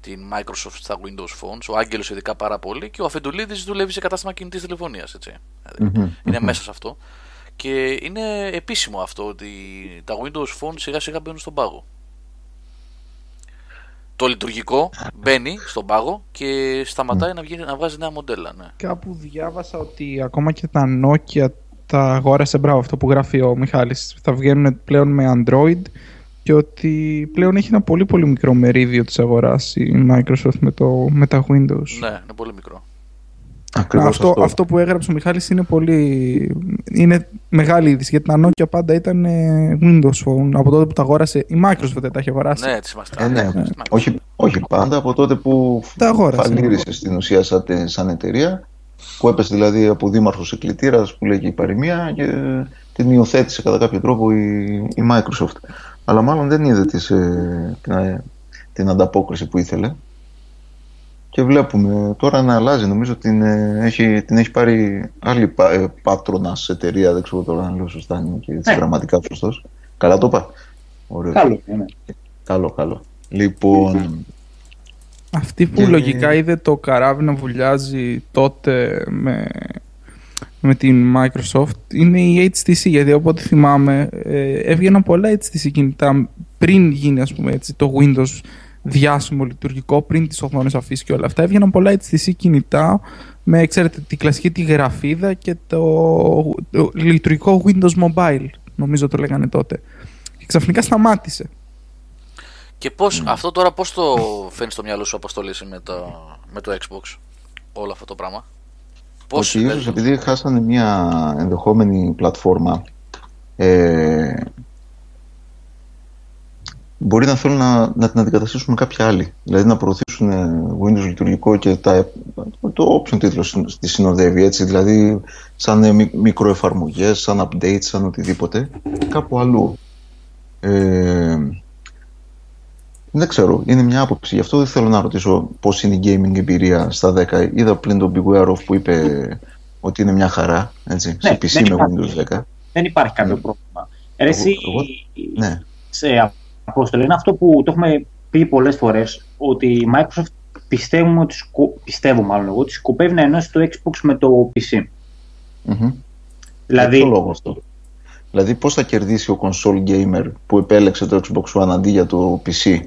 Speaker 1: την Microsoft στα Windows Phones. Ο Άγγελος ειδικά πάρα πολύ και ο Αφεντουλίδης δουλεύει σε κατάστημα κινητής τηλεφωνίας. Έτσι. Δηλαδή, είναι μέσα σε αυτό. Και είναι επίσημο αυτό ότι τα Windows Phone σιγά σιγά μπαίνουν στον πάγο. Το λειτουργικό μπαίνει στον πάγο και σταματάει να, βγει, να βγάζει νέα μοντέλα. Ναι.
Speaker 4: Κάπου διάβασα ότι ακόμα και τα Nokia τα αγόρασε, μπράβο αυτό που γράφει ο Μιχάλης, θα βγαίνουν πλέον με Android και ότι πλέον έχει ένα πολύ πολύ μικρό μερίδιο της αγοράς η Microsoft με, το, με τα Windows.
Speaker 1: ναι, είναι πολύ μικρό.
Speaker 6: Ακριβώς
Speaker 4: αυτό, αυτό. που έγραψε ο Μιχάλης είναι πολύ. είναι μεγάλη είδηση γιατί τα Nokia πάντα ήταν ε, Windows Phone. Από τότε που τα αγόρασε. Η Microsoft δεν τα έχει αγοράσει.
Speaker 1: Ναι, έτσι είμαστε.
Speaker 6: Ε, ναι. όχι, όχι πάντα, από τότε που
Speaker 4: Τα αγόρασε.
Speaker 6: φαλήρισε στην ουσία σαν, τε- σαν εταιρεία, που έπεσε δηλαδή από δήμαρχος σε κλητήρας, που λέγει η παροιμία, και την υιοθέτησε κατά κάποιο τρόπο η, η Microsoft. Αλλά μάλλον δεν είδε τις, ε, την, ε, την ανταπόκριση που ήθελε. Και βλέπουμε τώρα να αλλάζει. Νομίζω την, ε, έχει, την έχει πάρει άλλη πα, ε, πάτρονας εταιρεία. Δεν ξέρω τώρα αν λέω σωστά, είναι και έτσι
Speaker 2: Ναι.
Speaker 6: γραμματικά σωστός. Καλά το είπα. Ωραίος.
Speaker 2: Καλό είναι. ναι.
Speaker 6: Καλό, καλό. Λοιπόν,
Speaker 4: Αυτή που
Speaker 6: Και-
Speaker 4: λογικά είδε το καράβι να βουλιάζει τότε με, με την Microsoft είναι η HTC γιατί όποτε θυμάμαι ε, έβγαιναν πολλά HTC κινητά πριν γίνει ας πούμε έτσι το Windows διάσημο λειτουργικό πριν τις οθόνες αφήσει και όλα αυτά. Έβγαιναν πολλά HTC κινητά με ξέρετε τη κλασική τη γραφίδα και το, το λειτουργικό Windows Mobile νομίζω το λέγανε τότε. Και ξαφνικά σταμάτησε
Speaker 1: Και πώς, αυτό τώρα πώς το φέρνει στο μυαλό σου αποστολή με το, με το Xbox, όλο αυτό το πράγμα; Πώς,
Speaker 6: ότι ίσως επειδή χάσανε μια ενδεχόμενη πλατφόρμα ε, μπορεί να θέλουν να, να την αντικαταστήσουν με κάποια άλλη. Δηλαδή να προωθήσουν ε, Windows λειτουργικό και τα, το όποιον τίτλο συν- τη συνοδεύει. Έτσι, δηλαδή σαν ε, μι- μικροεφαρμογές, σαν updates, σαν οτιδήποτε κάπου αλλού. Ε, δεν ξέρω, είναι μια άποψη. Γι' αυτό δεν θέλω να ρωτήσω πώς είναι η gaming εμπειρία στα 10. Είδα πλην τον Beware of που είπε ότι είναι μια χαρά έτσι, σε
Speaker 2: Ναι,
Speaker 6: PC
Speaker 2: δεν
Speaker 6: με
Speaker 2: υπάρχει.
Speaker 6: Windows 10.
Speaker 2: Δεν υπάρχει κάποιο
Speaker 6: Ναι.
Speaker 2: πρόβλημα. Ρε, εσύ,
Speaker 6: Εγώ- Ναι,
Speaker 2: σε Απόστολο, είναι αυτό που το έχουμε πει πολλές φορές, ότι η Microsoft πιστεύουμε ότι, σκο... πιστεύω μάλλον εγώ, ότι σκοπεύει να ενώσει το Xbox με το PC.
Speaker 6: Μμμ.
Speaker 2: Δηλαδή,
Speaker 6: Για ποιο λόγο αυτό; Δηλαδή, πώς θα κερδίσει ο console gamer που επέλεξε το Xbox One αντί για το PC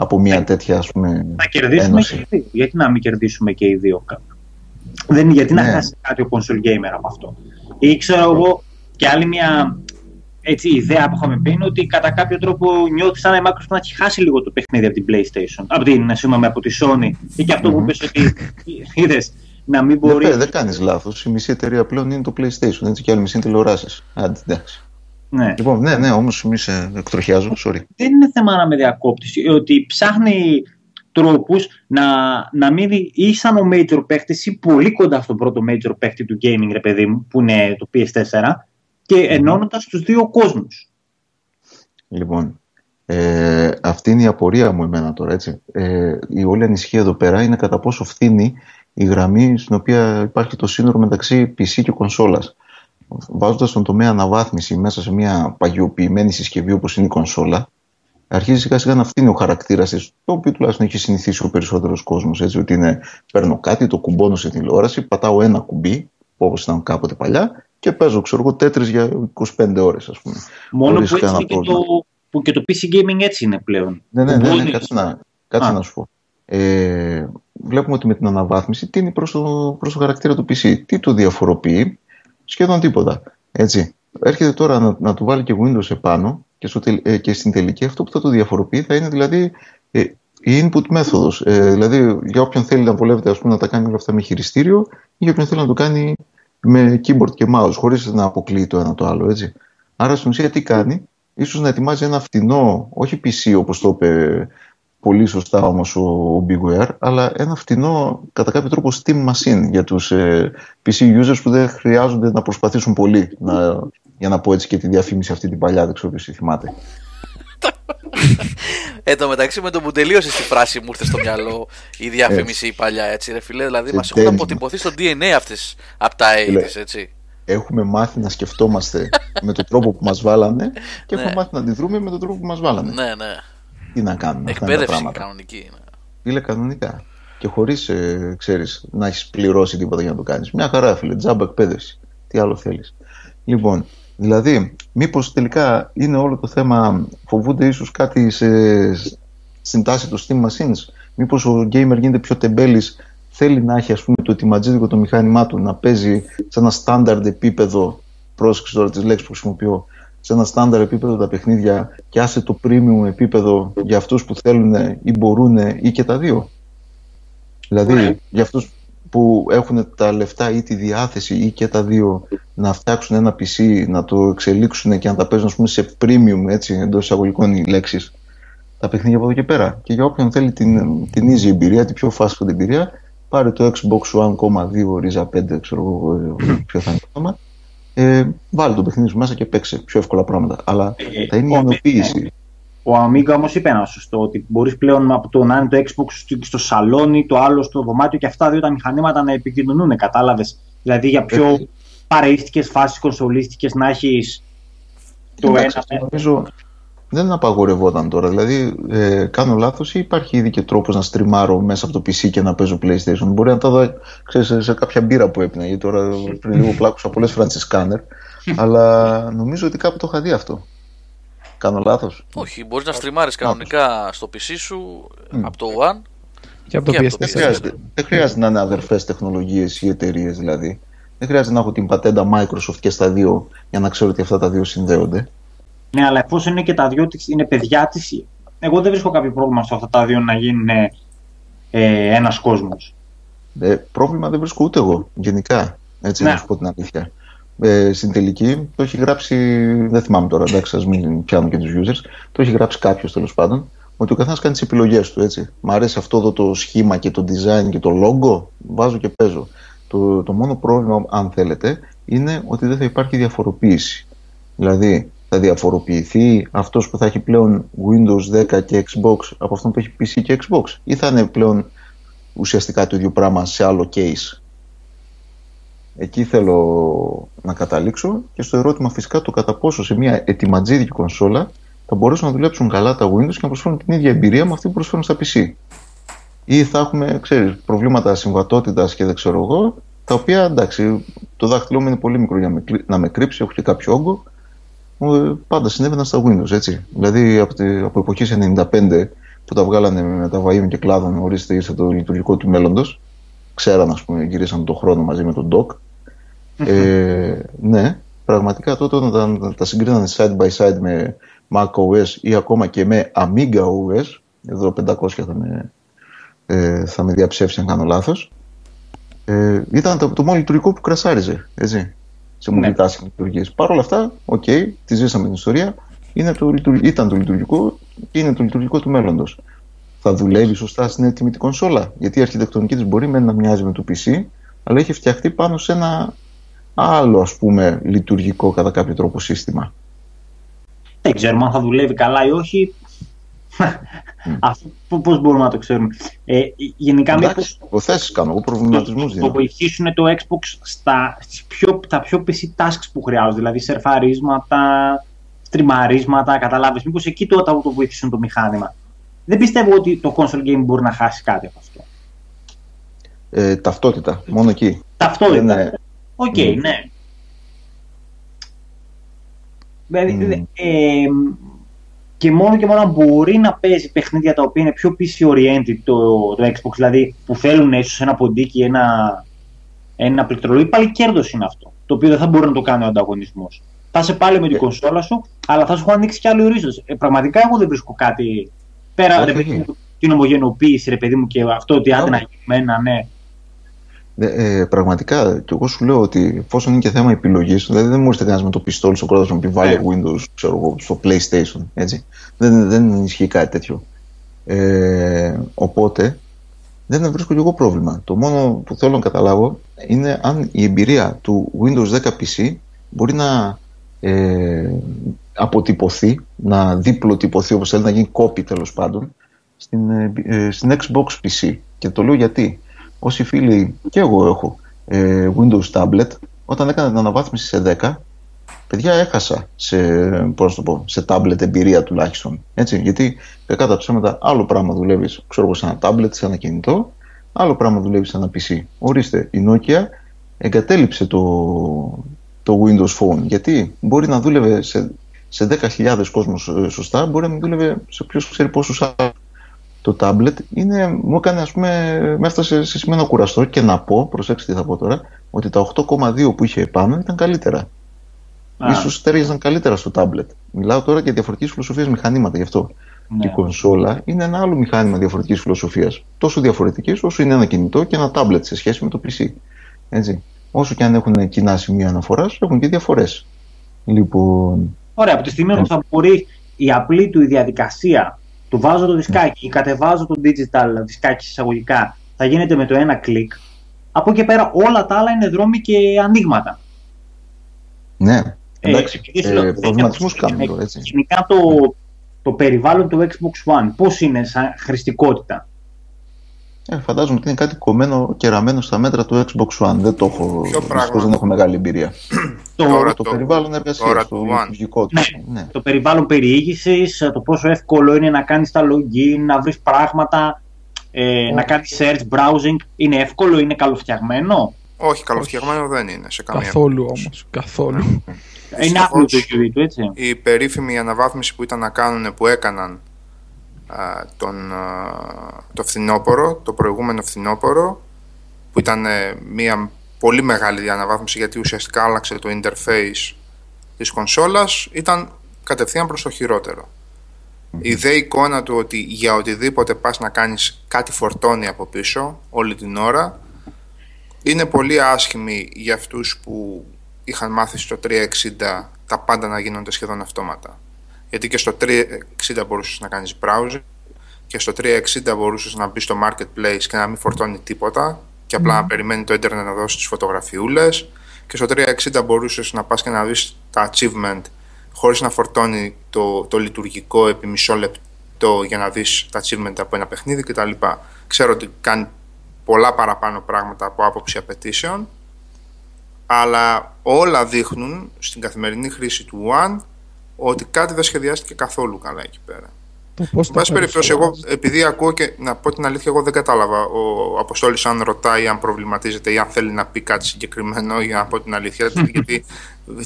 Speaker 6: από μια τέτοια, ας πούμε,
Speaker 2: θα κερδίσουμε
Speaker 6: ένωση.
Speaker 2: και οι δύο. Γιατί να μην κερδίσουμε και οι δύο. Δεν είναι γιατί να
Speaker 6: Ναι.
Speaker 2: χάσει κάτι ο console gamer από αυτό; Ή ξέρω εγώ και άλλη μια έτσι, ιδέα που είχαμε πει είναι ότι κατά κάποιο τρόπο νιώθεις σαν η Microsoft να έχει χάσει λίγο το παιχνίδι από την PlayStation. Από την, συγγνώμη, από τη Sony. Ή και αυτό που
Speaker 6: Μμμ.
Speaker 2: είπες ότι είδες, να μην
Speaker 6: Δεν,
Speaker 2: μπορεί.
Speaker 6: παι- δεν κάνεις λάθος. Η μισή εταιρεία πλέον είναι το PlayStation, έτσι και άλλη μισή είναι τηλεοράσεις. Άντε, εντάξει.
Speaker 2: Ναι.
Speaker 6: Λοιπόν, ναι, ναι, όμως μη σε εκτροχιάζω, sorry.
Speaker 2: δεν είναι θέμα να με διακόπτεις, ότι ψάχνει τρόπους να, να μείνει ή σαν ο major παίχτης ή πολύ κοντά στον πρώτο major παίχτη του gaming, ρε παιδί μου, που είναι το PS4, και ενώνοντας τους δύο κόσμους.
Speaker 6: Λοιπόν, ε, αυτή είναι η απορία μου εμένα τώρα, έτσι. Ε, η όλη ανησυχία εδώ πέρα είναι κατά πόσο φθήνει η γραμμή στην οποία υπάρχει το σύνορο μεταξύ PC και κονσόλας. Βάζοντας τον τομέα αναβάθμιση μέσα σε μια παγιοποιημένη συσκευή όπως είναι η κονσόλα, αρχίζει σιγά σιγά να φθήνει ο χαρακτήρας της, το οποίο τουλάχιστον έχει συνηθίσει ο περισσότερος κόσμος. Έτσι, ότι είναι παίρνω κάτι, το κουμπώνω σε τηλεόραση, πατάω ένα κουμπί, όπως ήταν κάποτε παλιά, και παίζω, ξέρω εγώ, τέτρι για 25 ώρες, ας πούμε.
Speaker 2: Μόνο
Speaker 6: Χωρίς
Speaker 2: που έτσι
Speaker 6: κανένα
Speaker 2: είναι και το,
Speaker 6: πρόβλημα.
Speaker 2: που και το PC gaming έτσι είναι πλέον.
Speaker 6: Ναι, ναι, ναι, ναι,
Speaker 2: Κουμπώνεις.
Speaker 6: κάτσε να, κάτσε
Speaker 2: Α.
Speaker 6: να σου πω. Ε, βλέπουμε ότι με την αναβάθμιση τίνει προς το, προς το χαρακτήρα του PC. Τι το διαφοροποιεί, σχεδόν τίποτα. Έτσι. Έρχεται τώρα να, να του βάλει και Windows επάνω και, στο, τελ- ε, και στην τελική αυτό που θα το διαφοροποιεί θα είναι δηλαδή ε, η input μέθοδος. Ε, δηλαδή για όποιον θέλει να βολεύεται ας πούμε, να τα κάνει όλα αυτά με χειριστήριο ή για όποιον θέλει να το κάνει με keyboard και mouse χωρίς να αποκλείει το ένα το άλλο. Έτσι. Άρα στην ουσία τι κάνει, ίσως να ετοιμάζει ένα φτηνό, όχι PC όπως το είπε πολύ σωστά όμως ο, ο BigWare, αλλά ένα φτηνό κατά κάποιο τρόπο Steam Machine για τους ε, PC users που δεν χρειάζονται να προσπαθήσουν πολύ να, για να πω έτσι και τη διαφήμιση αυτή την παλιά, δεν ξέρω ποιος τη θυμάται.
Speaker 1: Εν τω μεταξύ με το που τελείωσε τη φράση μου ήρθε στο μυαλό η διαφήμιση η παλιά έτσι ρε φίλε. Δηλαδή
Speaker 6: Σε
Speaker 1: μας έχουν
Speaker 6: τέλει.
Speaker 1: αποτυπωθεί στο DNA αυτές από τα
Speaker 6: Φίλε.
Speaker 1: 80's έτσι.
Speaker 6: Έχουμε μάθει να σκεφτόμαστε με τον τρόπο που μας βάλανε και έχουμε
Speaker 1: Ναι.
Speaker 6: μάθει να αντιδρούμε με τον τρόπο που μας βάλανε.
Speaker 1: Ναι, ναι.
Speaker 6: Τι να κάνουμε, αυτά είναι τα
Speaker 1: Εκπαίδευση
Speaker 6: πράγματα;
Speaker 1: κανονική. ναι.
Speaker 6: Φίλε, κανονικά. Και χωρίς, ε, ξέρεις, να έχεις πληρώσει τίποτα για να το κάνεις. Μια χαρά, φίλε. Τζάμπα εκπαίδευση. Τι άλλο θέλεις. Λοιπόν, δηλαδή, μήπως τελικά είναι όλο το θέμα, φοβούνται ίσως κάτι σε, στην τάση του Steam Machines; Μήπως ο gamer γίνεται πιο τεμπέλης, θέλει να έχει ας πούμε, το ετοιματζίδικο το μηχάνημά του να παίζει σε ένα στάνταρ επίπεδο. Πρόσεξε τώρα τις λέξεις που χρησιμοποιώ. Σε ένα στάνταρ επίπεδο τα παιχνίδια και άσε το premium επίπεδο για αυτούς που θέλουν ή μπορούν ή και τα δύο. Δηλαδή
Speaker 2: Ωραία.
Speaker 6: για αυτούς που έχουν τα λεφτά ή τη διάθεση ή και τα δύο να φτιάξουν ένα PC, να το εξελίξουν και να τα παίζουν ας πούμε, σε premium έτσι, εντός εισαγωγικών οι λέξεις τα παιχνίδια από εδώ και πέρα. Και για όποιον θέλει την, την easy εμπειρία, την πιο fast food εμπειρία, πάρε το Xbox One, 2 ρίζα 5, ξέρω εγώ ε, ποιο θα είναι το όνομα. Ε, βάλε το παιχνίδι σου μέσα και παίξε πιο εύκολα πράγματα. Αλλά
Speaker 2: Ε,
Speaker 6: θα είναι η
Speaker 2: ο-
Speaker 6: ενοποίηση.
Speaker 2: Ο Amiga όμως είπε ένα σωστό ότι μπορείς πλέον από το να είναι το Xbox στο, στο σαλόνι, το άλλο στο δωμάτιο και αυτά δύο τα μηχανήματα να επικοινωνούν. Κατάλαβες; Δηλαδή για πιο
Speaker 6: Ε,
Speaker 2: παρείστικες φάσει κονσολίστικες να έχεις το
Speaker 6: Εντάξει,
Speaker 2: ένα.
Speaker 6: αυτό νομίζω δεν απαγορευόταν τώρα. Δηλαδή, ε, κάνω λάθος ή υπάρχει ήδη και τρόπος να στριμάρω μέσα από το PC και να παίζω PlayStation; Μπορεί να τα δω ξέρεις, σε, σε κάποια μπύρα που έπινα, γιατί τώρα πριν λίγο πλάκουσα πολλές Francis αλλά νομίζω ότι κάπου το είχα δει αυτό. Κάνω λάθος;
Speaker 1: Όχι, μπορείς να στριμάρεις κανονικά στο PC σου
Speaker 6: Μμ.
Speaker 1: από το One.
Speaker 4: Και από το
Speaker 1: Και από το
Speaker 4: PS4.
Speaker 6: Δεν χρειάζεται, δεν χρειάζεται να είναι αδερφές τεχνολογίες ή εταιρείες δηλαδή. Δεν χρειάζεται να έχω την πατέντα Microsoft και στα δύο για να ξέρω ότι αυτά τα δύο συνδέονται.
Speaker 2: Ναι, αλλά εφόσον είναι και τα δυο της, είναι παιδιά της, εγώ δεν βρίσκω κάποιο πρόβλημα σε αυτά τα δύο να γίνουν ε, ένας κόσμος.
Speaker 6: Ε, πρόβλημα δεν βρίσκω ούτε εγώ, γενικά. Έτσι,
Speaker 2: Ναι.
Speaker 6: να σου πω την αλήθεια. Ε, στην τελική το έχει γράψει, δεν θυμάμαι τώρα, εντάξει, ας μην πιάνω και τους users, το έχει γράψει κάποιος τέλος πάντων, ότι ο καθένας κάνει τις επιλογές του, έτσι. Μ' αρέσει αυτό εδώ το σχήμα και το design και το logo, βάζω και παίζω. Το, το μόνο πρόβλημα, αν θέλετε, είναι ότι δεν θα υπάρχει διαφοροποίηση. Δηλαδή, θα διαφοροποιηθεί αυτός που θα έχει πλέον Windows 10 και Xbox από αυτόν που έχει PC και Xbox ή θα είναι πλέον ουσιαστικά το ίδιο πράγμα σε άλλο case; Εκεί θέλω να καταλήξω και στο ερώτημα φυσικά το κατά πόσο σε μια ετοιματζίδικη κονσόλα θα μπορέσουν να δουλέψουν καλά τα Windows και να προσφέρουν την ίδια εμπειρία με αυτή που προσφέρουν στα PC. Ή θα έχουμε, ξέρεις, προβλήματα συμβατότητας και δεν ξέρω εγώ τα οποία εντάξει, το δάχτυλό μου είναι πολύ μικρό για να με, κρύ- να με κρύψει, έχω και κάποιο όγκο. Ε, πάντα συνέβαιναν στα Windows, έτσι. Δηλαδή από, τη, από εποχή 95 που τα βγάλανε με τα βαΐων και κλάδων, ορίστε ήρθε το λειτουργικό του μέλλοντος. Ξέραν, ας πούμε, γυρίσαν τον χρόνο μαζί με τον dock. Ε, ναι, πραγματικά τότε όταν τα, τα συγκρίνανε side by side με Mac OS ή ακόμα και με Amiga OS, εδώ 500 θα με, ε, θα με διαψεύσει αν κάνω λάθος, ε, ήταν το, το μόνο λειτουργικό που κρασάριζε, έτσι, σε
Speaker 2: Ναι.
Speaker 6: multitasking λειτουργίες. Παρ' όλα αυτά, οκ, τη ζήσαμε την ιστορία, είναι το, λειτουργ- ήταν το λειτουργικό και είναι το λειτουργικό του μέλλοντος. Θα δουλεύει σωστά στην τιμητή κονσόλα, γιατί η αρχιτεκτονική της μπορεί μεν να μοιάζει με το PC, αλλά έχει φτιαχτεί πάνω σε ένα άλλο ας πούμε λειτουργικό κατά κάποιο τρόπο σύστημα.
Speaker 2: Δεν ξέρουμε αν θα δουλεύει καλά ή όχι. Αυτό πο- πώς μπορούμε να το ξέρουμε. Ε, γενικά μήπως
Speaker 6: Εντάξει, υποθέσεις κάνω, εγώ προβληματισμούς
Speaker 2: το
Speaker 6: δίνω.
Speaker 2: βοηθήσουν το Xbox στα στις πιο, τα πιο PC tasks που χρειάζονται, δηλαδή σερφαρίσματα, στριμαρίσματα, καταλάβεις. Μήπως εκεί το, θα το βοηθήσουν το μηχάνημα. Δεν πιστεύω ότι το console game μπορεί να χάσει κάτι από αυτό.
Speaker 6: Ε, ταυτότητα, μόνο εκεί.
Speaker 2: Ταυτότητα.
Speaker 6: Ναι.
Speaker 2: Οκ,
Speaker 6: Μμ.
Speaker 2: ναι. Δηλαδή,
Speaker 6: Μμ.
Speaker 2: ε, και μόνο και μόνο αν μπορεί να παίζει παιχνίδια τα οποία είναι πιο PC oriented το, το Xbox, δηλαδή που θέλουν ίσως ένα ποντίκι, ένα, ένα πληκτρολόγιο, πάλι κέρδος είναι αυτό. Το οποίο δεν θα μπορεί να το κάνει ο ανταγωνισμός. Θα είσαι πάλι με την
Speaker 6: Ε.
Speaker 2: κονσόλα σου, αλλά θα σου έχω ανοίξει κι άλλο ορίζοντα. Ε, πραγματικά εγώ δεν βρίσκω κάτι πέρα
Speaker 6: Όχι,
Speaker 2: ρε, παιδί
Speaker 6: όχι.
Speaker 2: μου, την ομογενοποίηση, ρε παιδί μου, και αυτό ότι άντε
Speaker 6: Όχι.
Speaker 2: να γίνει ένα, ναι.
Speaker 6: Ε, ε, πραγματικά, και εγώ σου λέω ότι εφόσον είναι και θέμα επιλογής, δηλαδή δεν μου έρχεται κανένας με το πιστόλι στο κρότος να μου πει βάλε
Speaker 2: Ναι.
Speaker 6: Windows ξέρω εγώ, στο PlayStation. Έτσι. Δεν, δεν ισχύει κάτι τέτοιο. Ε, οπότε δεν βρίσκω και εγώ πρόβλημα. Το μόνο που θέλω να καταλάβω είναι αν η εμπειρία του Windows 10 PC μπορεί να ε, αποτυπωθεί, να διπλοτυπωθεί όπως θέλει, να γίνει copy τέλος πάντων στην, ε, ε, στην Xbox PC. Και το λέω γιατί. Όσοι φίλοι, και εγώ έχω ε, Windows Tablet, όταν έκανα την αναβάθμιση σε 10, παιδιά έχασα σε, πώς να το πω, σε tablet εμπειρία τουλάχιστον. Έτσι, γιατί κακά τα ψέματα άλλο πράγμα δουλεύεις ξέρω εγώ, σε ένα tablet, σε ένα κινητό, άλλο πράγμα δουλεύεις σε ένα PC. Ορίστε, η Nokia εγκατέλειψε το, το Windows Phone. Γιατί μπορεί να δούλευε σε, σε 10.000 κόσμος ε, σωστά, μπορεί να μην δούλευε σε ποιος ξέρει πόσους άλλους. Το tablet είναι, μου έκανε, ας πούμε, με έφτασε σε σημείο να κουραστώ και να πω, προσέξτε τι θα πω τώρα, ότι τα 8,2 που είχε επάνω ήταν καλύτερα.
Speaker 2: Α,
Speaker 6: Ίσως τέριαζαν καλύτερα στο tablet. Μιλάω τώρα για διαφορετικής φιλοσοφίας μηχανήματα γι' αυτό.
Speaker 2: ναι.
Speaker 6: Και η κονσόλα είναι ένα άλλο μηχάνημα διαφορετικής φιλοσοφίας. Τόσο διαφορετικής όσο είναι ένα κινητό και ένα tablet σε σχέση με το PC. Έτσι. Όσο και αν έχουν κοινά σημεία αναφοράς, έχουν και διαφορές. Λοιπόν.
Speaker 2: Ωραία, από τη στιγμή που θα μπορεί η απλή του η διαδικασία του βάζω το δισκάκι ή κατεβάζω το digital δισκάκι εισαγωγικά θα γίνεται με το ένα κλικ. Από εκεί και πέρα όλα τα άλλα είναι δρόμοι και ανοίγματα.
Speaker 6: Ναι, εντάξει.
Speaker 2: επειδή σου λέω,
Speaker 6: Ε, Προβληματισμού κάνουμε
Speaker 2: ε,
Speaker 6: τώρα, έτσι.
Speaker 2: Γενικά το, το περιβάλλον του Xbox One, πώς είναι σαν χρηστικότητα;
Speaker 6: Ε, φαντάζομαι ότι είναι κάτι κομμένο και ραμμένο στα μέτρα του Xbox One. Δεν το έχω.
Speaker 3: Ποιο
Speaker 6: δυστυχώς
Speaker 3: πράγμα;
Speaker 6: δεν έχω μεγάλη εμπειρία.
Speaker 2: Το,
Speaker 3: Τώρα
Speaker 6: Το,
Speaker 3: το-
Speaker 6: περιβάλλον εργασία,
Speaker 3: τώρα
Speaker 6: το
Speaker 3: του One.
Speaker 6: λειτουργικό του.
Speaker 2: Ναι.
Speaker 6: Ναι.
Speaker 2: το περιβάλλον περιήγησης, το πόσο εύκολο είναι να κάνεις τα login, να βρεις πράγματα, ε, να κάνεις search, browsing. Είναι εύκολο, είναι καλοφτιαγμένο;
Speaker 3: Όχι, καλοφτιαγμένο δεν είναι σε καμία
Speaker 4: Καθόλου
Speaker 3: περίπτωση.
Speaker 4: όμως. Καθόλου.
Speaker 2: Είναι
Speaker 3: Δυστυχώς,
Speaker 2: άπλο το UI του, έτσι.
Speaker 3: Η περίφημη αναβάθμιση που ήταν να κάνουν, που έκαναν α, τον, α, το φθινόπωρο, το προηγούμενο φθινόπωρο, που ήταν ε, μια πολύ μεγάλη αναβάθμιση γιατί ουσιαστικά άλλαξε το interface της κονσόλας, ήταν κατευθείαν προς το χειρότερο. Η δε εικόνα του ότι για οτιδήποτε πας να κάνεις κάτι φορτώνει από πίσω όλη την ώρα είναι πολύ άσχημη για αυτούς που είχαν μάθει στο 360 τα πάντα να γίνονται σχεδόν αυτόματα. Γιατί και στο 360 μπορούσες να κάνεις browser και στο 360 μπορούσες να μπεις στο marketplace και να μην φορτώνει τίποτα και απλά να περιμένει το ίντερνετ να δώσει τις φωτογραφιούλες και στο 360 μπορούσες να πας και να δεις τα achievement χωρίς να φορτώνει το, το λειτουργικό επί μισό λεπτό για να δεις τα achievement από ένα παιχνίδι κτλ. Ξέρω ότι κάνει πολλά παραπάνω πράγματα από άποψη απαιτήσεων αλλά όλα δείχνουν στην καθημερινή χρήση του One ότι κάτι δεν σχεδιάστηκε καθόλου καλά εκεί πέρα.
Speaker 4: Το πώς
Speaker 3: Εν
Speaker 4: το
Speaker 3: πάση περιπτώσει, εγώ
Speaker 4: περιφερειάζεις.
Speaker 3: επειδή ακούω και να πω την αλήθεια, εγώ δεν κατάλαβα. Ο Αποστόλης αν ρωτάει, αν προβληματίζεται ή αν θέλει να πει κάτι συγκεκριμένο, για να πω την αλήθεια, γιατί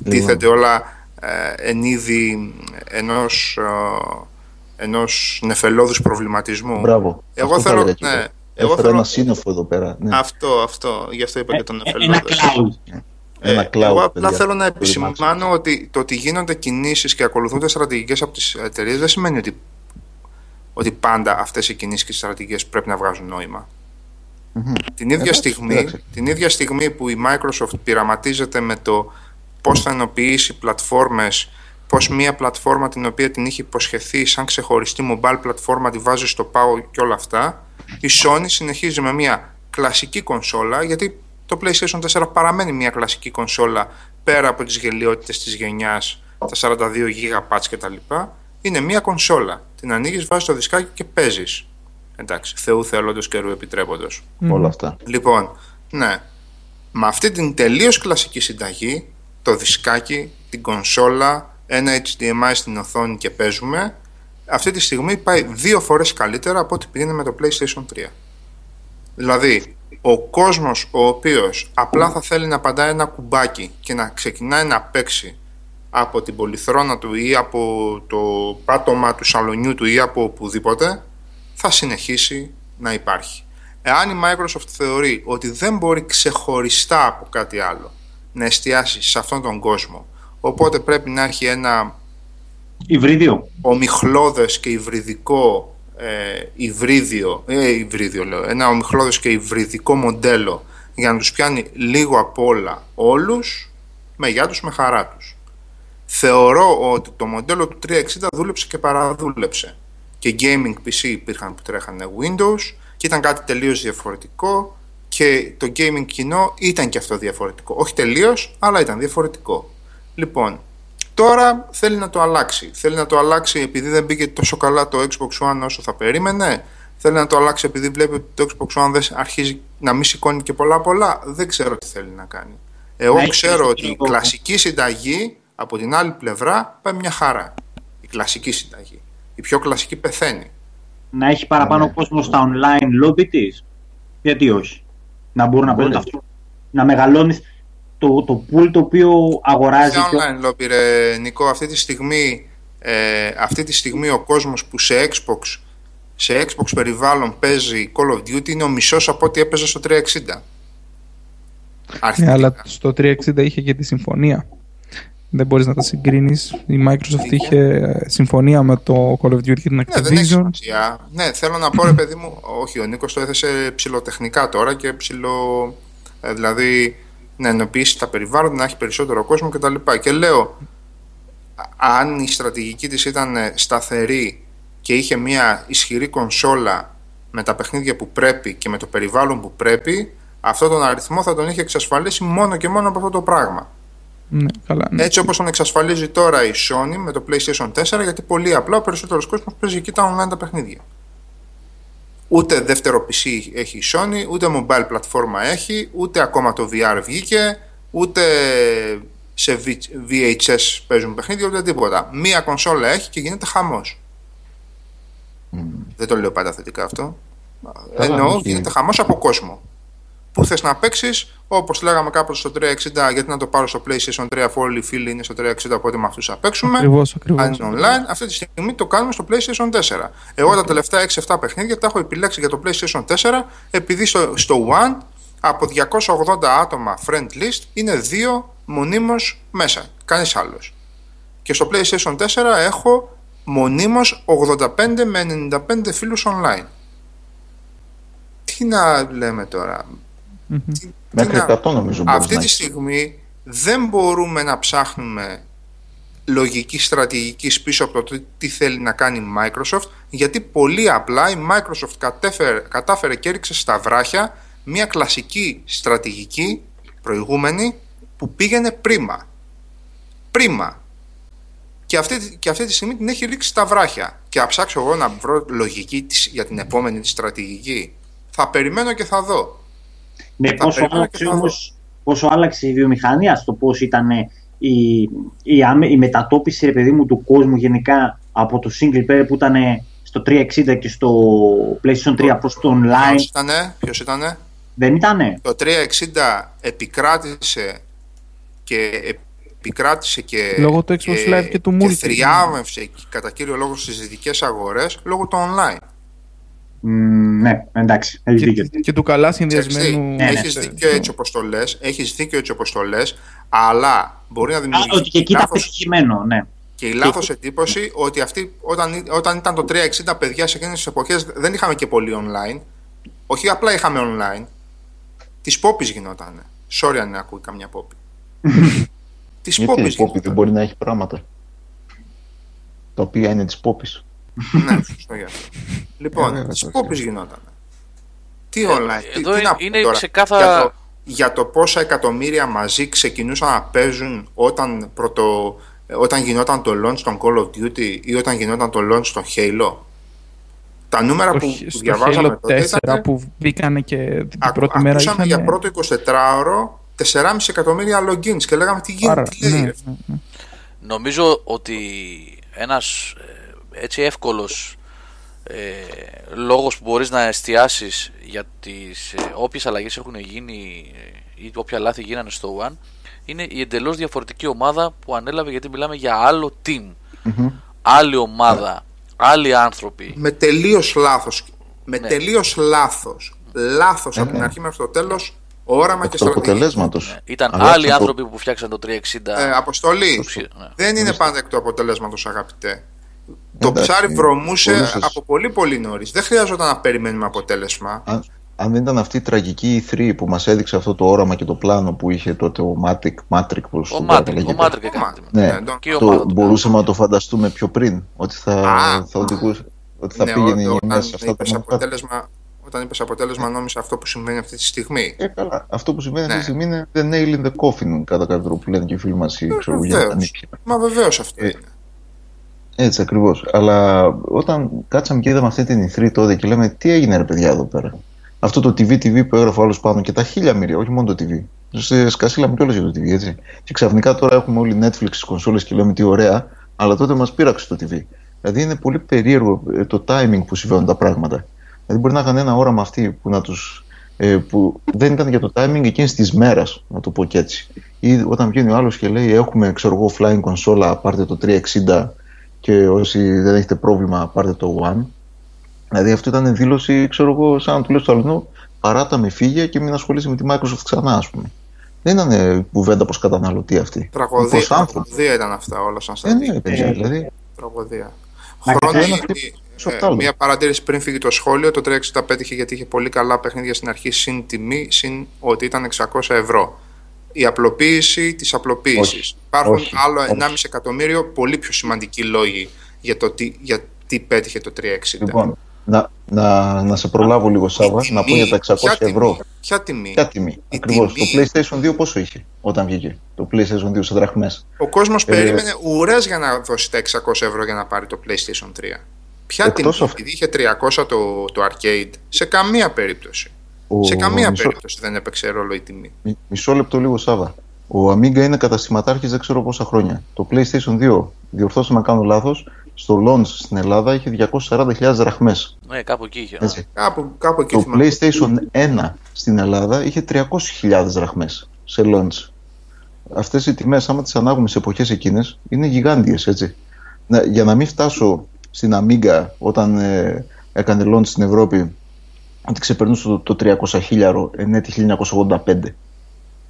Speaker 3: τίθεται όλα ε, εν είδη ενός, ε, ενός νεφελώδους προβληματισμού.
Speaker 6: Μπράβο.
Speaker 3: Εγώ
Speaker 6: Αυτό θα
Speaker 3: θέλω-
Speaker 6: έλεγα και
Speaker 3: ναι,
Speaker 6: εγώ.
Speaker 3: εγώ
Speaker 6: Έφερα
Speaker 3: θέλω-
Speaker 6: ένα σύννεφο εδώ πέρα. Ναι.
Speaker 3: Αυτό, αυτό. Γι' αυτό είπα και τον
Speaker 2: Ε, Ένα
Speaker 3: νεφελώδες.
Speaker 2: cloud.
Speaker 6: Ένα
Speaker 3: Ε,
Speaker 6: cloud,
Speaker 3: εγώ απλά
Speaker 6: παιδιά.
Speaker 3: θέλω να
Speaker 6: Το
Speaker 3: επισημάνω ότι το ότι γίνονται κινήσεις και ακολουθούνται στρατηγικές από τις εταιρείες δεν σημαίνει ότι, ότι πάντα αυτές οι κινήσεις και οι στρατηγικές πρέπει να βγάζουν νόημα.
Speaker 6: Μμμ.
Speaker 3: Την ίδια,
Speaker 6: Εντάξει,
Speaker 3: στιγμή,
Speaker 6: εντάξει.
Speaker 3: την ίδια στιγμή που η Microsoft πειραματίζεται με το πώς θα ενοποιήσει πλατφόρμες, πώς μια πλατφόρμα την οποία την είχε υποσχεθεί σαν ξεχωριστή mobile πλατφόρμα τη βάζει στο πάγο και όλα αυτά, η Sony συνεχίζει με μια κλασική κονσόλα, γιατί το PlayStation 4 παραμένει μια κλασική κονσόλα πέρα από τις γελιότητες της γενιάς, τα 42 GB κτλ. Είναι μια κονσόλα. Την ανοίγεις, βάζεις το δισκάκι και παίζεις. Εντάξει, Θεού θέλοντος καιρού επιτρέποντος.
Speaker 6: Όλα αυτά.
Speaker 3: Λοιπόν, ναι. Με αυτή την τελείως κλασική συνταγή, το δισκάκι, την κονσόλα, ένα HDMI στην οθόνη και παίζουμε, αυτή τη στιγμή πάει δύο φορές καλύτερα από ό,τι πήγαινε με το PlayStation 3. Δηλαδή, ο κόσμος ο οποίος απλά θα θέλει να παντάει ένα κουμπάκι και να ξεκινάει να παίξει από την πολυθρόνα του ή από το πάτωμα του σαλονιού του ή από οπουδήποτε, θα συνεχίσει να υπάρχει. Εάν η Microsoft θεωρεί ότι δεν μπορεί ξεχωριστά από κάτι άλλο να εστιάσει σε αυτόν τον κόσμο, οπότε πρέπει να έχει ένα
Speaker 2: Υβρίδιο.
Speaker 3: ομιχλώδες και υβριδικό ε, υβρίδιο, ε, υβρίδιο λέω, ένα ομιχλώδες και υβριδικό μοντέλο για να τους πιάνει λίγο απ' όλα όλους, με γεια τους, με χαρά τους. Θεωρώ ότι το μοντέλο του 360 δούλεψε και παραδούλεψε. Και gaming PC υπήρχαν που τρέχανε Windows και ήταν κάτι τελείως διαφορετικό και το gaming κοινό ήταν και αυτό διαφορετικό. Όχι τελείως, αλλά ήταν διαφορετικό. Λοιπόν, Τώρα θέλει να το αλλάξει. Θέλει να το αλλάξει επειδή δεν πήγε τόσο καλά το Xbox One όσο θα περίμενε. Θέλει να το αλλάξει επειδή βλέπει ότι το Xbox One δεν αρχίζει να μην σηκώνει και πολλά πολλά. Δεν ξέρω τι θέλει να κάνει. Εγώ
Speaker 2: Να έχει
Speaker 3: ξέρω ότι η
Speaker 2: λίγο-
Speaker 3: κλασική συνταγή από την άλλη πλευρά πάει μια χαρά. Η κλασική συνταγή. Η πιο κλασική πεθαίνει.
Speaker 2: Να έχει παραπάνω
Speaker 6: Ναι.
Speaker 2: κόσμο στα online lobby της. Γιατί όχι. Να μπορούν να
Speaker 6: Μπορεί.
Speaker 2: παίζουν αυτό. Να μεγαλώνει το, το pool το οποίο αγοράζει.
Speaker 3: Σε
Speaker 2: και-
Speaker 3: online lobby ρε Νικό, αυτή τη στιγμή, ε, αυτή τη στιγμή ο κόσμος που σε Xbox, σε Xbox περιβάλλον παίζει Call of Duty είναι ο μισός από ό,τι έπαιζε στο 360.
Speaker 4: Ναι,
Speaker 3: Αρχικά.
Speaker 4: αλλά στο 360 είχε και τη συμφωνία. Δεν μπορείς να τα συγκρίνεις. Η Microsoft
Speaker 3: Είχε.
Speaker 4: είχε συμφωνία με το Call of Duty και την
Speaker 3: Ναι, δεν έχει
Speaker 4: Activision.
Speaker 3: σημασία. Ναι, θέλω να πω ρε παιδί μου, όχι, ο Νίκος το έθεσε ψηλοτεχνικά τώρα και ψηλο... ε, δηλαδή να ενοποιήσει τα περιβάλλοντα, να έχει περισσότερο κόσμο κτλ. Και λέω, α- αν η στρατηγική της ήταν ε, σταθερή και είχε μια ισχυρή κονσόλα με τα παιχνίδια που πρέπει και με το περιβάλλον που πρέπει, αυτόν τον αριθμό θα τον είχε εξασφαλίσει μόνο και μόνο από αυτό το πράγμα.
Speaker 4: Ναι, καλά. ναι.
Speaker 3: Έτσι όπως τον εξασφαλίζει τώρα η Sony με το PlayStation 4 γιατί πολύ απλά ο περισσότερος κόσμος παίζει εκεί τα online τα παιχνίδια. Ούτε δεύτερο PC έχει η Sony, ούτε mobile πλατφόρμα έχει, ούτε ακόμα το VR βγήκε, ούτε σε V- VHS παίζουν παιχνίδια, ούτε τίποτα. Μία κονσόλα έχει και γίνεται χαμός. Δεν το λέω πάντα θετικά αυτό.
Speaker 6: Καλά,
Speaker 3: Εννοώ
Speaker 6: όχι.
Speaker 3: γίνεται χαμός από κόσμο. Που θες να παίξεις, όπως λέγαμε κάποτε στο 360, γιατί να το πάρω στο PlayStation 3 αφού όλοι οι φίλοι είναι στο 360, οπότε με αυτούς θα παίξουμε.
Speaker 4: Ακριβώς, ακριβώς.
Speaker 3: Αν είναι online, αυτή τη στιγμή το κάνουμε στο PlayStation 4. Εγώ τα τελευταία 6-7 παιχνίδια τα έχω επιλέξει για το PlayStation 4 επειδή στο, στο One από 280 άτομα friend list είναι δύο μονίμως μέσα, κανείς άλλος. Και στο PlayStation 4 έχω μονίμως 85 με 95 φίλους online. Τι να λέμε τώρα;
Speaker 4: Μμμ.
Speaker 3: Τι- τι
Speaker 6: Μέχρι
Speaker 3: να-
Speaker 6: 100 νομίζω μπορείς
Speaker 3: αυτή
Speaker 6: να
Speaker 3: τη
Speaker 6: έχεις.
Speaker 3: στιγμή δεν μπορούμε να ψάχνουμε λογική στρατηγική πίσω από το τι- τι θέλει να κάνει η Microsoft γιατί πολύ απλά η Microsoft κατέφερε, κατάφερε και έριξε στα βράχια μια κλασική στρατηγική προηγούμενη που πήγαινε πρίμα. Πρίμα. Και αυτή, και αυτή τη στιγμή την έχει ρίξει στα βράχια. Και να ψάξω εγώ να βρω λογική της, για την επόμενη της στρατηγική. Θα περιμένω και θα δω.
Speaker 2: Ναι,
Speaker 3: Θα
Speaker 2: πόσο
Speaker 3: περιμένω
Speaker 2: άλλαξε,
Speaker 3: και θα δω.
Speaker 2: όμως, πόσο άλλαξε η βιομηχανία στο πώς ήταν η, η, άμε- η μετατόπιση ρε παιδί μου, του κόσμου γενικά από το single player που ήταν στο 360 και στο PlayStation 3 προς το online.
Speaker 3: Ποιος ήτανε, ποιος ήτανε;
Speaker 2: Δεν ήτανε.
Speaker 3: Το 360 επικράτησε και επικράτησε και,
Speaker 4: Λόγω του Xbox Live και του Multi.
Speaker 3: και θριάμευσε κατά κύριο λόγο στις δυτικές αγορές λόγω του online.
Speaker 2: Μ, ναι, εντάξει, έχει δίκιο.
Speaker 4: Και, και του καλά
Speaker 3: Ξέρεις τι,
Speaker 4: συνδυασμένου.
Speaker 2: ναι.
Speaker 3: έχεις δίκιο έτσι όπως το λες, έχεις δίκιο έτσι όπως το λες, αλλά μπορεί να
Speaker 2: Α,
Speaker 3: δημιουργήσει
Speaker 2: ότι και εκεί ήταν
Speaker 3: λάθος-
Speaker 2: πετυχημένο, ναι.
Speaker 3: Και η λάθος εντύπωση ότι αυτή, όταν, όταν ήταν το 360 παιδιά σε εκείνες τις εποχές δεν είχαμε και πολύ online. Όχι απλά είχαμε online. Της πόπης γινόταν. Sorry αν ακούει καμιά πόπη. Της
Speaker 6: Γιατί
Speaker 3: πόπης
Speaker 6: η Πόπη δεν
Speaker 3: γινόταν.
Speaker 6: μπορεί να έχει πράγματα. Τα οποία είναι της Πόπης.
Speaker 3: Ναι, σωστό για αυτό. Λοιπόν,
Speaker 6: βέβαια,
Speaker 3: τη
Speaker 6: το
Speaker 3: πόπη γινόταν. Τι online, τι,
Speaker 1: Ε, εδώ
Speaker 3: τι να πούμε
Speaker 1: είναι
Speaker 3: τώρα;
Speaker 1: ξεκάθαρα-
Speaker 3: για, το, για το πόσα εκατομμύρια μαζί ξεκινούσαν να παίζουν όταν, πρωτο, όταν γινόταν το launch των Call of Duty ή όταν γινόταν το launch των Halo; Τα νούμερα που,
Speaker 4: Όχι,
Speaker 3: που
Speaker 4: στο
Speaker 3: διαβάζαμε
Speaker 4: Halo
Speaker 3: τότε
Speaker 4: 4
Speaker 3: ήταν,
Speaker 4: που μπήκανε και την
Speaker 3: ακου-
Speaker 4: πρώτη μέρα
Speaker 3: ακούσαμε
Speaker 4: είχαν...
Speaker 3: για πρώτο 24ωρο 4,5 εκατομμύρια logins και λέγαμε τι γίνεται,
Speaker 4: Άρα,
Speaker 3: τι λέει
Speaker 4: ναι,
Speaker 3: ρε.
Speaker 4: ναι, ναι.
Speaker 1: Νομίζω ότι ένας ε, έτσι εύκολος ε, λόγος που μπορείς να εστιάσεις για τις ε, όποιες αλλαγές έχουν γίνει ε, ή όποια λάθη γίνανε στο One είναι η εντελώς διαφορετική ομάδα που ανέλαβε γιατί μιλάμε για άλλο team. Άλλη ομάδα, άλλοι άνθρωποι.
Speaker 3: με τελείως λάθος με
Speaker 1: Ναι.
Speaker 3: τελείως λάθος λάθος από
Speaker 6: Ναι,
Speaker 3: την
Speaker 6: ναι.
Speaker 3: αρχή μέχρι το τέλος όραμα και
Speaker 6: του
Speaker 3: στρατηγική
Speaker 6: αποτελέσματος.
Speaker 1: Ήταν
Speaker 6: Αλλά
Speaker 1: άλλοι
Speaker 6: αυτό το-
Speaker 1: άνθρωποι που φτιάξαν το 360.
Speaker 3: Ε, αποστολή.
Speaker 1: Το ψι- ναι.
Speaker 3: Δεν είναι πάντα εκ του αποτελέσματος, αγαπητέ. Το
Speaker 6: Εντάξει,
Speaker 3: ψάρι βρωμούσε
Speaker 6: πολύ σωστά.
Speaker 3: από πολύ πολύ νωρίς. Δεν χρειαζόταν να περιμένουμε αποτέλεσμα.
Speaker 6: Αν, αν δεν ήταν αυτή η τραγική E3 που μας έδειξε αυτό το όραμα και το πλάνο που είχε τότε ο Mattrick, Mattrick πώς
Speaker 1: Ο
Speaker 6: το
Speaker 1: Mattrick, ο
Speaker 6: λέγεται.
Speaker 1: Mattrick έκανε.
Speaker 3: Μα-
Speaker 1: τη-
Speaker 6: Ναι,
Speaker 3: Ναι, το-
Speaker 1: και η ομάδα
Speaker 6: το
Speaker 1: του.
Speaker 6: μπορούσαμε να το φανταστούμε πιο πριν, ότι θα,
Speaker 3: Α.
Speaker 6: θα οδηγούσε, ότι θα
Speaker 3: Ναι,
Speaker 6: πήγαινε
Speaker 3: ό-
Speaker 6: μέσα
Speaker 3: όταν
Speaker 6: σε αυτά τα
Speaker 3: είπες
Speaker 6: μονοπάτια.
Speaker 3: αποτέλεσμα, όταν είπες αποτέλεσμα, νόμιζα αυτό που συμβαίνει αυτή τη στιγμή.
Speaker 6: Ε, καλά. Αυτό που συμβαίνει
Speaker 3: Ναι.
Speaker 6: αυτή τη στιγμή είναι the nail in the coffin, κατά κάποιο τρόπο που λένε και οι φίλοι μας, ή ξέρω εγώ, για
Speaker 3: Βεβαίως.
Speaker 6: τα νύχια.
Speaker 3: Μα βεβαίως αυτό
Speaker 6: Ε,
Speaker 3: είναι.
Speaker 6: Έτσι ακριβώς. Αλλά όταν κάτσαμε και είδαμε αυτή την E3 τότε και λέμε τι έγινε ρε παιδιά εδώ πέρα; Αυτό το TV TV που έγραφε ο άλλος πάνω και τα χίλια μοίρια, όχι μόνο το TV. Σε σκασίλαμε κιόλας για το TV, έτσι. Και ξαφνικά τώρα έχουμε όλοι Netflix στις κονσόλες και λέμε τι ωραία, αλλά τότε μας πείραξε το TV. Δηλαδή είναι πολύ περίεργο ε, το timing που συμβαίνουν τα πράγματα. Δηλαδή μπορεί να είχαν ένα όραμα αυτοί που, να τους, ε, που δεν ήταν για το timing εκείνης της μέρας, να το πω και έτσι. Ή όταν βγαίνει ο άλλος και λέει: Έχουμε ξέρω εγώ, offline κονσόλα, πάρτε το 360 και όσοι δεν έχετε πρόβλημα, πάρτε το One. Δηλαδή αυτό ήταν δήλωση, ξέρω εγώ, σαν να του λες στο αλλού, παράτα με φύγε και μην ασχολείσαι με τη Microsoft ξανά, ας πούμε. Δεν ήταν κουβέντα προς καταναλωτή αυτή.
Speaker 3: Τραγωδία,
Speaker 6: Προς άνθρωπο.
Speaker 3: τραγωδία ήταν αυτά όλα σαν
Speaker 6: Ε, ναι,
Speaker 3: στρατηγική.
Speaker 6: παιδιά, δηλαδή.
Speaker 3: Τραγωδία.
Speaker 2: Να
Speaker 3: Χρόνια,
Speaker 6: καθένα
Speaker 3: ε,
Speaker 6: χτύπησε στο
Speaker 3: ε,
Speaker 6: φτάλο.
Speaker 3: μία παρατήρηση πριν φύγει το σχόλιο. Το 360 πέτυχε γιατί είχε πολύ καλά παιχνίδια στην αρχή, συν τιμή, συν ότι ήταν 600 ευρώ. Η απλοποίηση της απλοποίησης.
Speaker 6: Όχι.
Speaker 3: Υπάρχουν
Speaker 6: Όχι.
Speaker 3: άλλο
Speaker 6: Όχι.
Speaker 3: 1,5 εκατομμύριο πολύ πιο σημαντικοί λόγοι για το τι, για τι πέτυχε το 360.
Speaker 6: Λοιπόν, να, να, να σε προλάβω λίγο, Σάβα,
Speaker 3: Η
Speaker 6: να πω
Speaker 3: τιμή-
Speaker 6: για τα 600
Speaker 3: ποια
Speaker 6: ευρώ.
Speaker 3: Τιμή, ποια τιμή.
Speaker 6: Ποια τιμή.
Speaker 3: Η
Speaker 6: Ακριβώς. Το
Speaker 3: τιμή-
Speaker 6: PlayStation 2 πόσο είχε όταν βγήκε; Το PlayStation 2 σε δραχμές.
Speaker 3: Ο κόσμος
Speaker 6: Ε,
Speaker 3: περίμενε ουρές για να δώσει τα 600 ευρώ για να πάρει το PlayStation 3. Ποια
Speaker 6: Εκτός
Speaker 3: τιμή,
Speaker 6: αυτού.
Speaker 3: επειδή είχε 300 το, το arcade, σε καμία περίπτωση.
Speaker 6: Ο-
Speaker 3: σε καμία
Speaker 6: μισό-
Speaker 3: περίπτωση δεν έπαιξε ρόλο η τιμή.
Speaker 6: Μι- Μισό λεπτό λίγο, Σάβα. Ο Amiga είναι καταστηματάρχης δεν ξέρω πόσα χρόνια. Το PlayStation 2, διορθώστε με αν κάνω λάθος, στο launch στην Ελλάδα είχε 240.000 δραχμές.
Speaker 1: Ναι, κάπου εκεί είχε.
Speaker 6: Έτσι.
Speaker 3: Κάπου, κάπου εκεί
Speaker 6: Το
Speaker 3: θυμάμαι.
Speaker 6: PlayStation 1 στην Ελλάδα είχε 300.000 δραχμές σε launch. Αυτές οι τιμές, άμα τις ανάγουμε σε εποχές εκείνες, είναι γιγάντιες, έτσι. Να, για να μην φτάσω στην Amiga όταν ε, έκανε launch στην Ευρώπη, ότι ξεπερνούσε το, το 300 χίλιαρο εν έτη 1985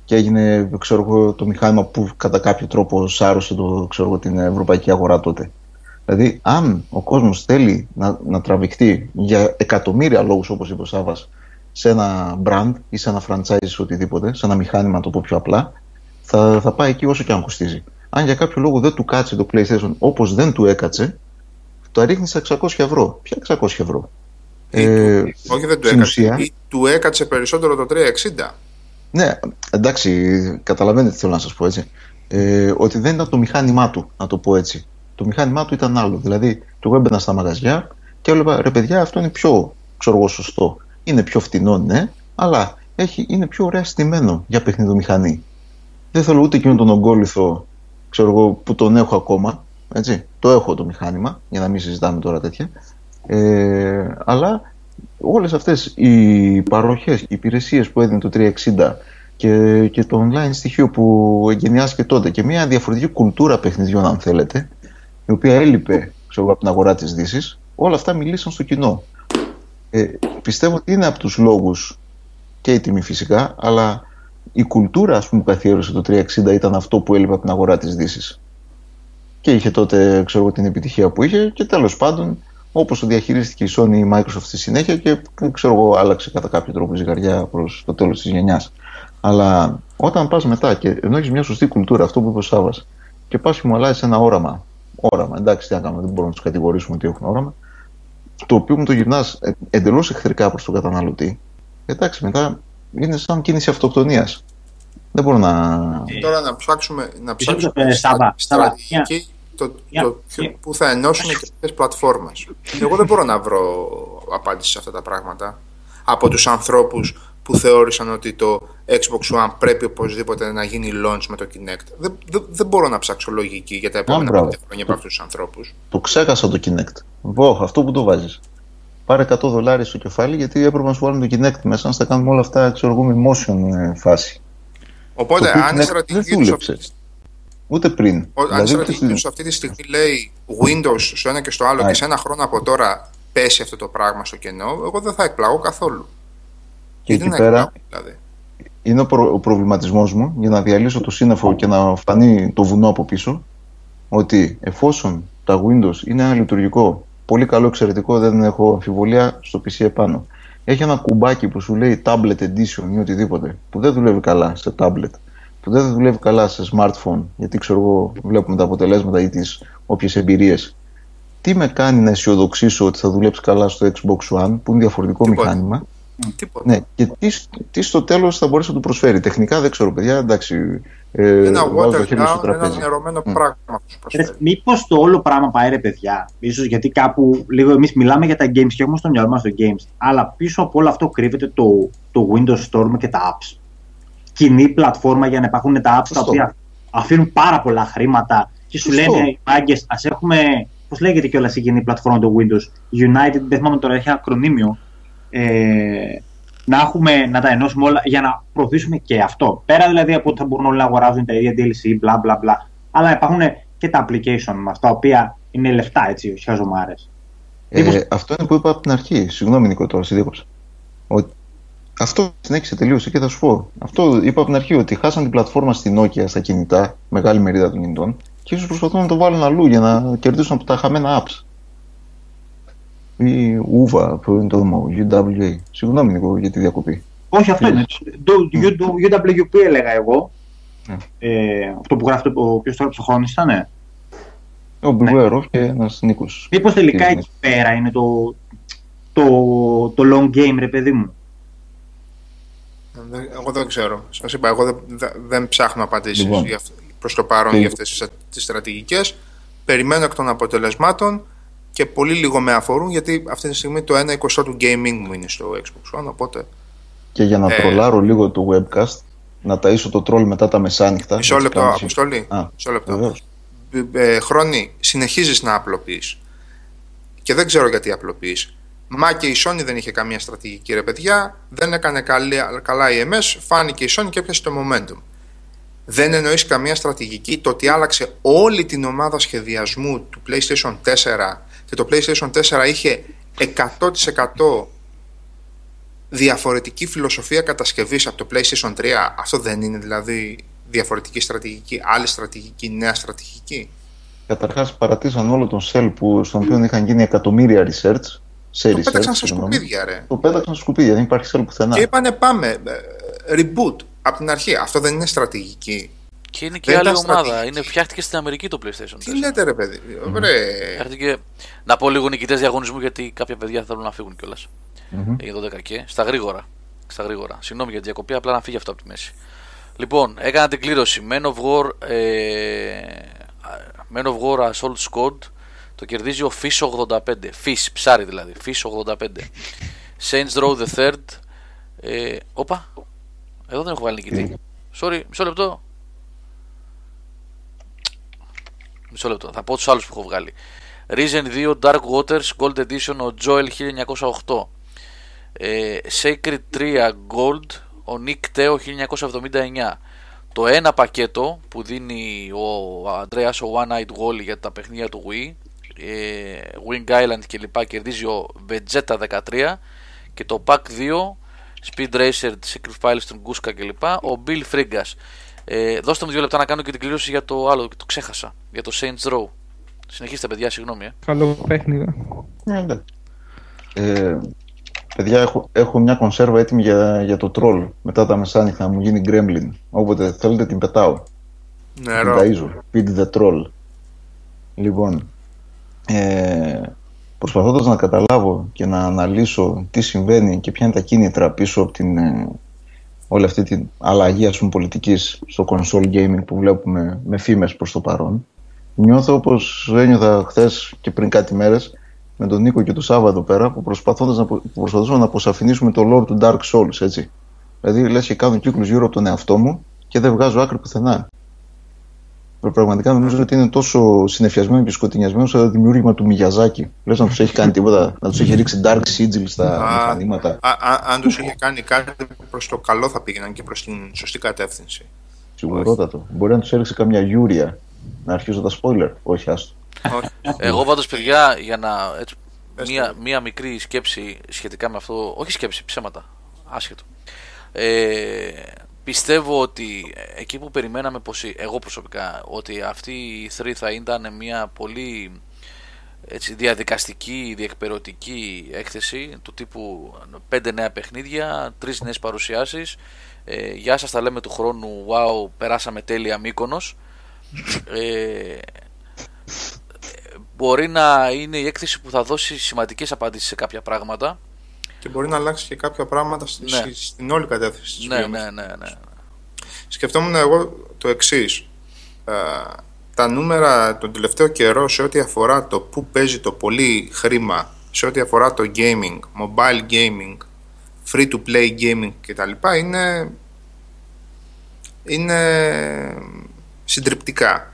Speaker 6: και έγινε ξέρω εγώ, το μηχάνημα που κατά κάποιο τρόπο σάρωσε το, ξέρω εγώ, την ευρωπαϊκή αγορά τότε. Δηλαδή, αν ο κόσμος θέλει να, να τραβηχτεί για εκατομμύρια λόγους, όπως είπε ο Σάβας, σε ένα brand ή σε ένα franchise ή οτιδήποτε, σε ένα μηχάνημα, να το πω πιο απλά, θα, θα πάει εκεί όσο και αν κοστίζει. Αν για κάποιο λόγο δεν του κάτσε το PlayStation όπως δεν του έκατσε, το ρίχνει σε 600 ευρώ. Ποια 600 ευρώ;
Speaker 3: Ή
Speaker 6: Ε,
Speaker 3: του- όχι, δεν του
Speaker 6: στην
Speaker 3: έκατσε.
Speaker 6: ουσία-
Speaker 3: Ή του έκατσε περισσότερο το 360.
Speaker 6: Ναι, εντάξει, καταλαβαίνετε τι θέλω να σας πω έτσι. Ε, ότι δεν ήταν το μηχάνημά του, να το πω έτσι. Το μηχάνημά του ήταν άλλο. Δηλαδή, του εγώ έμπαινα στα μαγαζιά και έβλεπα, ρε παιδιά, αυτό είναι πιο, ξέρω εγώ, σωστό. Είναι πιο φτηνό, ναι, αλλά έχει, είναι πιο ωραία στημένο για παιχνιδομηχανή. Δεν θέλω ούτε εκείνον τον ογκόλυθο, ξέρω εγώ, που τον έχω ακόμα, έτσι. Το έχω το μηχάνημα, για να μην συζητάμε τώρα τέτοια. Ε, αλλά όλες αυτές οι παροχές, οι υπηρεσίες που έδινε το 360 και, και το online στοιχείο που εγκαινιάστηκε τότε και μια διαφορετική κουλτούρα παιχνιδιών αν θέλετε η οποία έλειπε ξέρω, από την αγορά της Δύσης όλα αυτά μιλήσαν στο κοινό. Ε, πιστεύω ότι είναι από τους λόγους και η τιμή φυσικά αλλά η κουλτούρα ας πούμε, που καθιέρωσε το 360 ήταν αυτό που έλειπε από την αγορά της Δύσης. Και είχε τότε ξέρω, εγώ, την επιτυχία που είχε και τέλος πάντων όπως το διαχειρίστηκε η Sony η Microsoft στη συνέχεια και ξέρω εγώ άλλαξε κατά κάποιο τρόπο η ζυγαριά προς το τέλος της γενιάς. Αλλά όταν πας μετά και ενώ έχεις μια σωστή κουλτούρα, αυτό που είπες ο Σάβας, και πας και μου αλλάζεις ένα όραμα, όραμα, εντάξει τι να κάνουμε, δεν μπορούμε να τους κατηγορήσουμε ότι έχουν όραμα, το οποίο μου το γυρνάς ε, εντελώς εχθρικά προς τον καταναλωτή, εντάξει μετά είναι σαν κίνηση αυτοκτονίας. Δεν μπορώ να...
Speaker 3: Τώρα να ψάξουμε, να ψάξουμε
Speaker 2: ε, Σάβα, Σάβα,
Speaker 3: στρατηγική το,
Speaker 2: Μια-
Speaker 3: το, ποιο- που θα ενώσουν και αυτές τις πλατφόρμες. Εγώ δεν μπορώ να βρω απάντηση σε αυτά τα πράγματα από τους ανθρώπους που θεώρησαν ότι το Xbox One πρέπει οπωσδήποτε να γίνει launch με το Kinect. Δεν, δεν, δεν μπορώ να ψάξω λογική για τα επόμενα
Speaker 6: μπράβο.
Speaker 3: πέντε χρόνια από αυτούς τους ανθρώπους.
Speaker 6: Το ξέχασα το Kinect. Βόχ, αυτό που το βάζεις. Πάρε 100 δολάρια στο κεφάλι γιατί έπρεπε να σου βάλουν το Kinect μέσα να στα κάνουμε όλα αυτά ξέρω εγώ με motion ε, φάση.
Speaker 3: Οπότε,
Speaker 6: Το οποίο
Speaker 3: αν η
Speaker 6: Kinect
Speaker 3: στρατηγική
Speaker 6: δεν
Speaker 3: τους
Speaker 6: δούλεψε.
Speaker 3: αυτή,
Speaker 6: Ούτε πριν.
Speaker 3: ο- αν η
Speaker 6: Δηλαδή, ούτε
Speaker 3: στρατηγική
Speaker 6: στην-
Speaker 3: τους αυτή τη στιγμή λέει Windows στο ένα και στο άλλο
Speaker 6: Α,
Speaker 3: και σε ένα χρόνο από τώρα πέσει αυτό το πράγμα στο κενό, εγώ δεν θα εκπλαγώ καθόλου.
Speaker 6: και
Speaker 3: Γιατί
Speaker 6: εκεί
Speaker 3: να
Speaker 6: πέρα
Speaker 3: εκπλαγώ, δηλαδή;
Speaker 6: είναι ο, προ, ο προβληματισμός μου για να διαλύσω το σύννεφο και να φανεί το βουνό από πίσω ότι εφόσον τα Windows είναι ένα λειτουργικό πολύ καλό, εξαιρετικό, δεν έχω αμφιβολία στο PC επάνω. Έχει ένα κουμπάκι που σου λέει Tablet Edition ή οτιδήποτε που δεν δουλεύει καλά σε tablet, που δεν δουλεύει καλά σε smartphone, γιατί ξέρω εγώ βλέπουμε τα αποτελέσματα ή τις όποιες εμπειρίες. Τι με κάνει να αισιοδοξήσω ότι θα δουλέψει καλά στο Xbox One, που είναι διαφορετικό
Speaker 3: Τίποτα.
Speaker 6: μηχάνημα,
Speaker 3: Τίποτα.
Speaker 6: ναι, και τι, τι στο τέλος θα μπορέσει να του προσφέρει. Τεχνικά δεν ξέρω, παιδιά. Εντάξει, ε,
Speaker 3: ένα
Speaker 6: βάζω το
Speaker 3: water
Speaker 6: χέρι στο
Speaker 3: down, ένα
Speaker 6: τραπέζι.
Speaker 3: νερωμένο
Speaker 6: Μμ.
Speaker 3: πράγμα που σου προσφέρει.
Speaker 2: Μήπως το όλο πράγμα πάει ρε παιδιά, ίσως γιατί κάπου λίγο εμείς μιλάμε για τα games και έχουμε στο μυαλό μας το games, αλλά πίσω από όλο αυτό κρύβεται το, το Windows Store και τα apps. Κοινή πλατφόρμα για να υπάρχουν τα apps τα
Speaker 6: Σωστό.
Speaker 2: οποία αφήνουν πάρα πολλά χρήματα και σου
Speaker 6: Σωστό.
Speaker 2: λένε οι μάγκες, ας έχουμε. Πώς λέγεται κιόλας η κοινή πλατφόρμα το Windows, United, δεν θυμάμαι τώρα, έχει ένα ακρονίμιο. Ε, να, έχουμε, να τα ενώσουμε όλα για να προωθήσουμε και αυτό. Πέρα δηλαδή από ότι θα μπορούν όλοι να αγοράζουν τα ίδια DLC, μπλα μπλα μπλα. Αλλά υπάρχουν και τα application μας, τα οποία είναι λεφτά έτσι, όχι χαζομάρε.
Speaker 6: Ε, αυτό είναι που είπα από την αρχή. Συγγνώμη, Νίκο, τώρα σε διέκοψα. Ότι... Αυτό συνέχισε τελείωσε και θα σου πω. Αυτό είπα από την αρχή ότι χάσαν την πλατφόρμα στην Nokia στα κινητά, μεγάλη μερίδα των κινητών, και ίσως προσπαθούν να το βάλουν αλλού για να κερδίσουν από τα χαμένα apps. Ή UVA, που είναι το δωμό, UWA. Συγγνώμη, Νίκο, για τη διακοπή.
Speaker 2: Όχι, αυτό είναι. Το, το, το UWP έλεγα εγώ.
Speaker 6: Ναι.
Speaker 2: Ε, αυτό που γράφει ο ποιο τώρα ψυχώνει ήταν.
Speaker 6: Ο
Speaker 2: Ναι.
Speaker 6: Μπιβουέροφ και ένας Νίκος.
Speaker 2: Μήπως τελικά
Speaker 6: Είναι.
Speaker 2: εκεί πέρα είναι το, το, το long game, ρε παιδί μου.
Speaker 3: Δεν- Εγώ δεν ξέρω. Σας είπα, εγώ δεν, δεν- δεν ψάχνω απαντήσεις
Speaker 6: Λοιπόν.
Speaker 3: προς το παρόν
Speaker 6: Και-
Speaker 3: για αυτές τις στρατηγικές. Περιμένω εκ των αποτελεσμάτων και πολύ λίγο με αφορούν γιατί αυτή τη στιγμή το 1 εικοστό του gaming μου είναι στο Xbox One. Οπότε
Speaker 6: Και για να
Speaker 3: Ε.
Speaker 6: τρολάρω λίγο το webcast, να ταΐσω το τρόλ μετά τα μεσάνυχτα.
Speaker 3: μισό
Speaker 6: έτσι
Speaker 3: λεπτό,
Speaker 6: κάνω
Speaker 3: Αποστολή.
Speaker 6: Α,
Speaker 3: Μισό λεπτό.
Speaker 6: βεβαίως.
Speaker 3: ε, Χρόνη, συνεχίζεις να απλοποιείς. Και δεν ξέρω γιατί απλοποιείς. Μα και η Sony δεν είχε καμία στρατηγική ρε παιδιά, δεν έκανε καλή, καλά η MS, φάνηκε η Sony και έπιασε το momentum. Δεν εννοείς καμία στρατηγική, το ότι άλλαξε όλη την ομάδα σχεδιασμού του PlayStation 4 και το PlayStation 4 είχε 100% διαφορετική φιλοσοφία κατασκευής από το PlayStation 3, αυτό δεν είναι δηλαδή διαφορετική στρατηγική, άλλη στρατηγική, νέα στρατηγική;
Speaker 6: Καταρχάς παρατήσαν όλο τον cell που, στον οποίο είχαν γίνει εκατομμύρια research. Σε
Speaker 3: Το
Speaker 6: research,
Speaker 3: πέταξαν στα
Speaker 6: συγγνώμη.
Speaker 3: σκουπίδια, ρε.
Speaker 6: Το πέταξαν στα σκουπίδια, δεν υπάρχει cell πουθενά.
Speaker 3: Και είπανε πάμε, ε, reboot, από την αρχή. Αυτό δεν είναι στρατηγική.
Speaker 1: Και είναι και
Speaker 3: Δεν
Speaker 1: άλλη
Speaker 3: ήταν
Speaker 1: ομάδα.
Speaker 3: στρατηγική.
Speaker 1: Είναι, φτιάχτηκε στην Αμερική το PlayStation 4.
Speaker 3: Τι λέτε ρε παιδί, ρε.
Speaker 1: Φτιάχτηκε... Να πω λίγο νικητές διαγωνισμού γιατί κάποια παιδιά θέλουν να φύγουν κιόλας.
Speaker 6: Μμμ.
Speaker 1: Για 12 και. Στα γρήγορα. Στα γρήγορα. Συγγνώμη για τη διακοπή, απλά να φύγει αυτό από τη μέση. Λοιπόν, έκανα την κλήρωση. Men of War, ε, Men of War Assault Squad το κερδίζει ο Fish 85. Fish, ψάρι δηλαδή. Fish 85. Saints Row the Third. Ε, όπα. Εδώ δεν έχω βάλει νικητή. Sorry, μισό λεπτό. Μισό λεπτό. Θα πω τους άλλους που έχω βγάλει. Risen 2 Dark Waters Gold Edition ο Joel 1908. Ε, Sacred 3 Gold ο Nick Teo 1979. Το ένα πακέτο που δίνει ο Andreas ο One Night Wall για τα παιχνίδια του Wii ε, Wing Island κλπ κερδίζει ο Vegeta 13 και το Pack 2 Speed Racer, Secret Files, τον Guska κλπ ο Bill Friggas ε, δώστε μου δύο λεπτά να κάνω και την κλήρωση για το άλλο, το ξέχασα, για το Saints Row. Συνεχίστε παιδιά, συγγνώμη. Ε.
Speaker 4: Καλό παιχνίδι.
Speaker 6: Ναι, ναι. Ε, παιδιά, έχω, έχω μια κονσέρβα έτοιμη για, για το τρόλ. Μετά τα μεσάνυχτα μου γίνει gremlin. Όποτε θέλετε την πετάω. Την
Speaker 3: Νερό.
Speaker 6: ταΐζω. Feed the troll. Λοιπόν, ε, προσπαθώντας να καταλάβω και να αναλύσω τι συμβαίνει και ποια είναι τα κίνητρα πίσω από την, ε, όλη αυτή την αλλαγή ας πούμε, πολιτικής στο console gaming που βλέπουμε με φήμες προς το παρόν νιώθω όπως ένιωθα χθες και πριν κάτι μέρες με τον Νίκο και τον Σάββα εδώ πέρα που, προσπαθώντας να, που προσπαθούσαμε να αποσαφηνίσουμε το lore του Dark Souls έτσι. Δηλαδή λες και κάνω κύκλους γύρω από τον εαυτό μου και δεν βγάζω άκρη πουθενά. Πραγματικά νομίζω ότι είναι τόσο συνεφιασμένο και σκοτεινιασμένο σαν το δημιούργημα του Μιγιαζάκη. Λες να τους έχει κάνει τίποτα, να τους έχει ρίξει Dark Sigil στα
Speaker 3: Α,
Speaker 6: μηχανήματα.
Speaker 3: α, α, αν τους είχε κάνει κάτι προς το καλό, θα πήγαιναν και προς την σωστή κατεύθυνση.
Speaker 6: Σιγουρότατο. Μπορεί να τους έριξε καμιά γιούρια. Να αρχίσω τα spoiler. Όχι, άστο.
Speaker 3: Όχι.
Speaker 1: Εγώ πάντως παιδιά για να έτσι,
Speaker 3: Πες
Speaker 1: μία,
Speaker 3: το.
Speaker 1: μία μικρή σκέψη σχετικά με αυτό, όχι σκέψη, ψέματα, άσχετο. Ε, πιστεύω ότι εκεί που περιμέναμε πως η- εγώ προσωπικά ότι αυτή η 3 θα ήταν μια πολύ έτσι, διαδικαστική, διεκπαιρεωτική έκθεση του τύπου πέντε νέα παιχνίδια, τρεις νέες παρουσιάσεις. Ε, γεια σας τα λέμε του χρόνου. Wow περάσαμε τέλεια Μύκονος. Ε, μπορεί να είναι η έκθεση που θα δώσει σημαντικές απαντήσεις σε κάποια πράγματα
Speaker 3: Και μπορεί να αλλάξει και κάποια πράγματα στη-
Speaker 1: Ναι.
Speaker 3: στην όλη κατεύθυνση της
Speaker 1: ναι,
Speaker 3: βιομηχανίας.
Speaker 1: ναι, ναι, ναι.
Speaker 3: Σκεφτόμουν εγώ το εξής. τα νούμερα τον τελευταίο καιρό σε ό,τι αφορά το που παίζει το πολύ χρήμα, σε ό,τι αφορά το gaming, mobile gaming, free to play gaming κτλ. είναι, είναι συντριπτικά.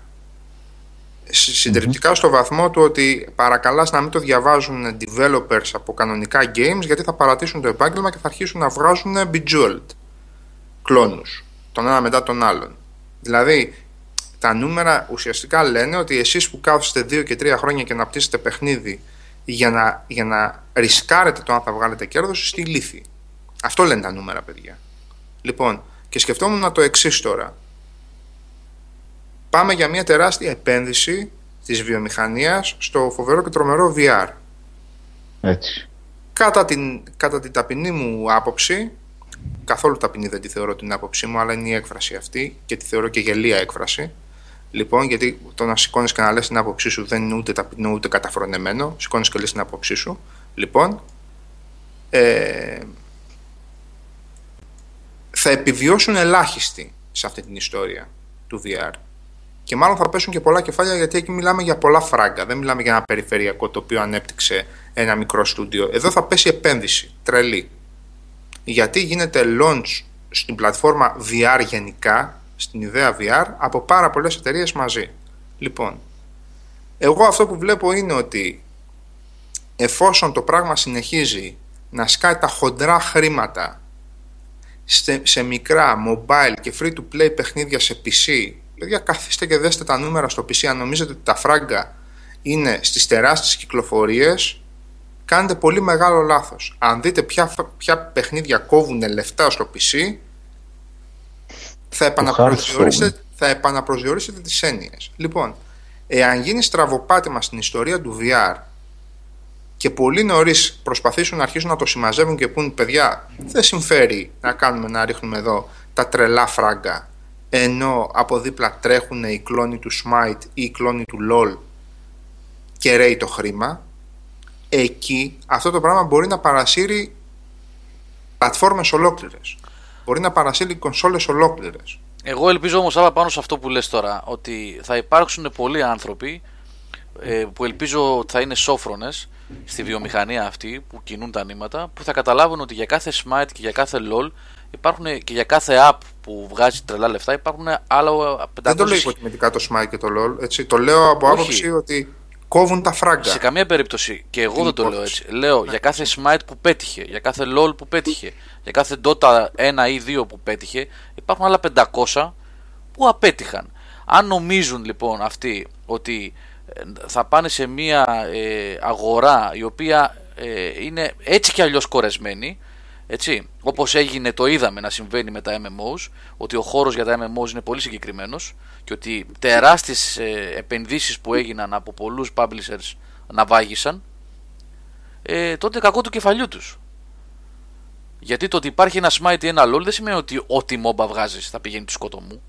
Speaker 3: Συ- Συντριπτικά στο βαθμό του ότι παρακαλάς να μην το διαβάζουν developers από κανονικά games γιατί θα παρατήσουν το επάγγελμα και θα αρχίσουν να βγάζουν bejeweled κλόνους τον ένα μετά τον άλλον. Δηλαδή, τα νούμερα ουσιαστικά λένε ότι εσείς που κάθεστε 2 και 3 χρόνια και να πτήσετε παιχνίδι για να, για να ρισκάρετε το αν θα βγάλετε κέρδος στη λύθη. Αυτό λένε τα νούμερα, παιδιά. Λοιπόν, και σκεφτόμουν το εξής τώρα. Πάμε για μια τεράστια επένδυση της βιομηχανίας στο φοβερό και τρομερό VR.
Speaker 6: Έτσι.
Speaker 3: Κατά την, κατά την ταπεινή μου άποψη, καθόλου ταπεινή δεν τη θεωρώ την άποψή μου, αλλά είναι η έκφραση αυτή και τη θεωρώ και γελία έκφραση. Λοιπόν, γιατί το να σηκώνεις και να λες την άποψή σου δεν είναι ούτε ταπεινό ούτε καταφρονεμένο. Σηκώνεις και λες την άποψή σου. Λοιπόν, ε, θα επιβιώσουν ελάχιστοι σε αυτή την ιστορία του VR. Και μάλλον θα πέσουν και πολλά κεφάλια γιατί εκεί μιλάμε για πολλά φράγκα. Δεν μιλάμε για ένα περιφερειακό το οποίο ανέπτυξε ένα μικρό στούντιο. Εδώ θα πέσει επένδυση, τρελή. Γιατί γίνεται launch στην πλατφόρμα VR γενικά, στην ιδέα VR, από πάρα πολλές εταιρείες μαζί. Λοιπόν, εγώ αυτό που βλέπω είναι ότι εφόσον το πράγμα συνεχίζει να σκάει τα χοντρά χρήματα σε, σε μικρά mobile και free to play παιχνίδια σε PC, παιδιά καθίστε και δέστε τα νούμερα στο PC, αν νομίζετε ότι τα φράγκα είναι στις τεράστιες κυκλοφορίες, κάνετε πολύ μεγάλο λάθος. Αν δείτε ποια, ποια παιχνίδια κόβουν λεφτά στο PC, θα επαναπροσδιορίσετε, θα επαναπροσδιορίσετε τις έννοιες. Λοιπόν, εάν γίνει στραβοπάτημα στην ιστορία του VR και πολύ νωρίς προσπαθήσουν να αρχίσουν να το συμμαζεύουν και πούν παιδιά, δεν συμφέρει να κάνουμε να ρίχνουμε εδώ τα τρελά φράγκα ενώ από δίπλα τρέχουν οι κλόνοι του Smite ή οι κλόνοι του LOL και ρέει το χρήμα εκεί αυτό το πράγμα μπορεί να παρασύρει πλατφόρμες ολόκληρες. Μπορεί να παρασύρει κονσόλες ολόκληρες.
Speaker 1: Εγώ ελπίζω όμως Άβα πάνω σε αυτό που λες τώρα ότι θα υπάρξουν πολλοί άνθρωποι ε, που ελπίζω ότι θα είναι σόφρονες στη βιομηχανία αυτή που κινούν τα νήματα που θα καταλάβουν ότι για κάθε Smite και για κάθε LOL υπάρχουν και για κάθε app που βγάζει τρελά λεφτά υπάρχουν άλλα 500
Speaker 3: Δεν το λέω υποτιμητικά το Smite και το LOL. Έτσι. Το λέω από
Speaker 1: Όχι.
Speaker 3: άποψη ότι κόβουν τα φράγκα.
Speaker 1: Σε καμία περίπτωση, και εγώ
Speaker 3: Την
Speaker 1: δεν το λέω
Speaker 3: υπόθεση.
Speaker 1: έτσι. Λέω για κάθε Smite που πέτυχε, για κάθε LOL που πέτυχε, για κάθε Dota 1 ή 2 που πέτυχε, υπάρχουν άλλα 500 που απέτυχαν. Αν νομίζουν λοιπόν αυτοί ότι ε, θα πάνε σε μια ε, αγορά η οποία ε, είναι έτσι κι αλλιώς κορεσμένη, έτσι, όπως έγινε το είδαμε να συμβαίνει με τα MMOs, ότι ο χώρος για τα MMOs είναι πολύ συγκεκριμένος και ότι τεράστιες ε, επενδύσεις που έγιναν από πολλούς publishers ναυάγησαν, ε, τότε κακό του κεφαλιού τους. Γιατί το ότι υπάρχει ένα smite ή ένα lol δεν σημαίνει ότι ό,τι μόμπα βγάζεις θα πηγαίνει του σκοτωμού.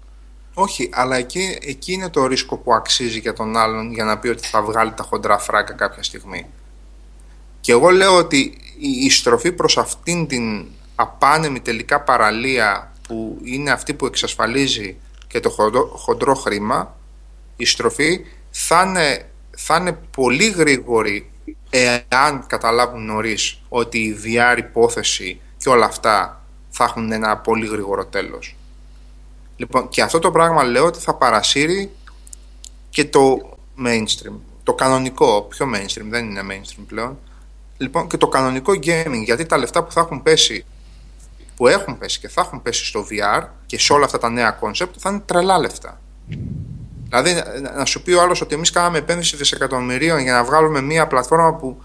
Speaker 3: Όχι, αλλά εκεί, εκεί είναι το ρίσκο που αξίζει για τον άλλον για να πει ότι θα βγάλει τα χοντρά φράγκα κάποια στιγμή. Και εγώ λέω ότι η, η στροφή προς αυτήν την απάνεμη τελικά παραλία που είναι αυτή που εξασφαλίζει και το χοντρό, χοντρό χρήμα, η στροφή θα είναι, θα είναι πολύ γρήγορη εάν καταλάβουν νωρίς ότι η VR υπόθεση και όλα αυτά θα έχουν ένα πολύ γρήγορο τέλος. Λοιπόν, και αυτό το πράγμα λέω ότι θα παρασύρει και το mainstream. Το κανονικό, πιο mainstream, δεν είναι mainstream πλέον. Λοιπόν, και το κανονικό gaming, γιατί τα λεφτά που θα έχουν πέσει, που έχουν πέσει και θα έχουν πέσει στο VR και σε όλα αυτά τα νέα concept, θα είναι τρελά λεφτά. Δηλαδή, να- να σου πει ο άλλος ότι εμείς κάναμε επένδυση δισεκατομμυρίων για να βγάλουμε μια πλατφόρμα που,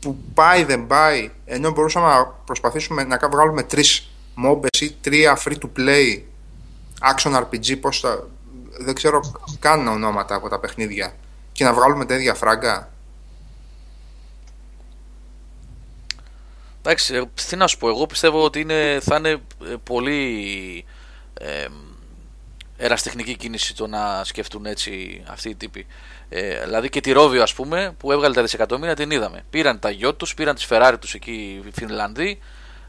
Speaker 3: που πάει δεν πάει, ενώ μπορούσαμε να προσπαθήσουμε να κα- βγάλουμε τρεις MOBAs ή τρία free to play action RPG, πώς θα... δεν ξέρω καν ονόματα από τα παιχνίδια και να βγάλουμε τα ίδια φράγκα.
Speaker 1: Εντάξει, ε, τι να σου πω, εγώ πιστεύω ότι είναι, θα είναι ε, πολύ ε, εραστεχνική κίνηση το να σκεφτούν έτσι αυτοί οι τύποι. Ε, δηλαδή και τη Ρόβιο ας πούμε που έβγαλε τα δισεκατομμύρια την είδαμε. Πήραν τα γιο τους, πήραν τις Ferrari τους εκεί οι Φινλανδοί.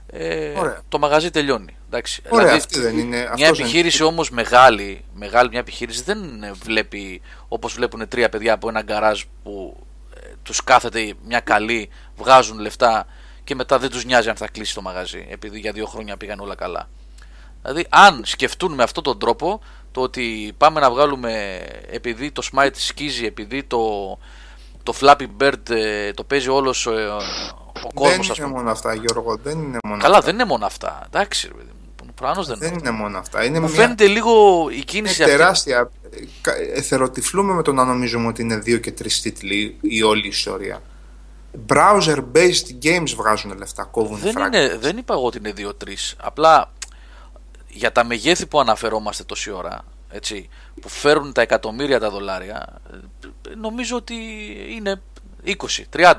Speaker 1: Ε,
Speaker 3: Ωραία.
Speaker 1: το μαγαζί τελειώνει. Εντάξει.
Speaker 3: Ωραία,
Speaker 1: δηλαδή,
Speaker 3: αυτή δεν είναι.
Speaker 1: μια
Speaker 3: αυτός δεν
Speaker 1: επιχείρηση όμως μεγάλη, μεγάλη μια επιχείρηση δεν ε, βλέπει όπως βλέπουν τρία παιδιά από ένα γκαράζ που ε, τους κάθεται μια καλή, βγάζουν λεφτά και μετά δεν τους νοιάζει αν θα κλείσει το μαγαζί επειδή για δύο χρόνια πήγαν όλα καλά. Δηλαδή αν σκεφτούν με αυτόν τον τρόπο το ότι πάμε να βγάλουμε επειδή το Smite σκίζει, επειδή το, το Flappy Bird ε, το παίζει όλος ε, ο κόσμος
Speaker 3: Δεν
Speaker 1: ας
Speaker 3: είναι
Speaker 1: πούμε.
Speaker 3: μόνο αυτά, Γιώργο. Δεν είναι μόνο
Speaker 1: Καλά
Speaker 3: αυτά.
Speaker 1: δεν είναι μόνο αυτά. Εντάξει ρε παιδί μου. Προφανώς δεν,
Speaker 3: Δεν
Speaker 1: είναι.
Speaker 3: είναι μόνο αυτά. Είναι
Speaker 1: Μου
Speaker 3: μια
Speaker 1: φαίνεται λίγο η
Speaker 3: είναι
Speaker 1: κίνηση αυτή.
Speaker 3: τεράστια. Ε, κα- Εθεροτυφλούμε με το να νομίζουμε ότι είναι δύο και τρεις τίτλοι η όλη ιστορία. Browser-based games βγάζουν λεφτά, κόβουν
Speaker 1: Δεν,
Speaker 3: φράγκα.
Speaker 1: είναι, δεν είπα εγώ ότι είναι 2-3. Απλά για τα μεγέθη που αναφερόμαστε τόση ώρα, έτσι, που φέρουν τα εκατομμύρια τα δολάρια, ε, νομίζω ότι είναι 20, 30.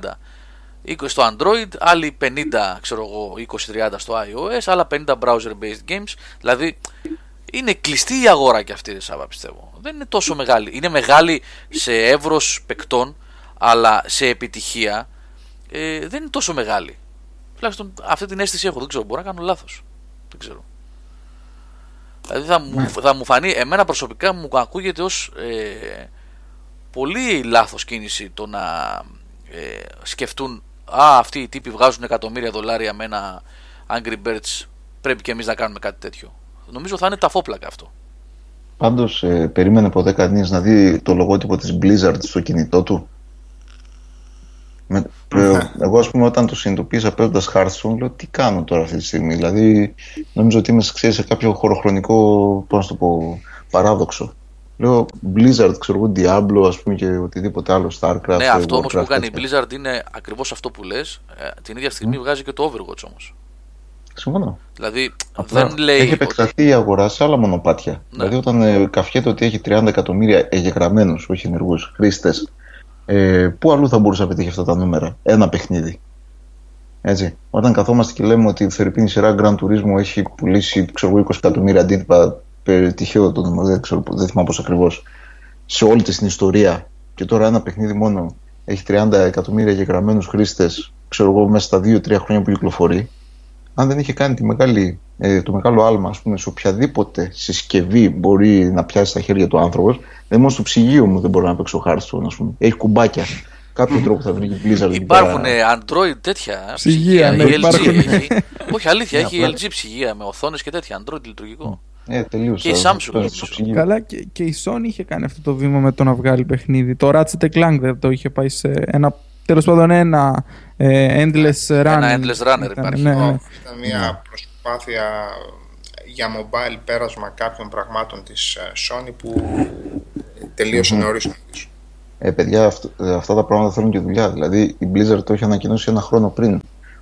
Speaker 1: 20 στο Android, άλλοι 50, ξέρω εγώ, 20-30 στο iOS, άλλα 50 browser-based games. Δηλαδή, είναι κλειστή η αγορά και αυτή, ρε Σάβα, πιστεύω. Δεν είναι τόσο μεγάλη. Είναι μεγάλη σε εύρος παικτών, αλλά σε επιτυχία ε, δεν είναι τόσο μεγάλη. Τουλάχιστον αυτή την αίσθηση έχω. Δεν ξέρω, μπορώ να κάνω λάθος. Δεν ξέρω. Δηλαδή θα μου, θα μου φανεί, εμένα προσωπικά μου ακούγεται ως ε, πολύ λάθος κίνηση το να ε, σκεφτούν Α, αυτοί οι τύποι βγάζουν εκατομμύρια δολάρια με ένα Angry Birds. Πρέπει και εμείς να κάνουμε κάτι τέτοιο. Νομίζω θα είναι ταφόπλακα αυτό.
Speaker 6: Πάντως, ε, περίμενε ποτέ κανείς να δει το λογότυπο της Blizzard στο κινητό του; Με, ε, εγώ, ας πούμε, όταν το συνειδητοποίησα παίζοντα Hearthstone, λέω τι κάνω τώρα αυτή τη στιγμή; Δηλαδή, νομίζω ότι είμαι ξέρεις, σε κάποιο χωροχρονικό πώς να το πω, παράδοξο. Λέω Blizzard, ξέρω εγώ, Diablo, ας πούμε, και οτιδήποτε άλλο, Starcraft.
Speaker 1: ναι,
Speaker 6: ε,
Speaker 1: αυτό όμως
Speaker 6: Warcraft,
Speaker 1: που κάνει η
Speaker 6: τέτοια.
Speaker 1: Blizzard είναι ακριβώς αυτό που λες. την ίδια στιγμή βγάζει και το Overwatch όμως.
Speaker 6: Συμφωνώ.
Speaker 1: Δηλαδή
Speaker 6: Απλά
Speaker 1: δεν λέει.
Speaker 6: Έχει
Speaker 1: ότι-
Speaker 6: επεκταθεί η αγορά σε άλλα μονοπάτια. Δηλαδή, όταν ε, καφιέται ότι έχει 30 εκατομμύρια εγγεγραμμένους, όχι ενεργούς χρήστες, ε, πού αλλού θα μπορούσε να πετύχει αυτά τα νούμερα, ένα παιχνίδι. Έτσι. Όταν καθόμαστε και λέμε ότι η Φερρυπίνη σειρά Grand Turismo έχει πουλήσει ξέρω, εγώ, 20 εκατομμύρια αντίτυπα, περί τυχαίο το νούμερο, δεν, ξέρω, δεν θυμάμαι πώς ακριβώς, σε όλη της την ιστορία, και τώρα ένα παιχνίδι μόνο έχει 30 εκατομμύρια εγγεγραμμένου χρήστες, ξέρω εγώ, μέσα στα 2-3 χρόνια που κυκλοφορεί, αν δεν είχε κάνει τη μεγάλη, ε, το μεγάλο άλμα ας πούμε, σε οποιαδήποτε συσκευή μπορεί να πιάσει στα χέρια του άνθρωπος, δεν μόνο στο ψυγείο μου δεν μπορώ να παίξω Hearthstone, ας πούμε. Έχει κουμπάκια. Κάποιο τρόπο θα βρει και η Blizzard. εκεί
Speaker 1: Υπάρχουν
Speaker 6: πέρα.
Speaker 1: ε, Android τέτοια
Speaker 4: Ψυγεία, ναι,
Speaker 1: η LG
Speaker 4: υπάρχουν.
Speaker 1: έχει. Όχι, αλήθεια,
Speaker 6: Ναι,
Speaker 1: έχει η
Speaker 6: απλά-
Speaker 1: LG ψυγεία με οθόνες και τέτοια. Android λειτουργικό.
Speaker 6: Ε, τελείως.
Speaker 1: Και η
Speaker 6: θα-
Speaker 1: Samsung,
Speaker 6: θα-
Speaker 1: νομίζω.
Speaker 6: στο ψυγείο.
Speaker 4: Καλά και, και η Sony είχε κάνει αυτό το βήμα με το να βγάλει παιχνίδι. Το Ratchet Clank δεν το είχε πάει σε ένα. Τέλος πάντων, ένα ε, endless runner.
Speaker 1: Ένα endless runner
Speaker 4: Ήταν,
Speaker 1: υπάρχει.
Speaker 4: Ναι, ναι.
Speaker 3: Ήταν μια προσπάθεια για mobile πέρασμα κάποιων πραγμάτων της ε, Sony που τελείωσε νωρίς νομίζω.
Speaker 6: Ε, παιδιά, αυτ- ε, αυτά τα πράγματα θέλουν και δουλειά. Δηλαδή, η Blizzard το είχε ανακοινώσει ένα χρόνο πριν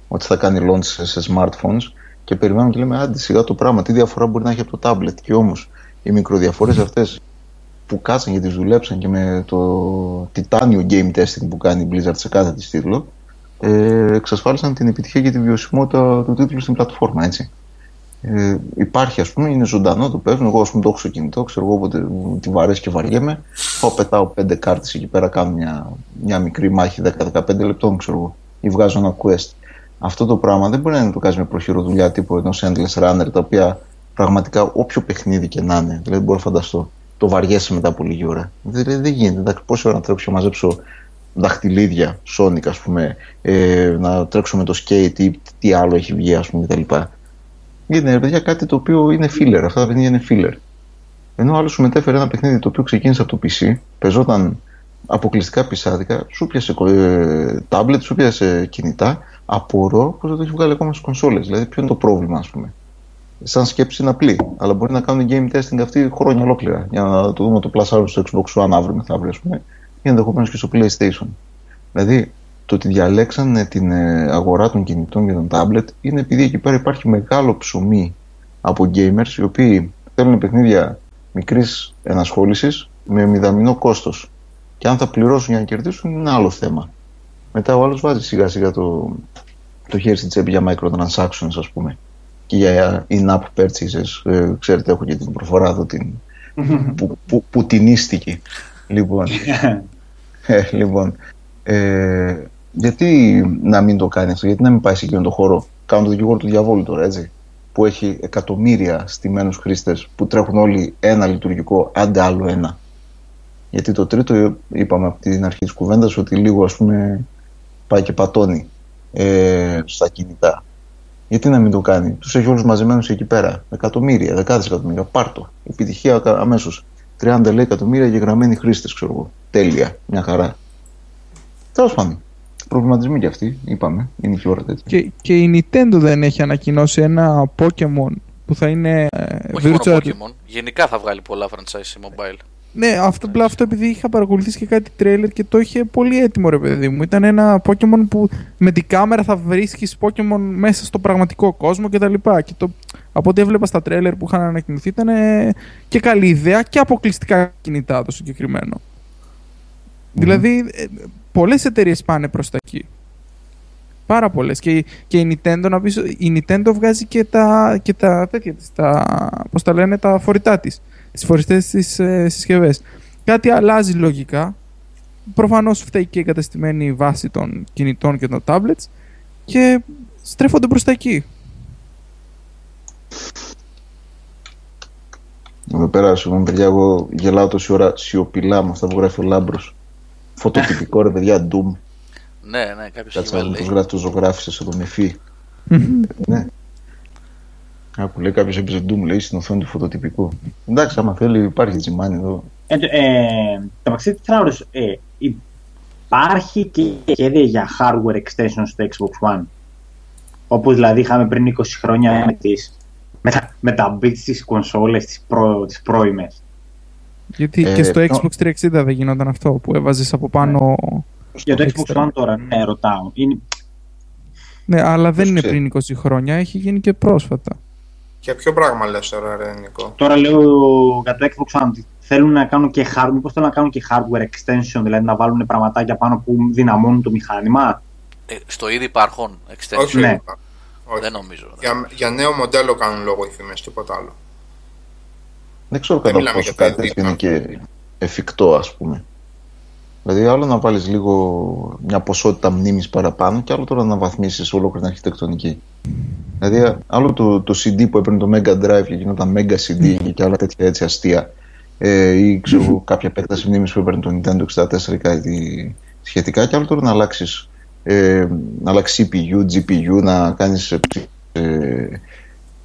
Speaker 6: ότι θα κάνει launch σε, σε smartphones και περιμένουμε και λέμε, άντε σιγά το πράγμα, τι διαφορά μπορεί να έχει από το tablet. Και όμως, οι μικροδιαφορές αυτές που κάτσαν και τις δουλέψαν και με το τιτάνιο game testing που κάνει η Blizzard σε κάθε της τίτλο, ε, εξασφάλισαν την επιτυχία και τη βιωσιμότητα του τίτλου στην πλατφόρμα, έτσι. Ε, υπάρχει, ας πούμε, είναι ζωντανό, το παίζουν. Εγώ, ας πούμε, το έχω στο κινητό, ξέρω εγώ όποτε μου τη βαρέσει και βαριέμαι. Πάω, πετάω πέντε κάρτες εκεί πέρα, κάνω μια, μια μικρή μάχη 10-15 λεπτών, ξέρω εγώ, ή βγάζω ένα quest. Αυτό το πράγμα δεν μπορεί να το κάνει με προχειροδουλειά τύπου ενός endless runner, τα οποία πραγματικά όποιο παιχνίδι και να είναι, δηλαδή μπορώ να φανταστώ, το βαριέσαι μετά από λίγη ώρα. Δηλαδή δεν γίνεται. Εντάξει, πόση ώρα να τρέξω και μαζέψω δαχτυλίδια, Sonic, ας πούμε, ε, να τρέξω με το skate ή τι άλλο έχει βγει, ας πούμε, κτλ. Είναι ρε παιδιά κάτι το οποίο είναι filler. Αυτά τα παιχνίδια είναι filler. Ενώ άλλος σου μετέφερε ένα παιχνίδι το οποίο ξεκίνησε από το PC, πεζόταν αποκλειστικά πισάδικα, σου πιάσε ε, tablet, σου πιάσε κινητά. Απορώ πώ δεν το έχει βγάλει ακόμα στις κονσόλες. Δηλαδή, ποιο είναι το πρόβλημα, ας πούμε. Σαν σκέψη είναι απλή, αλλά μπορεί να κάνουν game testing αυτή χρόνια ολόκληρα για να το δούμε το Plus Alpha στο Xbox One αύριο μεθαύριο, ας πούμε, ή ενδεχομένως και στο PlayStation. Δηλαδή, το ότι διαλέξανε την ε, αγορά των κινητών και των tablet είναι επειδή εκεί πέρα υπάρχει μεγάλο ψωμί από gamers οι οποίοι θέλουν παιχνίδια μικρής ενασχόλησης με μηδαμινό κόστος. Και αν θα πληρώσουν για να κερδίσουν είναι ένα άλλο θέμα. Μετά ο άλλος βάζει σιγά σιγά το, το χέρι στην τσέπη για microtransactions ας πούμε και για in-app purchases. Ε, ξέρετε έχω και την προφορά εδώ την, που, που, πουτινίστικη. Λοιπόν, ε, λοιπόν ε, γιατί να μην το κάνει αυτό, γιατί να μην πάει σε εκείνον το χώρο. Κάνω το δικηγόρο του διαβόλου τώρα, έτσι. Που έχει εκατομμύρια στημένους χρήστες που τρέχουν όλοι ένα λειτουργικό, άντε άλλο ένα. Γιατί το τρίτο, είπαμε από την αρχή της κουβέντας, ότι λίγο ας πούμε πάει και πατώνει ε, στα κινητά. Γιατί να μην το κάνει. Τους έχει όλους μαζεμένους εκεί πέρα. Εκατομμύρια, δεκάδες εκατομμύρια. Πάρτο. Επιτυχία αμέσως. 30 λέει εκατομμύρια γεγραμμένοι χρήστες, ξέρω εγώ. Τέλεια. Μια χαρά. Τέλος πάντων. Προβληματισμοί κι αυτοί, είπαμε. Είναι και η ώρα τέτοια.
Speaker 4: Και, και η Nintendo δεν έχει ανακοινώσει ένα Pokemon που θα είναι ε,
Speaker 1: Όχι μόνο
Speaker 4: virtual.
Speaker 1: Pokemon. Γενικά θα βγάλει πολλά franchise σε mobile.
Speaker 4: Ναι, αυτό, απλά αυτό επειδή είχα παρακολουθήσει και κάτι τρέιλερ και το είχε πολύ έτοιμο ρε παιδί μου. Ήταν ένα Pokemon που με την κάμερα θα βρίσκεις Pokemon μέσα στο πραγματικό κόσμο κτλ. Και, και το, από ό,τι έβλεπα στα τρέιλερ που είχαν ανακοινωθεί ήταν ε, και καλή ιδέα και αποκλειστικά κινητά το συγκεκριμένο. Δηλαδή, ε, πολλές εταιρείες πάνε προς τα εκεί. Πάρα πολλές. Και, και η Nintendo, να πεις, η Nintendo βγάζει και τα, και τα τέτοια της, τα, πώς τα λένε, τα φορητά της. Τις φορητές της ε, συσκευές. Κάτι αλλάζει λογικά. Προφανώς φταίει και η εγκαταστημένη βάση των κινητών και των tablets και στρέφονται προς τα εκεί.
Speaker 6: Εδώ πέρα, συγγνώμη παιδιά, εγώ γελάω τόση ώρα σιωπηλά με αυτά που γράφει ο Λάμπρος. Φωτοτυπικό ρε παιδιά, Doom.
Speaker 1: Ναι, ναι, κάποιος έχει
Speaker 6: Κάτσε να δω
Speaker 1: βάλει.
Speaker 6: πώς γράφει το ζωγράφησες εδώ με φύ. ναι. Άκου λέει κάποιος έπαιζε Doom, λέει στην οθόνη του φωτοτυπικού. Εντάξει, άμα θέλει υπάρχει τζιμάνι εδώ.
Speaker 2: Ε, ε, το μεταξύ, τι θέλω να ρωτήσω, ε, υπάρχει και σχέδια για hardware extension στο Xbox One. Όπως δηλαδή είχαμε πριν 20 χρόνια με, τις, με, τα, με τα bits στις κονσόλες τις, προ, τις πρώιμες.
Speaker 4: Γιατί
Speaker 6: Ε,
Speaker 4: και στο
Speaker 6: το-
Speaker 4: Xbox 360 δεν γινόταν αυτό που έβαζες από πάνω...
Speaker 2: Για το
Speaker 4: extra.
Speaker 2: Xbox One τώρα, ναι, ρωτάω. Είναι,
Speaker 4: Ναι, αλλά δεν
Speaker 6: Πώς
Speaker 4: είναι
Speaker 6: ξέρει.
Speaker 4: πριν 20 χρόνια, έχει γίνει και πρόσφατα.
Speaker 3: Για ποιο πράγμα λες τώρα, ρε Νικό.
Speaker 2: τώρα λέω για το Xbox One ότι θέλουν να κάνουν και hardware, μήπως θέλουν να κάνουν και hardware extension, δηλαδή να βάλουν πραγματάκια πάνω που δυναμώνουν το μηχάνημα.
Speaker 1: Ε, στο ήδη υπάρχον extension.
Speaker 3: Όχι,
Speaker 2: Ναι.
Speaker 3: Όχι.
Speaker 1: Δεν νομίζω.
Speaker 3: Για, για νέο μοντέλο κάνουν λόγο οι φήμες, τίποτα άλλο.
Speaker 6: Δεν ξέρω
Speaker 3: Δεν
Speaker 6: κατά
Speaker 3: μιλάμε
Speaker 6: πόσο
Speaker 3: για
Speaker 6: κάτι
Speaker 3: τα
Speaker 6: τέτοιο είναι
Speaker 3: δίπλα.
Speaker 6: και εφικτό, ας πούμε. Δηλαδή, άλλο να βάλεις λίγο μια ποσότητα μνήμης παραπάνω και άλλο τώρα να βαθμίσεις ολόκληρη την αρχιτεκτονική. Δηλαδή, άλλο το, το CD που έπαιρνε το Mega Drive και γινόταν Mega CD και άλλα τέτοια έτσι αστεία. Ε, ή ξέρω εγώ, κάποια επέκταση μνήμης που έπαιρνε το Nintendo 64 ή κάτι σχετικά. Και άλλο τώρα να αλλάξεις ε, να αλλάξει CPU, GPU, να κάνεις ε, ε,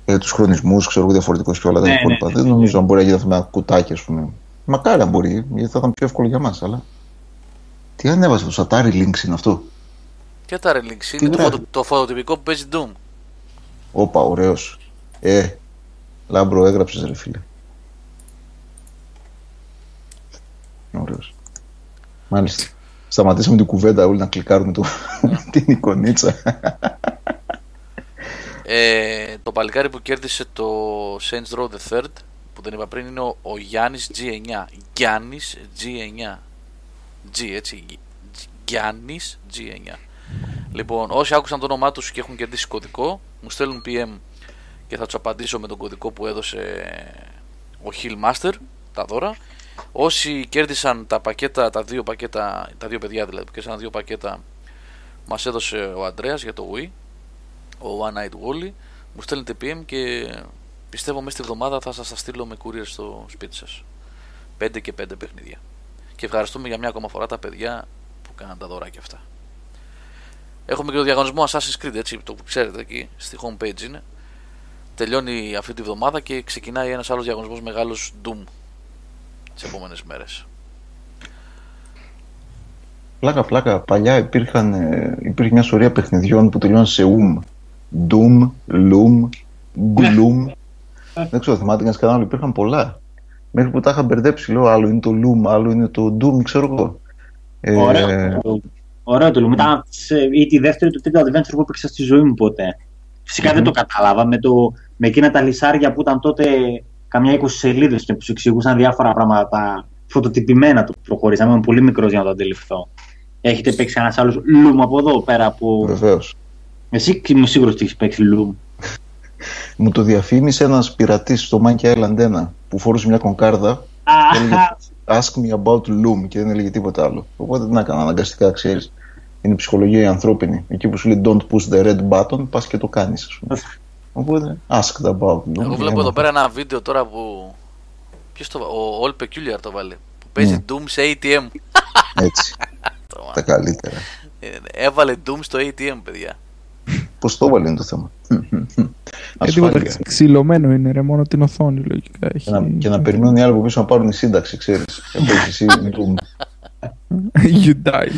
Speaker 6: Για τους χρονισμούς, ξέρω εγώ διαφορετικούς και όλα τα
Speaker 2: Ναι,
Speaker 6: υπόλοιπα.
Speaker 2: ναι,
Speaker 6: Δεν νομίζω αν μπορεί να γίνει αυτό με ένα κουτάκι, ας πούμε. Μακάρι να μπορεί, γιατί θα ήταν πιο εύκολο για μας. Αλλά. Τι ανέβασε το Σατάρι Links είναι αυτό;
Speaker 1: Και τα Relinks είναι το,
Speaker 6: γράφει;
Speaker 1: φωτο, το φωτοτυπικό που παίζει Doom.
Speaker 6: Όπα, ωραίος. Ε, λάμπρο έγραψες, ρε φίλε. Ωραίος. Μάλιστα. Σταματήσαμε την κουβέντα όλοι να κλικάρουμε το, την εικονίτσα.
Speaker 1: Ε, το παλικάρι που κέρδισε το Saints Row the Third που δεν είπα πριν είναι ο, ο Γιάννης G9 Γιάννης G9 G έτσι. Γιάννης G9 Λοιπόν όσοι άκουσαν το όνομά τους και έχουν κερδίσει κωδικό μου στέλνουν PM και θα τους απαντήσω με τον κωδικό που έδωσε ο Hill Master τα δώρα όσοι κέρδισαν τα πακέτα τα δύο πακέτα τα δύο παιδιά δηλαδή που κέρδισαν δύο πακέτα μας έδωσε ο Αντρέας για το Wii ο One Night Wally. Μου στέλνετε PM και πιστεύω μέσα στη εβδομάδα θα σας τα στείλω με courier στο σπίτι σας. 5 και 5 παιχνίδια. Και ευχαριστούμε για μια ακόμα φορά τα παιδιά που κάναν τα δωράκια αυτά. Έχουμε και το διαγωνισμό Assassin's Creed έτσι το που ξέρετε εκεί στη homepage είναι. Τελειώνει αυτή τη βδομάδα και ξεκινάει ένας άλλος διαγωνισμός μεγάλος Doom τις επόμενες μέρες
Speaker 6: Πλάκα, πλάκα. Παλιά υπήρχαν, ε, υπήρχε μια σωρία παιχνιδιών που τελειώναν σε ουμ. Doom, Loom, Gloom. Δεν ξέρω, θυμάται κανένα κανένα άλλο. Υπήρχαν πολλά. Μέχρι που τα είχα μπερδέψει. Λέω άλλο είναι το Loom, άλλο είναι το Doom, ξέρω εγώ. Ε,
Speaker 2: Ωραίο. το- Ωραίο το Loom. Ήταν σε- ή τη δεύτερη ή το τρίτο adventure που έπαιξα στη ζωή μου ποτέ. Φυσικά δεν το κατάλαβα με, το, με εκείνα τα λυσάρια που ήταν τότε καμιά 20 σελίδε και που σου εξηγούσαν διάφορα πράγματα τα φωτοτυπημένα το προχωρήσαμε. Είμαι πολύ μικρός για να το αντιληφθώ. Έχετε παίξει ένας άλλος Loom από εδώ πέρα από.
Speaker 6: Βεβαίως.
Speaker 2: Εσύ είμαι σίγουρος ότι έχεις παίξει Loom.
Speaker 6: Μου το διαφήμισε ένας πειρατής στο Monkey Island 1 που φορούσε μια κονκάρδα. έλεγε Ask me about Loom και δεν έλεγε τίποτα άλλο. Οπότε τι να κάνω, αναγκαστικά ξέρεις. Είναι η ψυχολογία η ανθρώπινη. Εκεί που σου λέει don't push the red button, πας και το κάνεις, ας πούμε. Οπότε ask about Loom.
Speaker 1: Εγώ
Speaker 6: και
Speaker 1: βλέπω
Speaker 6: έμαθα.
Speaker 1: εδώ πέρα ένα βίντεο τώρα που. Ποιος το βα- Ο All Peculiar το βάλε. Που παίζει
Speaker 6: Ναι.
Speaker 1: Doom σε ATM.
Speaker 6: Έτσι.
Speaker 1: Το-
Speaker 6: τα καλύτερα.
Speaker 1: Ε, Έβαλε Doom στο ATM, παιδιά.
Speaker 6: Πώς το έβαλε είναι το θέμα.
Speaker 4: Ε, τίποτα
Speaker 6: Ασφάλεια.
Speaker 4: ξυλωμένο είναι ρε, μόνο την οθόνη λογικά. Έχει...
Speaker 6: Και να, και να περιμένουν οι άλλοι από πίσω να πάρουν η σύνταξη, ξέρεις. Έπαιζε εσύ Doom.
Speaker 4: you died.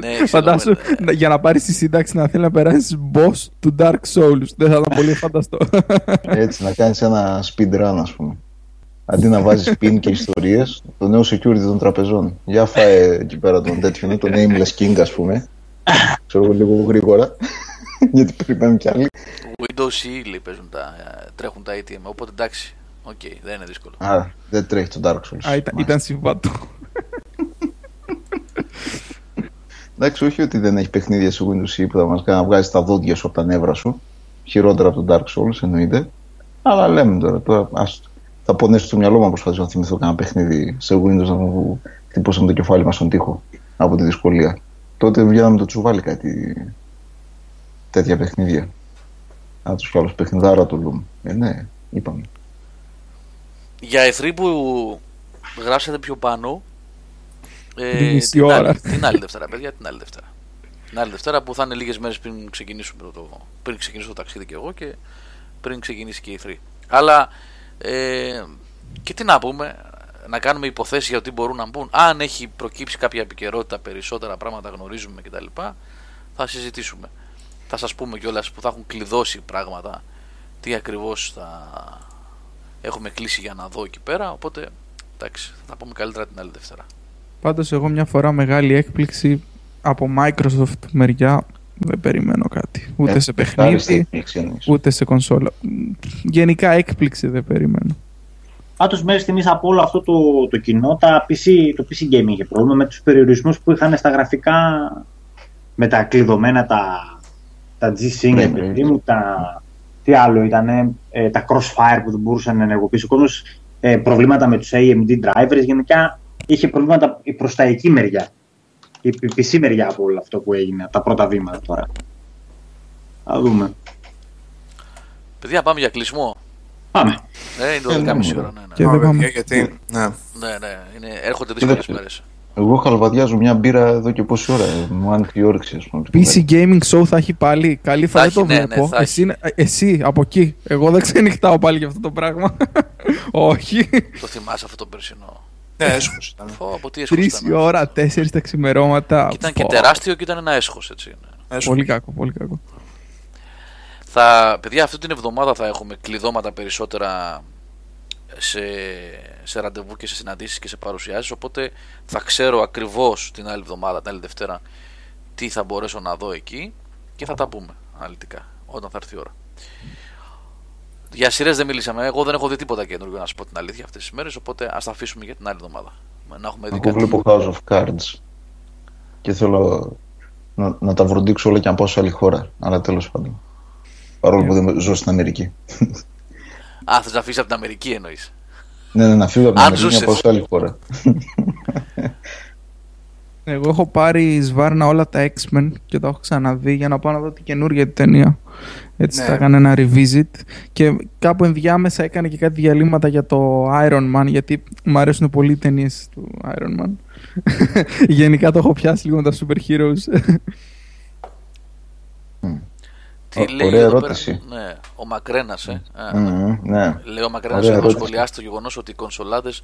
Speaker 1: Ναι,
Speaker 4: Φαντάσου
Speaker 1: ξυλωμένο,
Speaker 4: να- για να πάρεις τη σύνταξη να θέλει να περάσεις boss του Dark Souls. Δεν θα ήταν πολύ φανταστό.
Speaker 6: Έτσι, να κάνεις ένα speedrun, ας πούμε. Αντί να βάζεις pin και ιστορίες, το νέο security των τραπεζών. Για φάε εκεί πέρα τον τέτοιο, ναι, τον Nameless King, ας πούμε. Ξέρω εγώ λίγο γρήγορα. Γιατί περιμένουν κι άλλοι.
Speaker 1: Windows CE λέει, παίζουν τα, ε, τρέχουν τα ATM. Οπότε εντάξει, οκ, δεν είναι δύσκολο.
Speaker 6: Α, δεν τρέχει το Dark Souls.
Speaker 4: Α, ήταν, ήταν συμβατό.
Speaker 6: Εντάξει, όχι ότι δεν έχει παιχνίδια σε Windows CE που θα μας κάνει να βγάζεις τα δόντια σου από τα νεύρα σου. Χειρότερα από το Dark Souls εννοείται. Αλλά λέμε τώρα, τώρα ας, θα πονέσω στο μυαλό μου να προσπαθήσω να θυμηθώ κανένα παιχνίδι σε Windows να μου χτυπούσαμε το κεφάλι μας στον τοίχο από τη δυσκολία. Τότε βγαίναμε το τσουβάλι κάτι τέτοια παιχνίδια. Α, τους κι άλλους παιχνιδάρα το Loom. Ε, ναι, είπαμε.
Speaker 1: Για εθρή που γράψατε πιο πάνω. Ε,
Speaker 4: Την μισή
Speaker 1: την,
Speaker 4: ώρα.
Speaker 1: άλλη, την άλλη Δευτέρα, παιδιά, την άλλη Δευτέρα. Την άλλη Δευτέρα που θα είναι λίγες μέρες πριν ξεκινήσουμε το, πριν ξεκινήσω το ταξίδι και εγώ και πριν ξεκινήσει και η εθρή. Αλλά ε, και τι να πούμε, να κάνουμε υποθέσεις για το τι μπορούν να μπουν. Αν έχει προκύψει κάποια επικαιρότητα, περισσότερα πράγματα γνωρίζουμε κτλ. Θα συζητήσουμε. Θα σας πούμε κιόλας που θα έχουν κλειδώσει πράγματα. Τι ακριβώς θα έχουμε κλείσει για να δω εκεί πέρα. Οπότε εντάξει, θα τα πούμε καλύτερα την άλλη Δευτέρα.
Speaker 4: Πάντως, εγώ μια φορά μεγάλη έκπληξη από Microsoft μεριά δεν περιμένω κάτι. Ούτε
Speaker 6: Ε,
Speaker 4: σε
Speaker 6: ευχάριστη
Speaker 4: παιχνίδι,
Speaker 6: έκπληξη εννοείς.
Speaker 4: ούτε σε κονσόλα. Γενικά έκπληξη δεν περιμένω.
Speaker 2: Πάντως, μέχρι στιγμής από όλο αυτό το, το κοινό, τα PC, το PC gaming είχε πρόβλημα με τους περιορισμούς που είχαν στα γραφικά με τα κλειδωμένα τα, τα G-Sync,
Speaker 6: Ναι,
Speaker 2: παιδί
Speaker 6: ναι.
Speaker 2: μου, τα. Τι άλλο ήταν, ε, τα Crossfire που δεν μπορούσαν να ενεργοποιήσει ο κόσμο, ε, προβλήματα με τους AMD drivers. Γενικά είχε προβλήματα προ τα εκεί μεριά. Η η PC μεριά από όλο αυτό που έγινε, από τα πρώτα βήματα τώρα. Θα δούμε.
Speaker 1: Παιδιά, πάμε για κλεισμό.
Speaker 2: Πάμε.
Speaker 1: Ε, είναι το
Speaker 6: Ε,
Speaker 1: 12.30
Speaker 6: ναι,
Speaker 1: ώρα. Ναι, ναι.
Speaker 4: Και δεν
Speaker 3: Ωραία,
Speaker 4: πάμε.
Speaker 3: γιατί, ναι.
Speaker 1: ναι, ναι είναι, έρχονται δύσκολες
Speaker 6: δεν-
Speaker 1: μέρες.
Speaker 6: Εγώ χαλβαδιάζω μια μπύρα εδώ και πόση ώρα. ε, Μου άνοιξε η όρεξη, ας πούμε.
Speaker 4: PC Gaming Show θα έχει πάλι. Καλή θα,
Speaker 1: Θα
Speaker 4: δεν το
Speaker 1: έχει, ναι, ναι,
Speaker 4: βλέπω.
Speaker 1: θα
Speaker 4: εσύ, είναι- εσύ από εκεί. Εγώ δεν ξενυχτάω πάλι για αυτό το πράγμα. Όχι.
Speaker 1: Το θυμάσαι αυτό το περσινό.
Speaker 3: Ναι, έσχος ήταν.
Speaker 1: Φω, από τι έσχος
Speaker 4: Τρεις
Speaker 1: ήταν.
Speaker 4: η ώρα, τέσσερις τα ξημερώματα.
Speaker 1: Και ήταν και
Speaker 4: Πω,
Speaker 1: τεράστιο και ήταν ένα έσχος έτσι. ναι.
Speaker 3: Έσχος.
Speaker 4: Πολύ κακό, πολύ κακό.
Speaker 1: Θα, παιδιά, αυτή την εβδομάδα θα έχουμε κλειδώματα περισσότερα σε, σε ραντεβού και σε συναντήσεις και σε παρουσιάσεις οπότε θα ξέρω ακριβώς την άλλη εβδομάδα, την άλλη Δευτέρα τι θα μπορέσω να δω εκεί και θα τα πούμε αναλυτικά όταν θα έρθει η ώρα. Για σειρές δεν μιλήσαμε. Εγώ δεν έχω δει τίποτα καινούργιο να σου πω την αλήθεια αυτές τις μέρες. Οπότε ας τα αφήσουμε για την άλλη εβδομάδα. Να έχουμε δει
Speaker 6: Εγώ
Speaker 1: κάτι.
Speaker 6: βλέπω House of Cards και θέλω να, να τα βροντίξω όλα και να πάω σε άλλη χώρα. Αλλά τέλος πάντων. Παρόλο που δεν ζω στην Αμερική.
Speaker 1: Α, θες να αφήσει από την Αμερική εννοείς.
Speaker 6: ναι, ναι, να φύγω από την
Speaker 1: Αν
Speaker 6: Αμερική και
Speaker 1: ζούσες.
Speaker 6: να πάω σε άλλη χώρα.
Speaker 4: Εγώ έχω πάρει σβάρνα όλα τα X-Men και τα έχω ξαναδεί για να πάω να δω την καινούργια ταινία. Έτσι
Speaker 3: Ναι.
Speaker 4: τα έκανε ένα revisit και κάπου ενδιάμεσα έκανε και κάτι διαλύματα για το Iron Man γιατί μου αρέσουν πολύ οι ταινίες του Iron Man. Γενικά το έχω πιάσει λίγο με τα super heroes.
Speaker 1: Τι
Speaker 6: Ω-
Speaker 1: λέει
Speaker 6: ωραία
Speaker 1: εδώ πέρα-
Speaker 6: ερώτηση.
Speaker 1: Ναι, ο Μακρένας, ε. Α,
Speaker 6: Μμμ, ναι.
Speaker 1: Λέει ο Μακρένας
Speaker 6: Ωραία
Speaker 1: εδώ
Speaker 6: ερώτηση.
Speaker 1: σχολιάσει το γεγονός ότι οι κονσολάδες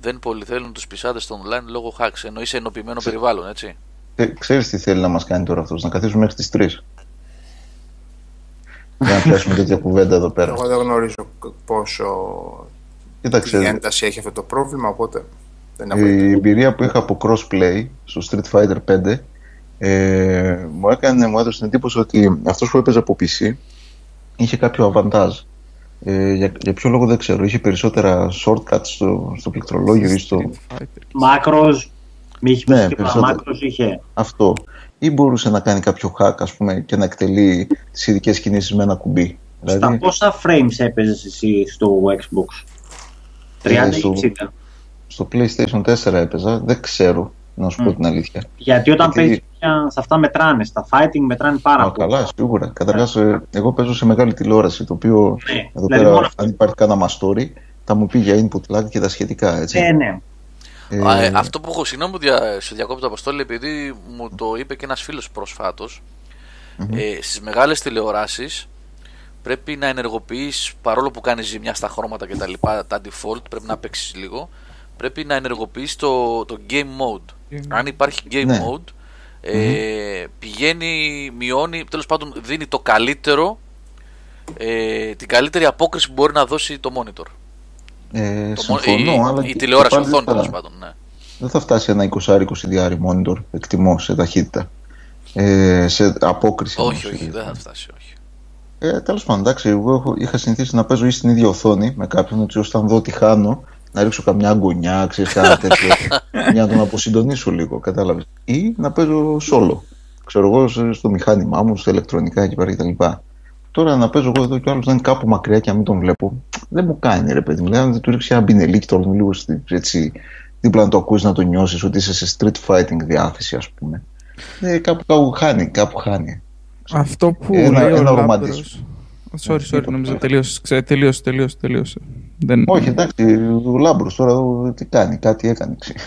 Speaker 1: δεν πολυθέλουν τους πισάδες στο online λόγω hacks. Εννοεί σε ενοποιημένο περιβάλλον, έτσι.
Speaker 6: Ε, ξέρεις τι θέλει να μας κάνει τώρα αυτός, να καθίσουμε μέχρι τις 3. Για να πιάσουμε τέτοια κουβέντα εδώ πέρα.
Speaker 3: Εγώ δεν γνωρίζω πόσο τι
Speaker 6: Κοίταξε,
Speaker 3: ένταση έχει αυτό το πρόβλημα, οπότε δεν έχω
Speaker 6: η εμπειρία που είχα από crossplay στο Street Fighter 5 ε, μου έκανε, μου έδωσε την εντύπωση ότι αυτός που έπαιζε από PC είχε κάποιο αβαντάζ. Ε, για, για ποιο λόγο δεν ξέρω, είχε περισσότερα shortcuts στο, στο πληκτρολόγιο ή στο
Speaker 2: Μάκρος, μη είχε
Speaker 6: Ναι,
Speaker 2: πει τίποτα,
Speaker 6: περισσότερο.
Speaker 2: μάκρος είχε.
Speaker 6: αυτό. Ή μπορούσε να κάνει κάποιο hack ας πούμε και να εκτελεί τις ειδικές κινήσεις με ένα κουμπί.
Speaker 2: Στα
Speaker 6: Δηλαδή,
Speaker 2: πόσα frames έπαιζες εσύ στο Xbox; 30
Speaker 6: Ε,
Speaker 2: ή
Speaker 6: στο-
Speaker 2: 60.
Speaker 6: στο PlayStation 4 έπαιζα, δεν ξέρω να σου πω την αλήθεια.
Speaker 2: Γιατί όταν
Speaker 6: Γιατί-
Speaker 2: παίζεις πια, σε αυτά μετράνε. Στα fighting μετράνε πάρα
Speaker 6: Α,
Speaker 2: πολύ.
Speaker 6: καλά, σίγουρα. Καταρχάς, εγώ παίζω σε μεγάλη τηλεόραση. Το οποίο
Speaker 2: Ναι,
Speaker 6: εδώ
Speaker 2: δηλαδή
Speaker 6: πέρα,
Speaker 2: μόνο αυτό.
Speaker 6: αν υπάρχει κανένα story, θα μου πει για input lag και τα σχετικά. Έτσι.
Speaker 2: Ναι, ναι.
Speaker 6: Ε,
Speaker 1: Α, ε, αυτό που έχω, συγγνώμη που δια, σε διακόπτω Αποστόλη, επειδή μου το είπε και ένας φίλος προσφάτως, ε, στις μεγάλες τηλεοράσεις πρέπει να ενεργοποιείς παρόλο που κάνεις ζημιά στα χρώματα και τα λοιπά, τα default, πρέπει να παίξεις λίγο. Πρέπει να ενεργοποιείς το, το game mode. Αν υπάρχει game
Speaker 6: Ναι.
Speaker 1: mode, ε, πηγαίνει, μειώνει, τέλος πάντων δίνει το καλύτερο, ε, την καλύτερη απόκριση που μπορεί να δώσει το monitor.
Speaker 6: ε,
Speaker 1: Το μο-
Speaker 6: συμφωνώ,
Speaker 1: η,
Speaker 6: αλλά
Speaker 1: η
Speaker 6: και-
Speaker 1: τηλεόραση
Speaker 6: και πάλι
Speaker 1: οθόνη
Speaker 6: δεν
Speaker 1: τέλος
Speaker 6: θα-
Speaker 1: πάντων. Ναι.
Speaker 6: Δεν θα φτάσει ένα 20-20 monitor, εκτιμώ, σε ταχύτητα. Ε, σε απόκριση.
Speaker 1: Όχι,
Speaker 6: όμως,
Speaker 1: όχι,
Speaker 6: ε,
Speaker 1: δεν θα φτάσει, όχι.
Speaker 6: Ε, Τέλος πάντων, εντάξει, εγώ έχω, είχα συνηθίσει να παίζω ή στην ίδια οθόνη με κάποιον, έτσι ώστε αν δω ότι χάνω, να ρίξω καμιά γωνιά, ξέρεις κανένα τέτοιο, για να τον αποσυντονίσω λίγο, κατάλαβες. Ή να παίζω solo. Ξέρω εγώ σε- στο μηχάνημά μου, στα ηλεκτρονικά εκεί πέρα κτλ. Τώρα να παίζω εγώ εδώ και ο άλλος να είναι κάπου μακριά και να μην τον βλέπω, δεν μου κάνει ρε παιδί μου. Δηλαδή, αν του ρίξει ένα μπινελίκι τώρα λίγο στη- έτσι, δίπλα να το ακούσεις να το νιώσεις ότι είσαι σε street fighting διάθεση, ας πούμε. Ε, κάπου, κάπου χάνει, κάπου χάνει.
Speaker 4: Αυτό που
Speaker 6: Ένα-
Speaker 4: λέει ο
Speaker 6: ένα
Speaker 4: Λάμπρος...
Speaker 6: ρομαντισμό.
Speaker 4: Sorry, sorry, νομίζω τελείωσες, ξέ, τελείωσε, τελείωσε, τελείωσε. Δεν...
Speaker 6: Όχι, εντάξει, ο Λάμπρος τώρα εδώ τι κάνει, κάτι έκανε. ξέρεις.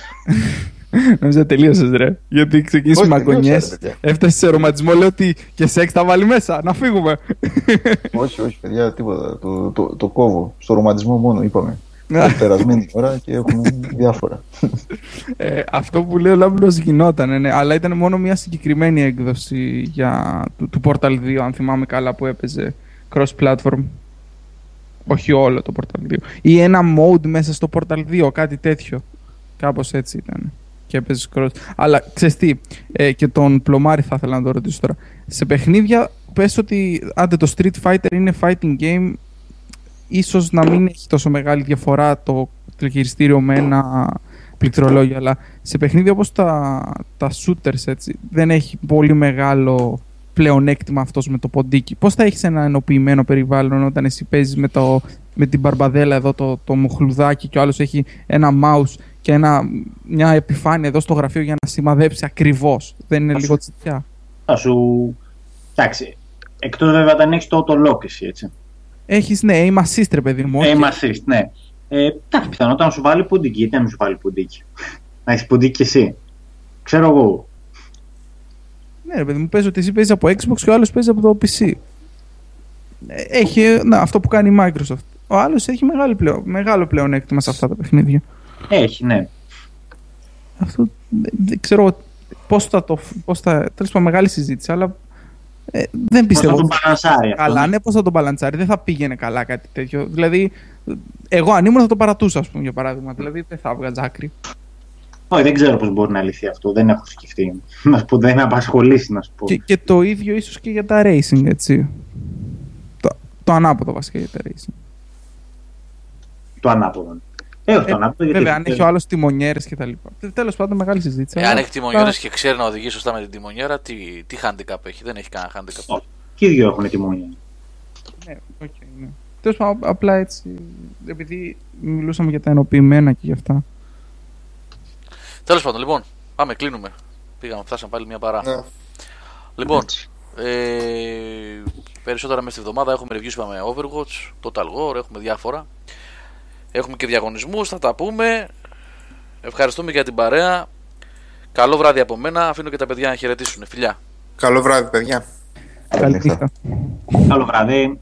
Speaker 4: Νομίζω τελείωσες, ρε. Γιατί ξεκίνησε
Speaker 6: Όχι,
Speaker 4: μαγκονιέ.
Speaker 6: τελείωσα, ρε, παιδιά.
Speaker 4: Έφτασες σε ρομαντισμό, λέω ότι και σεξ τα βάλει μέσα. Να φύγουμε.
Speaker 6: όχι, όχι, παιδιά, τίποτα. Το, το, το κόβω. Στο ρομαντισμό μόνο, είπαμε. Έχει περασμένη ώρα και έχουμε διάφορα.
Speaker 4: Ε, αυτό που λέει ο Λάμπρος γινόταν, ναι, αλλά ήταν μόνο μια συγκεκριμένη έκδοση για, του, του Portal 2, αν θυμάμαι καλά, που έπαιζε cross-platform. Όχι όλο το Portal 2. Ή ένα mode μέσα στο Portal 2, κάτι τέτοιο. Κάπως έτσι ήταν. Και έπαιζες cross. Αλλά ξέρεις τι, ε, και τον Πλωμάρη θα ήθελα να το ρωτήσω τώρα. Σε παιχνίδια, πες ότι άντε το Street Fighter είναι fighting game, ίσως να μην έχει τόσο μεγάλη διαφορά το τηλεχειριστήριο με ένα πληκτρολόγιο, αλλά σε παιχνίδια όπως τα, τα shooters έτσι, δεν έχει πολύ μεγάλο πλεονέκτημα αυτός με το ποντίκι. Πώς θα έχεις ένα ενοποιημένο περιβάλλον όταν εσύ παίζεις με, το, με την μπαρμπαδέλα εδώ το, το μουχλουδάκι και ο άλλος έχει ένα mouse και ένα, μια επιφάνεια εδώ στο γραφείο για να σημαδέψει ακριβώς. Δεν είναι
Speaker 2: Θα
Speaker 4: λίγο
Speaker 2: σου-
Speaker 4: τσιτιά.
Speaker 2: Θα σου. Εντάξει. Εκτό βέβαια όταν έχεις το auto-lock εσύ, έτσι.
Speaker 4: Έχεις ναι, aim assist ρε παιδί μου. όχι-
Speaker 2: Aim assist, ναι. Ε, εντάξει, πιθανότατα να σου βάλει πουντίκι. Γιατί να μην σου βάλει πουντίκι. να έχεις πουντίκι κι εσύ. Ξέρω εγώ.
Speaker 4: Ναι, ρε παιδί μου, παίζει ότι εσύ παίζεις από Xbox και ο άλλος παίζει από το PC. Ε, Έχει να, αυτό που κάνει η Microsoft. Ο άλλος έχει μεγάλο, πλέον, μεγάλο πλεονέκτημα σε αυτά τα παιχνίδια.
Speaker 2: Έχει, ναι.
Speaker 4: Αυτό δεν, δεν ξέρω πώς θα το. Πώς θα, τέλος πάντων, μεγάλη συζήτηση, αλλά ε, δεν
Speaker 2: Πώς
Speaker 4: πιστεύω.
Speaker 2: θα τον
Speaker 4: ότι-
Speaker 2: παρανσάρει αυτό.
Speaker 4: Καλά, ναι, πώς θα τον παλαντσάρει. Δεν θα πήγαινε καλά κάτι τέτοιο. Δηλαδή, εγώ αν ήμουν θα το παρατούσα, ας πούμε, για παράδειγμα. Δηλαδή, δεν θα έβγαζα άκρη.
Speaker 2: Όχι, δεν ξέρω πώς μπορεί να λυθεί αυτό. Δεν έχω σκεφτεί. Να σου πω, δεν με απασχολήσει, να σου πω.
Speaker 4: Και, και το ίδιο ίσως και για τα racing, έτσι. Το, το ανάποδο βασικά για τα racing.
Speaker 2: Το ανάποδο. Ε, όχι το
Speaker 4: Ε,
Speaker 2: ανάποδο. γιατί
Speaker 4: Βέβαια, αν
Speaker 2: δεν-
Speaker 4: έχει ο άλλος τιμονιέρες και τα λοιπά. Τέλος πάντων, μεγάλη συζήτηση.
Speaker 1: Εάν
Speaker 4: αλλά-
Speaker 1: έχει τιμονιέρες και ξέρει να οδηγεί σωστά με την τιμονιέρα, τι, τι handicap έχει; Δεν έχει κανένα handicap.
Speaker 2: Όχι. Και οι δύο έχουν τιμόνια.
Speaker 4: Ναι, οκ, ναι. Τέλος πάντων, απλά έτσι. Επειδή μιλούσαμε για τα ενοποιημένα και για αυτά.
Speaker 1: Τέλος πάντων, λοιπόν, πάμε, κλείνουμε. Πήγαμε, φτάσαμε πάλι μια παρά.
Speaker 3: Ναι.
Speaker 1: Λοιπόν,
Speaker 3: Έτσι.
Speaker 1: ε, περισσότερα μέσα στη εβδομάδα έχουμε reviews είπαμε Overwatch, Total War, έχουμε διάφορα. Έχουμε και διαγωνισμούς, θα τα πούμε. Ευχαριστούμε για την παρέα. Καλό βράδυ από μένα. Αφήνω και τα παιδιά να χαιρετήσουν. Φιλιά.
Speaker 3: Καλό βράδυ, παιδιά.
Speaker 4: Καλή
Speaker 6: νύχτα.
Speaker 4: νύχτα.
Speaker 2: Καλό βράδυ.